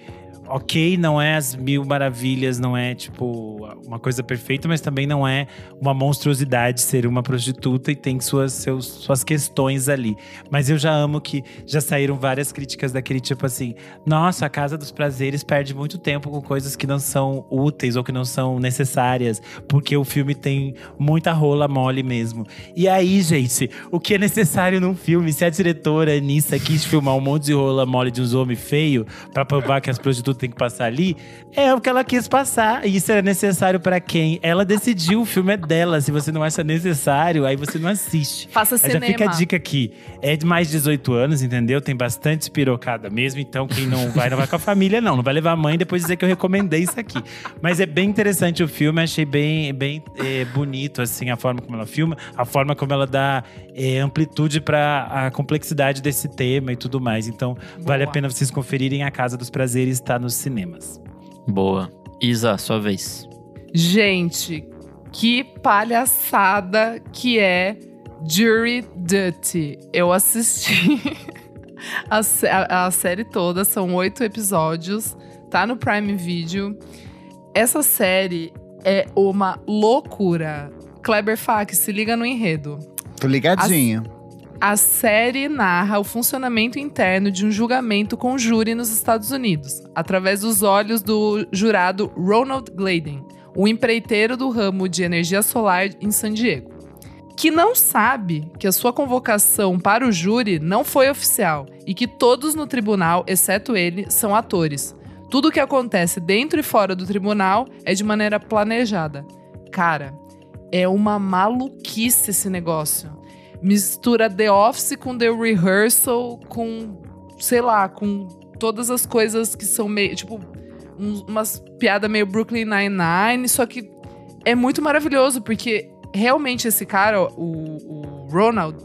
Speaker 3: ok, não é as mil maravilhas, não é tipo uma coisa perfeita, mas também não é uma monstruosidade ser uma prostituta e tem suas, seus, suas questões ali. Mas eu já amo que já saíram várias críticas daquele tipo assim: nossa, a Casa dos Prazeres perde muito tempo com coisas que não são úteis ou que não são necessárias, porque o filme tem muita rola mole mesmo. E aí, gente, o que é necessário num filme? Se a diretora Anissa quis filmar um monte de rola mole de uns homens feios pra provar que as prostitutas têm que passar ali, é o que ela quis passar. E isso era necessário pra quem? Ela decidiu, o filme é dela. Se você não acha necessário, aí você não assiste.
Speaker 4: Faça
Speaker 3: Mas já
Speaker 4: cinema.
Speaker 3: fica a dica aqui. É de mais de 18 anos, entendeu? Tem bastante espirocada mesmo. Então, quem não vai, não vai com a família, não. Não vai levar a mãe depois dizer que eu recomendei isso aqui. Mas é bem interessante o filme. Achei bem, bem é, bonito, assim, a forma como ela filma. A forma como ela dá é, amplitude para a complexidade desse tema e tudo mais. Então, vale a
Speaker 4: Boa.
Speaker 3: pena vocês conferirem. A Casa dos Prazeres está nos cinemas.
Speaker 2: Boa. Isa, sua vez.
Speaker 4: Gente, que palhaçada que é Jury Duty. Eu assisti a, a- a série toda, são oito episódios, tá no Prime Video. Essa série é uma loucura. Kleber Fak, se liga no enredo.
Speaker 1: Tô ligadinho.
Speaker 4: A série narra o funcionamento interno de um julgamento com júri nos Estados Unidos, através dos olhos do jurado Ronald Gladen, o empreiteiro do ramo de energia solar em San Diego, que não sabe que a sua convocação para o júri não foi oficial e que todos no tribunal, exceto ele, são atores. Tudo o que acontece dentro e fora do tribunal é de maneira planejada. Cara, é uma maluquice esse negócio mistura The Office com The Rehearsal, com, sei lá, com todas as coisas que são meio, tipo, uns- umas piadas meio Brooklyn Nine-Nine, só que é muito maravilhoso, porque realmente esse cara, o, o Ronald,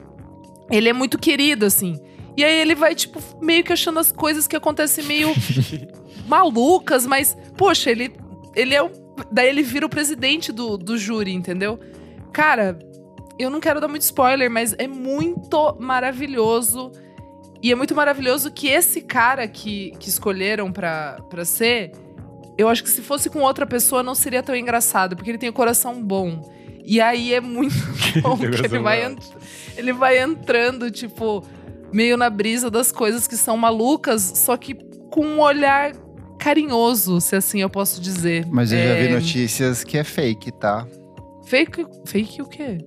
Speaker 4: ele é muito querido, assim. E aí ele vai, tipo, meio que achando as coisas que acontecem meio malucas, mas, poxa, ele, ele é o. Daí ele vira o presidente do, do júri, entendeu? Cara, eu não quero dar muito spoiler, mas é muito maravilhoso. E é muito maravilhoso que esse cara que, que escolheram pra, pra ser, eu acho que se fosse com outra pessoa não seria tão engraçado, porque ele tem o coração bom. E aí é muito bom que ele vai, ele vai entrando, tipo. meio na brisa das coisas que são malucas, só que com um olhar carinhoso, se assim eu posso dizer.
Speaker 1: Mas eu já
Speaker 4: É,
Speaker 1: vi notícias que é fake, tá?
Speaker 4: Fake, fake o quê?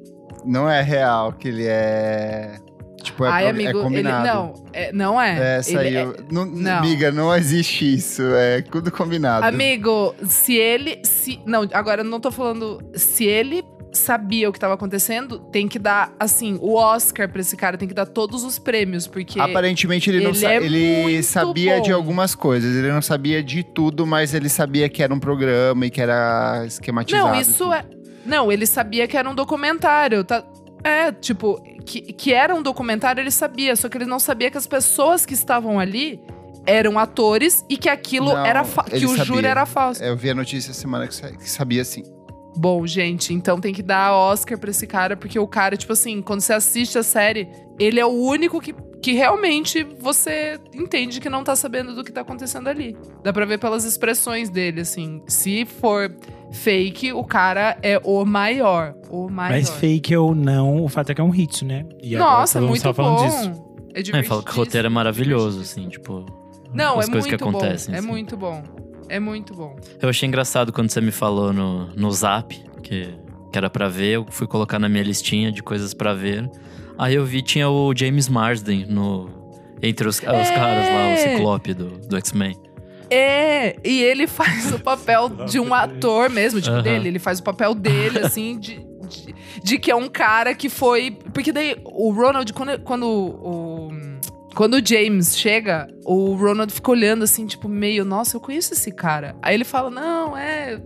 Speaker 1: Não é real que ele é. Tipo, é,
Speaker 4: Ai,
Speaker 1: pro-
Speaker 4: amigo,
Speaker 1: é
Speaker 4: ele
Speaker 1: combinado.
Speaker 4: não, é, não é.
Speaker 1: É,
Speaker 4: Ele
Speaker 1: saiu. Não,
Speaker 4: não.
Speaker 1: Amiga, não existe isso. É tudo combinado.
Speaker 4: Amigo, se ele. Se, não, agora eu não tô falando. Se ele sabia o que tava acontecendo, tem que dar, assim, o Oscar pra esse cara, tem que dar todos os prêmios, porque.
Speaker 1: Aparentemente ele não
Speaker 4: ele
Speaker 1: sa-
Speaker 4: é
Speaker 1: ele sabia de
Speaker 4: bom.
Speaker 1: algumas coisas. Ele não sabia de tudo, mas ele sabia que era um programa e que era esquematizado.
Speaker 4: Não, isso é. Não, ele sabia que era um documentário. Tá, é, tipo, que, que era um documentário, ele sabia, só que ele não sabia que as pessoas que estavam ali eram atores e que aquilo
Speaker 1: Não,
Speaker 4: era que o
Speaker 1: sabia.
Speaker 4: júri era falso.
Speaker 1: Eu vi a notícia semana que sabia sim.
Speaker 4: Bom, gente, então tem que dar Oscar pra esse cara, porque o cara, tipo assim, quando você assiste a série, ele é o único que, que realmente você entende que não tá sabendo do que tá acontecendo ali. Dá pra ver pelas expressões dele, assim. Se for fake, o cara é o maior. O maior.
Speaker 3: Mas fake ou não, o fato é que é um hit, né? E
Speaker 4: Nossa, muito bom.
Speaker 3: disso.
Speaker 4: É
Speaker 2: É, fala que o roteiro é maravilhoso, assim, tipo.
Speaker 4: Não,
Speaker 2: as
Speaker 4: é
Speaker 2: coisas
Speaker 4: muito
Speaker 2: que acontecem.
Speaker 4: bom. É
Speaker 2: assim.
Speaker 4: muito bom. É muito bom.
Speaker 2: Eu achei engraçado quando você me falou no, no zap que, que era pra ver. Eu fui colocar na minha listinha de coisas pra ver. Aí eu vi tinha o James Marsden no, entre os, os
Speaker 4: É!
Speaker 2: caras lá, o Ciclope do, do X-Men.
Speaker 4: É, e ele faz o papel de um ator mesmo, tipo, dele. Ele faz o papel dele, assim, de, de, de que é um cara que foi. Porque daí o Ronald, quando, quando o. Quando o James chega, o Ronald fica olhando assim, tipo, meio, nossa, eu conheço esse cara. Aí ele fala, não, é.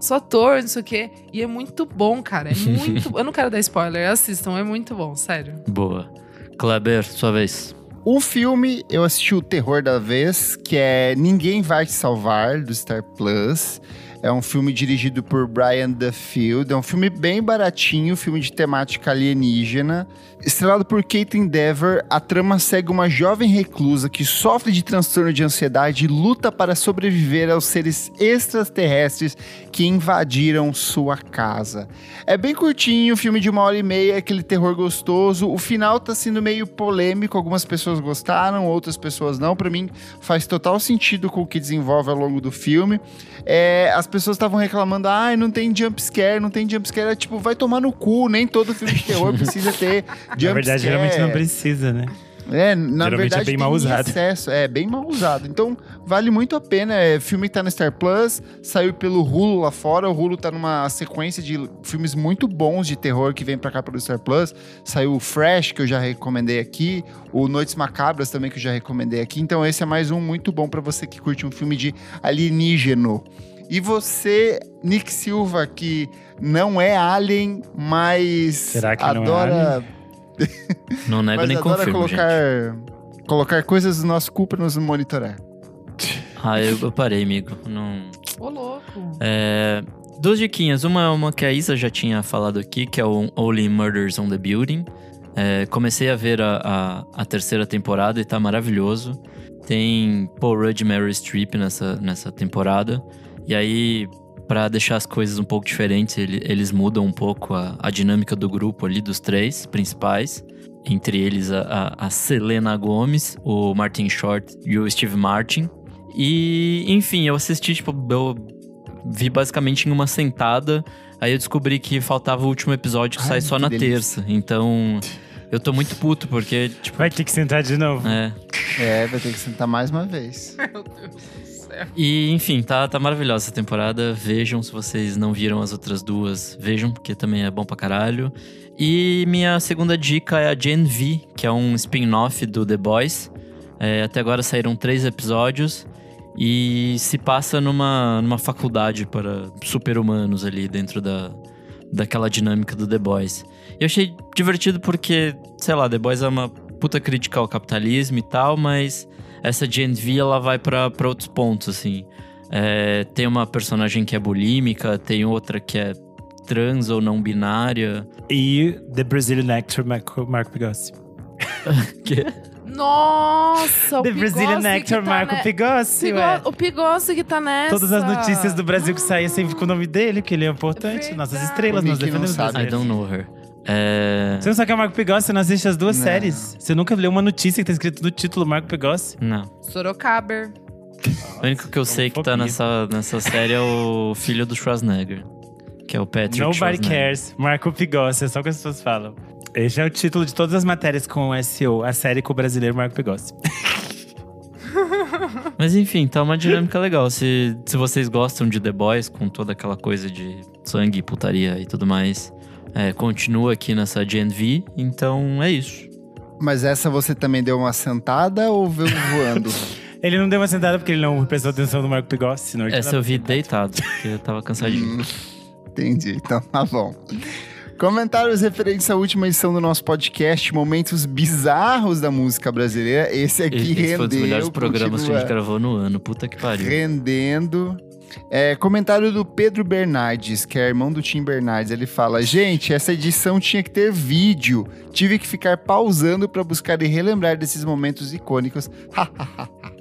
Speaker 4: Sou ator, não sei o quê. E é muito bom, cara. É muito. eu não quero dar spoiler, assistam, é muito bom, sério.
Speaker 2: Boa. Kleber, sua vez.
Speaker 1: O filme, eu assisti o terror da vez, que é Ninguém Vai Te Salvar, do Star Plus. É um filme dirigido por Brian Duffield. É um filme bem baratinho, filme de temática alienígena. Estrelado por Caitlin Dever, a trama segue uma jovem reclusa que sofre de transtorno de ansiedade e luta para sobreviver aos seres extraterrestres que invadiram sua casa. É bem curtinho, filme de uma hora e meia, aquele terror gostoso. O final tá sendo meio polêmico, algumas pessoas gostaram, outras pessoas não. Pra mim, faz total sentido com o que desenvolve ao longo do filme. É, as pessoas estavam reclamando, ai, não tem jump scare, não tem jump scare. É tipo, vai tomar no cu, nem todo filme de terror precisa ter jump
Speaker 3: Na verdade, geralmente não precisa, né?
Speaker 1: É, na
Speaker 3: Geralmente é
Speaker 1: verdade
Speaker 3: bem
Speaker 1: tem
Speaker 3: mal usado.
Speaker 1: é bem mal usado. Então vale muito a pena. É filme tá no Star Plus, saiu pelo Hulu lá fora. O Hulu tá numa sequência de filmes muito bons de terror que vem pra cá pelo Star Plus. Saiu o Fresh que eu já recomendei aqui, o Noites Macabras também que eu já recomendei aqui. Então esse é mais um muito bom pra você que curte um filme de alienígeno. E você, Nick Silva, que não é alien, mas
Speaker 3: Será que não é
Speaker 1: adora
Speaker 2: Não nego
Speaker 1: mas
Speaker 2: nem confirmo, gente.
Speaker 1: colocar, colocar coisas do nosso cu pra nos monitorar.
Speaker 2: Ah, eu, eu parei, amigo. Não...
Speaker 4: Ô, louco.
Speaker 2: É, duas diquinhas. Uma é uma que a Isa já tinha falado aqui, que é o Only Murders on the Building. É, comecei a ver a, a, a terceira temporada e tá maravilhoso. Tem Paul Rudd e Meryl Streep nessa, nessa temporada. E aí, pra deixar as coisas um pouco diferentes, ele- eles mudam um pouco a, a dinâmica do grupo ali, dos três principais. Entre eles a, a, a Selena Gomez, o Martin Short e o Steve Martin. E, enfim, eu assisti, tipo, eu vi basicamente em uma sentada. Aí eu descobri que faltava o último episódio que
Speaker 1: Ai,
Speaker 2: sai só
Speaker 1: que
Speaker 2: na
Speaker 1: delícia.
Speaker 2: terça. Então, eu tô muito puto, porque, tipo,
Speaker 3: Vai ter que sentar de novo.
Speaker 2: é.
Speaker 1: É, vai ter que sentar mais uma vez.
Speaker 4: Meu Deus.
Speaker 2: E, enfim, tá, tá maravilhosa essa temporada. Vejam, se vocês não viram as outras duas, vejam, porque também é bom pra caralho. E minha segunda dica é a Gen V, que é um spin-off do The Boys. É, até agora saíram três episódios e se passa numa, numa faculdade para super-humanos ali dentro da, daquela dinâmica do The Boys. E eu achei divertido porque, sei lá, The Boys é uma puta crítica ao capitalismo e tal, mas essa Gen V ela vai pra pra outros pontos, assim. É, tem uma personagem que é bulímica, tem outra que é trans ou não binária.
Speaker 3: E The Brazilian Actor Marco, Marco Pigossi.
Speaker 2: Que-
Speaker 4: Nossa, o
Speaker 3: The Brazilian
Speaker 4: Pigossi que
Speaker 3: Actor
Speaker 4: tá
Speaker 3: Marco
Speaker 4: ne-
Speaker 3: Pigossi,
Speaker 4: Pigo-
Speaker 3: ué.
Speaker 4: O Pigossi que tá nessa.
Speaker 3: Todas as notícias do Brasil que saem sempre com o nome dele, que ele é importante.
Speaker 4: Verdade.
Speaker 3: Nossas estrelas,
Speaker 1: O
Speaker 3: nós defendemos o.
Speaker 2: I don't know her. É...
Speaker 3: Você não sabe que é o Marco Pigossi? Você não assiste as duas
Speaker 1: Não.
Speaker 3: séries? Você nunca leu uma notícia que tá escrito no título Marco Pigossi?
Speaker 2: Não.
Speaker 4: Sorocaba.
Speaker 2: O único que eu sei que tá nessa, nessa série é o filho do Schwarzenegger. Que é o Patrick
Speaker 3: Nobody cares. Marco Pigossi, é só o que as pessoas falam. Esse é o título de todas as matérias com o SEO, a série com o brasileiro Marco Pigossi.
Speaker 2: Mas enfim, tá uma dinâmica legal. Se, se vocês gostam de The Boys, com toda aquela coisa de sangue, putaria e tudo mais, é, continua aqui nessa Gen V. Então é isso.
Speaker 1: Mas essa você também deu uma sentada ou veio voando?
Speaker 3: Ele não deu uma sentada porque ele não prestou atenção no Marco Pigossi, senão ele
Speaker 2: Essa eu vi deitado, porque eu tava cansadinho.
Speaker 1: Hum, Entendi, então tá bom. Comentários referentes à última edição do nosso podcast, momentos bizarros da música brasileira. Esse aqui
Speaker 2: Esse
Speaker 1: rendeu.
Speaker 2: foi um dos melhores programas que a gente gravou no ano. Puta que pariu.
Speaker 1: Rendendo. É, comentário do Pedro Bernardes, que é irmão do Tim Bernardes. Ele fala: Gente, essa edição tinha que ter vídeo. Tive que ficar pausando pra buscar e relembrar desses momentos icônicos.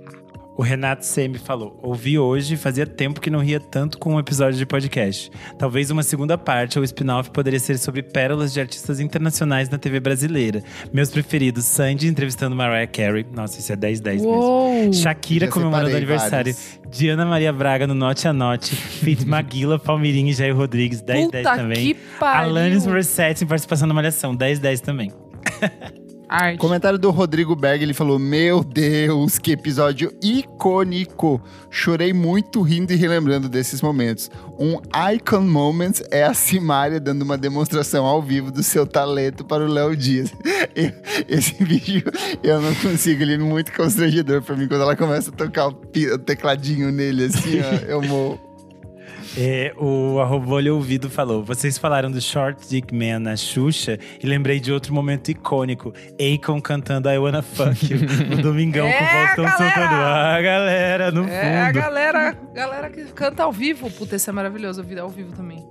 Speaker 3: O Renato Semi falou: Ouvi hoje, fazia tempo que não ria tanto com um episódio de podcast. Talvez uma segunda parte ou spin-off poderia ser sobre pérolas de artistas internacionais na TV brasileira. Meus preferidos: Sandy entrevistando Mariah Carey. Nossa, isso é 10-10 mesmo. Shakira comemorando o aniversário.
Speaker 1: vários.
Speaker 3: Diana Maria Braga no Note a Note. Fit Maguila, Palmeirinho e Jair Rodrigues. 10-10
Speaker 4: Puta
Speaker 3: também.
Speaker 4: que pariu.
Speaker 3: Alanis Morissette em participação na Malhação. 10-10 também.
Speaker 4: Arte.
Speaker 1: Comentário do Rodrigo Berg, ele falou: Meu Deus, que episódio icônico! Chorei muito rindo e relembrando desses momentos. Um icon moment é a Simária dando uma demonstração ao vivo do seu talento para o Léo Dias. Esse vídeo eu não consigo, ele é muito constrangedor pra mim quando ela começa a tocar o tecladinho nele, assim, ó, eu morro.
Speaker 3: É, o arroba Olho ouvido falou: Vocês falaram do Short Dick Man na Xuxa e lembrei de outro momento icônico. Akon cantando I Wanna Fuck You no Domingão com o
Speaker 4: É,
Speaker 3: Faustão
Speaker 4: galera!
Speaker 3: soltando. Ah, galera, no
Speaker 4: É, a
Speaker 3: fundo.
Speaker 4: galera, galera que canta ao vivo. Puta, esse é maravilhoso, ouvir ao vivo também.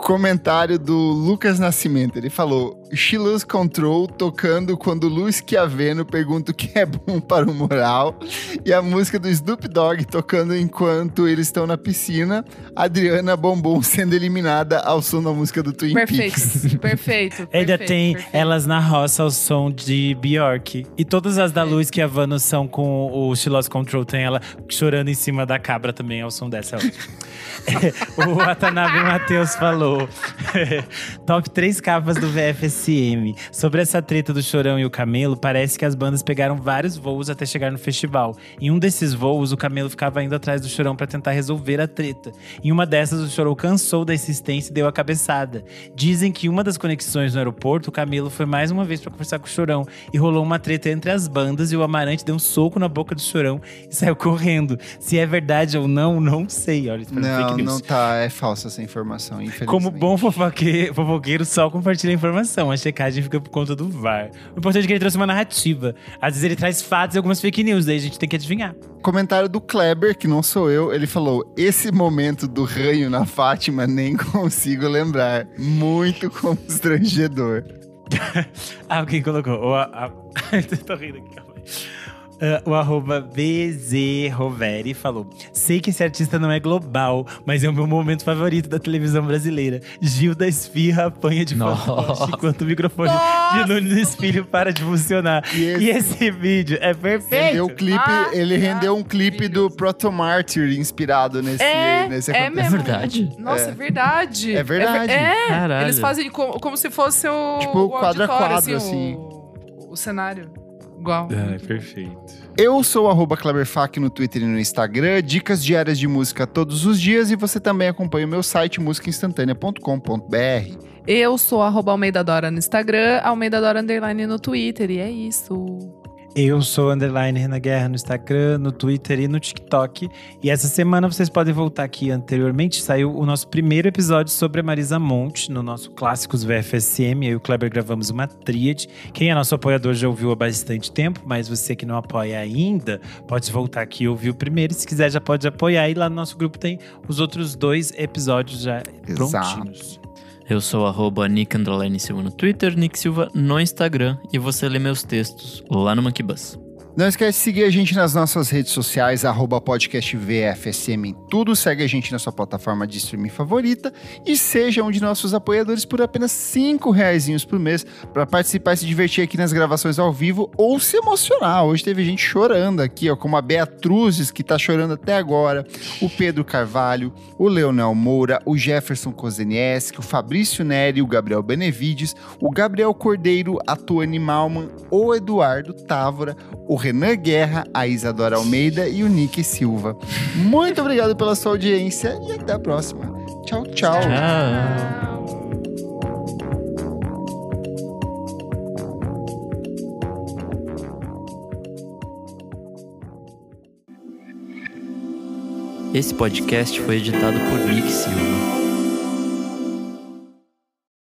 Speaker 1: Comentário do Lucas Nascimento, ele falou: She Lose Control tocando quando Luiz Chiaveno pergunta o que é bom para o moral. E a música do Snoop Dogg tocando enquanto eles estão na piscina. Adriana Bombom sendo eliminada ao som da música do Twin
Speaker 4: Perfeito,
Speaker 1: Peaks.
Speaker 4: perfeito.
Speaker 3: Ainda
Speaker 4: perfeito,
Speaker 3: tem
Speaker 4: perfeito.
Speaker 3: Elas na Roça ao som de Bjork. E todas as da Luz que a Vano são com o She Lost Control tem ela chorando em cima da cabra também ao som dessa. O Watanabe Matheus falou: Top 3 capas do VFSM. Sobre essa treta do Chorão e o Camelo, parece que as bandas pegaram vários voos até chegar no festival. Em um desses voos, o Camelo ficava indo atrás do Chorão pra tentar resolver a treta. Em uma dessas, o Chorão cansou da insistência e deu a cabeçada. Dizem que uma das conexões no aeroporto, o Camelo foi mais uma vez pra conversar com o Chorão e rolou uma treta entre as bandas e o Amarante deu um soco na boca do Chorão e saiu correndo. Se é verdade ou não, não sei. Olha,
Speaker 1: Não,
Speaker 3: fake news.
Speaker 1: não tá, é falsa essa informação, infelizmente.
Speaker 3: Como bom fofoque- fofoqueiro, só compartilha a informação. A checagem fica por conta do VAR. O importante é que ele trouxe uma narrativa. Às vezes ele traz fatos e algumas fake news, daí a gente tem que adivinhar.
Speaker 1: Comentário do Kleber, que não sou eu, ele falou: Esse momento do ranho na Fátima nem consigo lembrar. Muito constrangedor.
Speaker 3: Alguém colocou. O, a, a- Tô rindo aqui, calma aí. Ah, o arroba BZ Roveri falou: Sei que esse artista não é global, mas é o meu momento favorito da televisão brasileira. Gil da Esfirra apanha de
Speaker 2: Nossa.
Speaker 3: fantoche enquanto o microfone de Nunes Filho para de funcionar.
Speaker 1: E esse-
Speaker 3: E esse vídeo é perfeito.
Speaker 1: Rendeu o clipe,
Speaker 4: Ah,
Speaker 1: ele rendeu um clipe do Proto Martyr inspirado nesse,
Speaker 4: É,
Speaker 1: nesse
Speaker 4: é mesmo.
Speaker 2: verdade?
Speaker 4: Nossa, é,
Speaker 1: É.
Speaker 4: verdade.
Speaker 1: É verdade.
Speaker 4: É, é.
Speaker 2: Caralho.
Speaker 4: Eles fazem como, como se fosse o,
Speaker 1: Tipo,
Speaker 4: o
Speaker 1: quadro a quadro,
Speaker 4: assim,
Speaker 1: assim.
Speaker 4: O, o cenário. Igual.
Speaker 3: É, perfeito.
Speaker 1: Eu sou o arroba Kleberfac no Twitter e no Instagram, dicas diárias de música todos os dias e você também acompanha o meu site musicainstantanea.com.br.
Speaker 4: Eu sou arroba Almeida Dora no Instagram, Almeida Dora Underline no Twitter, e é isso.
Speaker 3: Eu sou underline Renan Guerra no Instagram, no Twitter e no TikTok. E essa semana vocês podem voltar aqui anteriormente. Saiu o nosso primeiro episódio sobre a Marisa Monte, no nosso Clássicos VFSM. Eu e o Kleber gravamos uma tríade. Quem é nosso apoiador já ouviu há bastante tempo, mas você que não apoia ainda, pode voltar aqui e ouvir o primeiro. Se quiser, já pode apoiar. E lá no nosso grupo tem os outros dois episódios já
Speaker 1: Exato.
Speaker 3: prontinhos.
Speaker 2: Eu sou arroba Nick Silva no Twitter, Nick Silva no Instagram. E você lê meus textos lá no Monkey Bus.
Speaker 1: Não esquece de seguir a gente nas nossas redes sociais, arroba podcast VFSM em tudo. Segue a gente na sua plataforma de streaming favorita e seja um de nossos apoiadores por apenas cinco reais por mês para participar e se divertir aqui nas gravações ao vivo ou se emocionar. Hoje teve gente chorando aqui, ó, como a Beatruzes, que tá chorando até agora, o Pedro Carvalho, o Leonel Moura, o Jefferson Kozenieski, o Fabrício Neri, o Gabriel Benevides, o Gabriel Cordeiro, a Tuane Malman, o Eduardo Távora, o Renan Guerra, a Isadora Almeida e o Nick Silva. Muito obrigado pela sua audiência e até a próxima. Tchau, tchau.
Speaker 2: Tchau. Esse podcast foi editado por Nick Silva.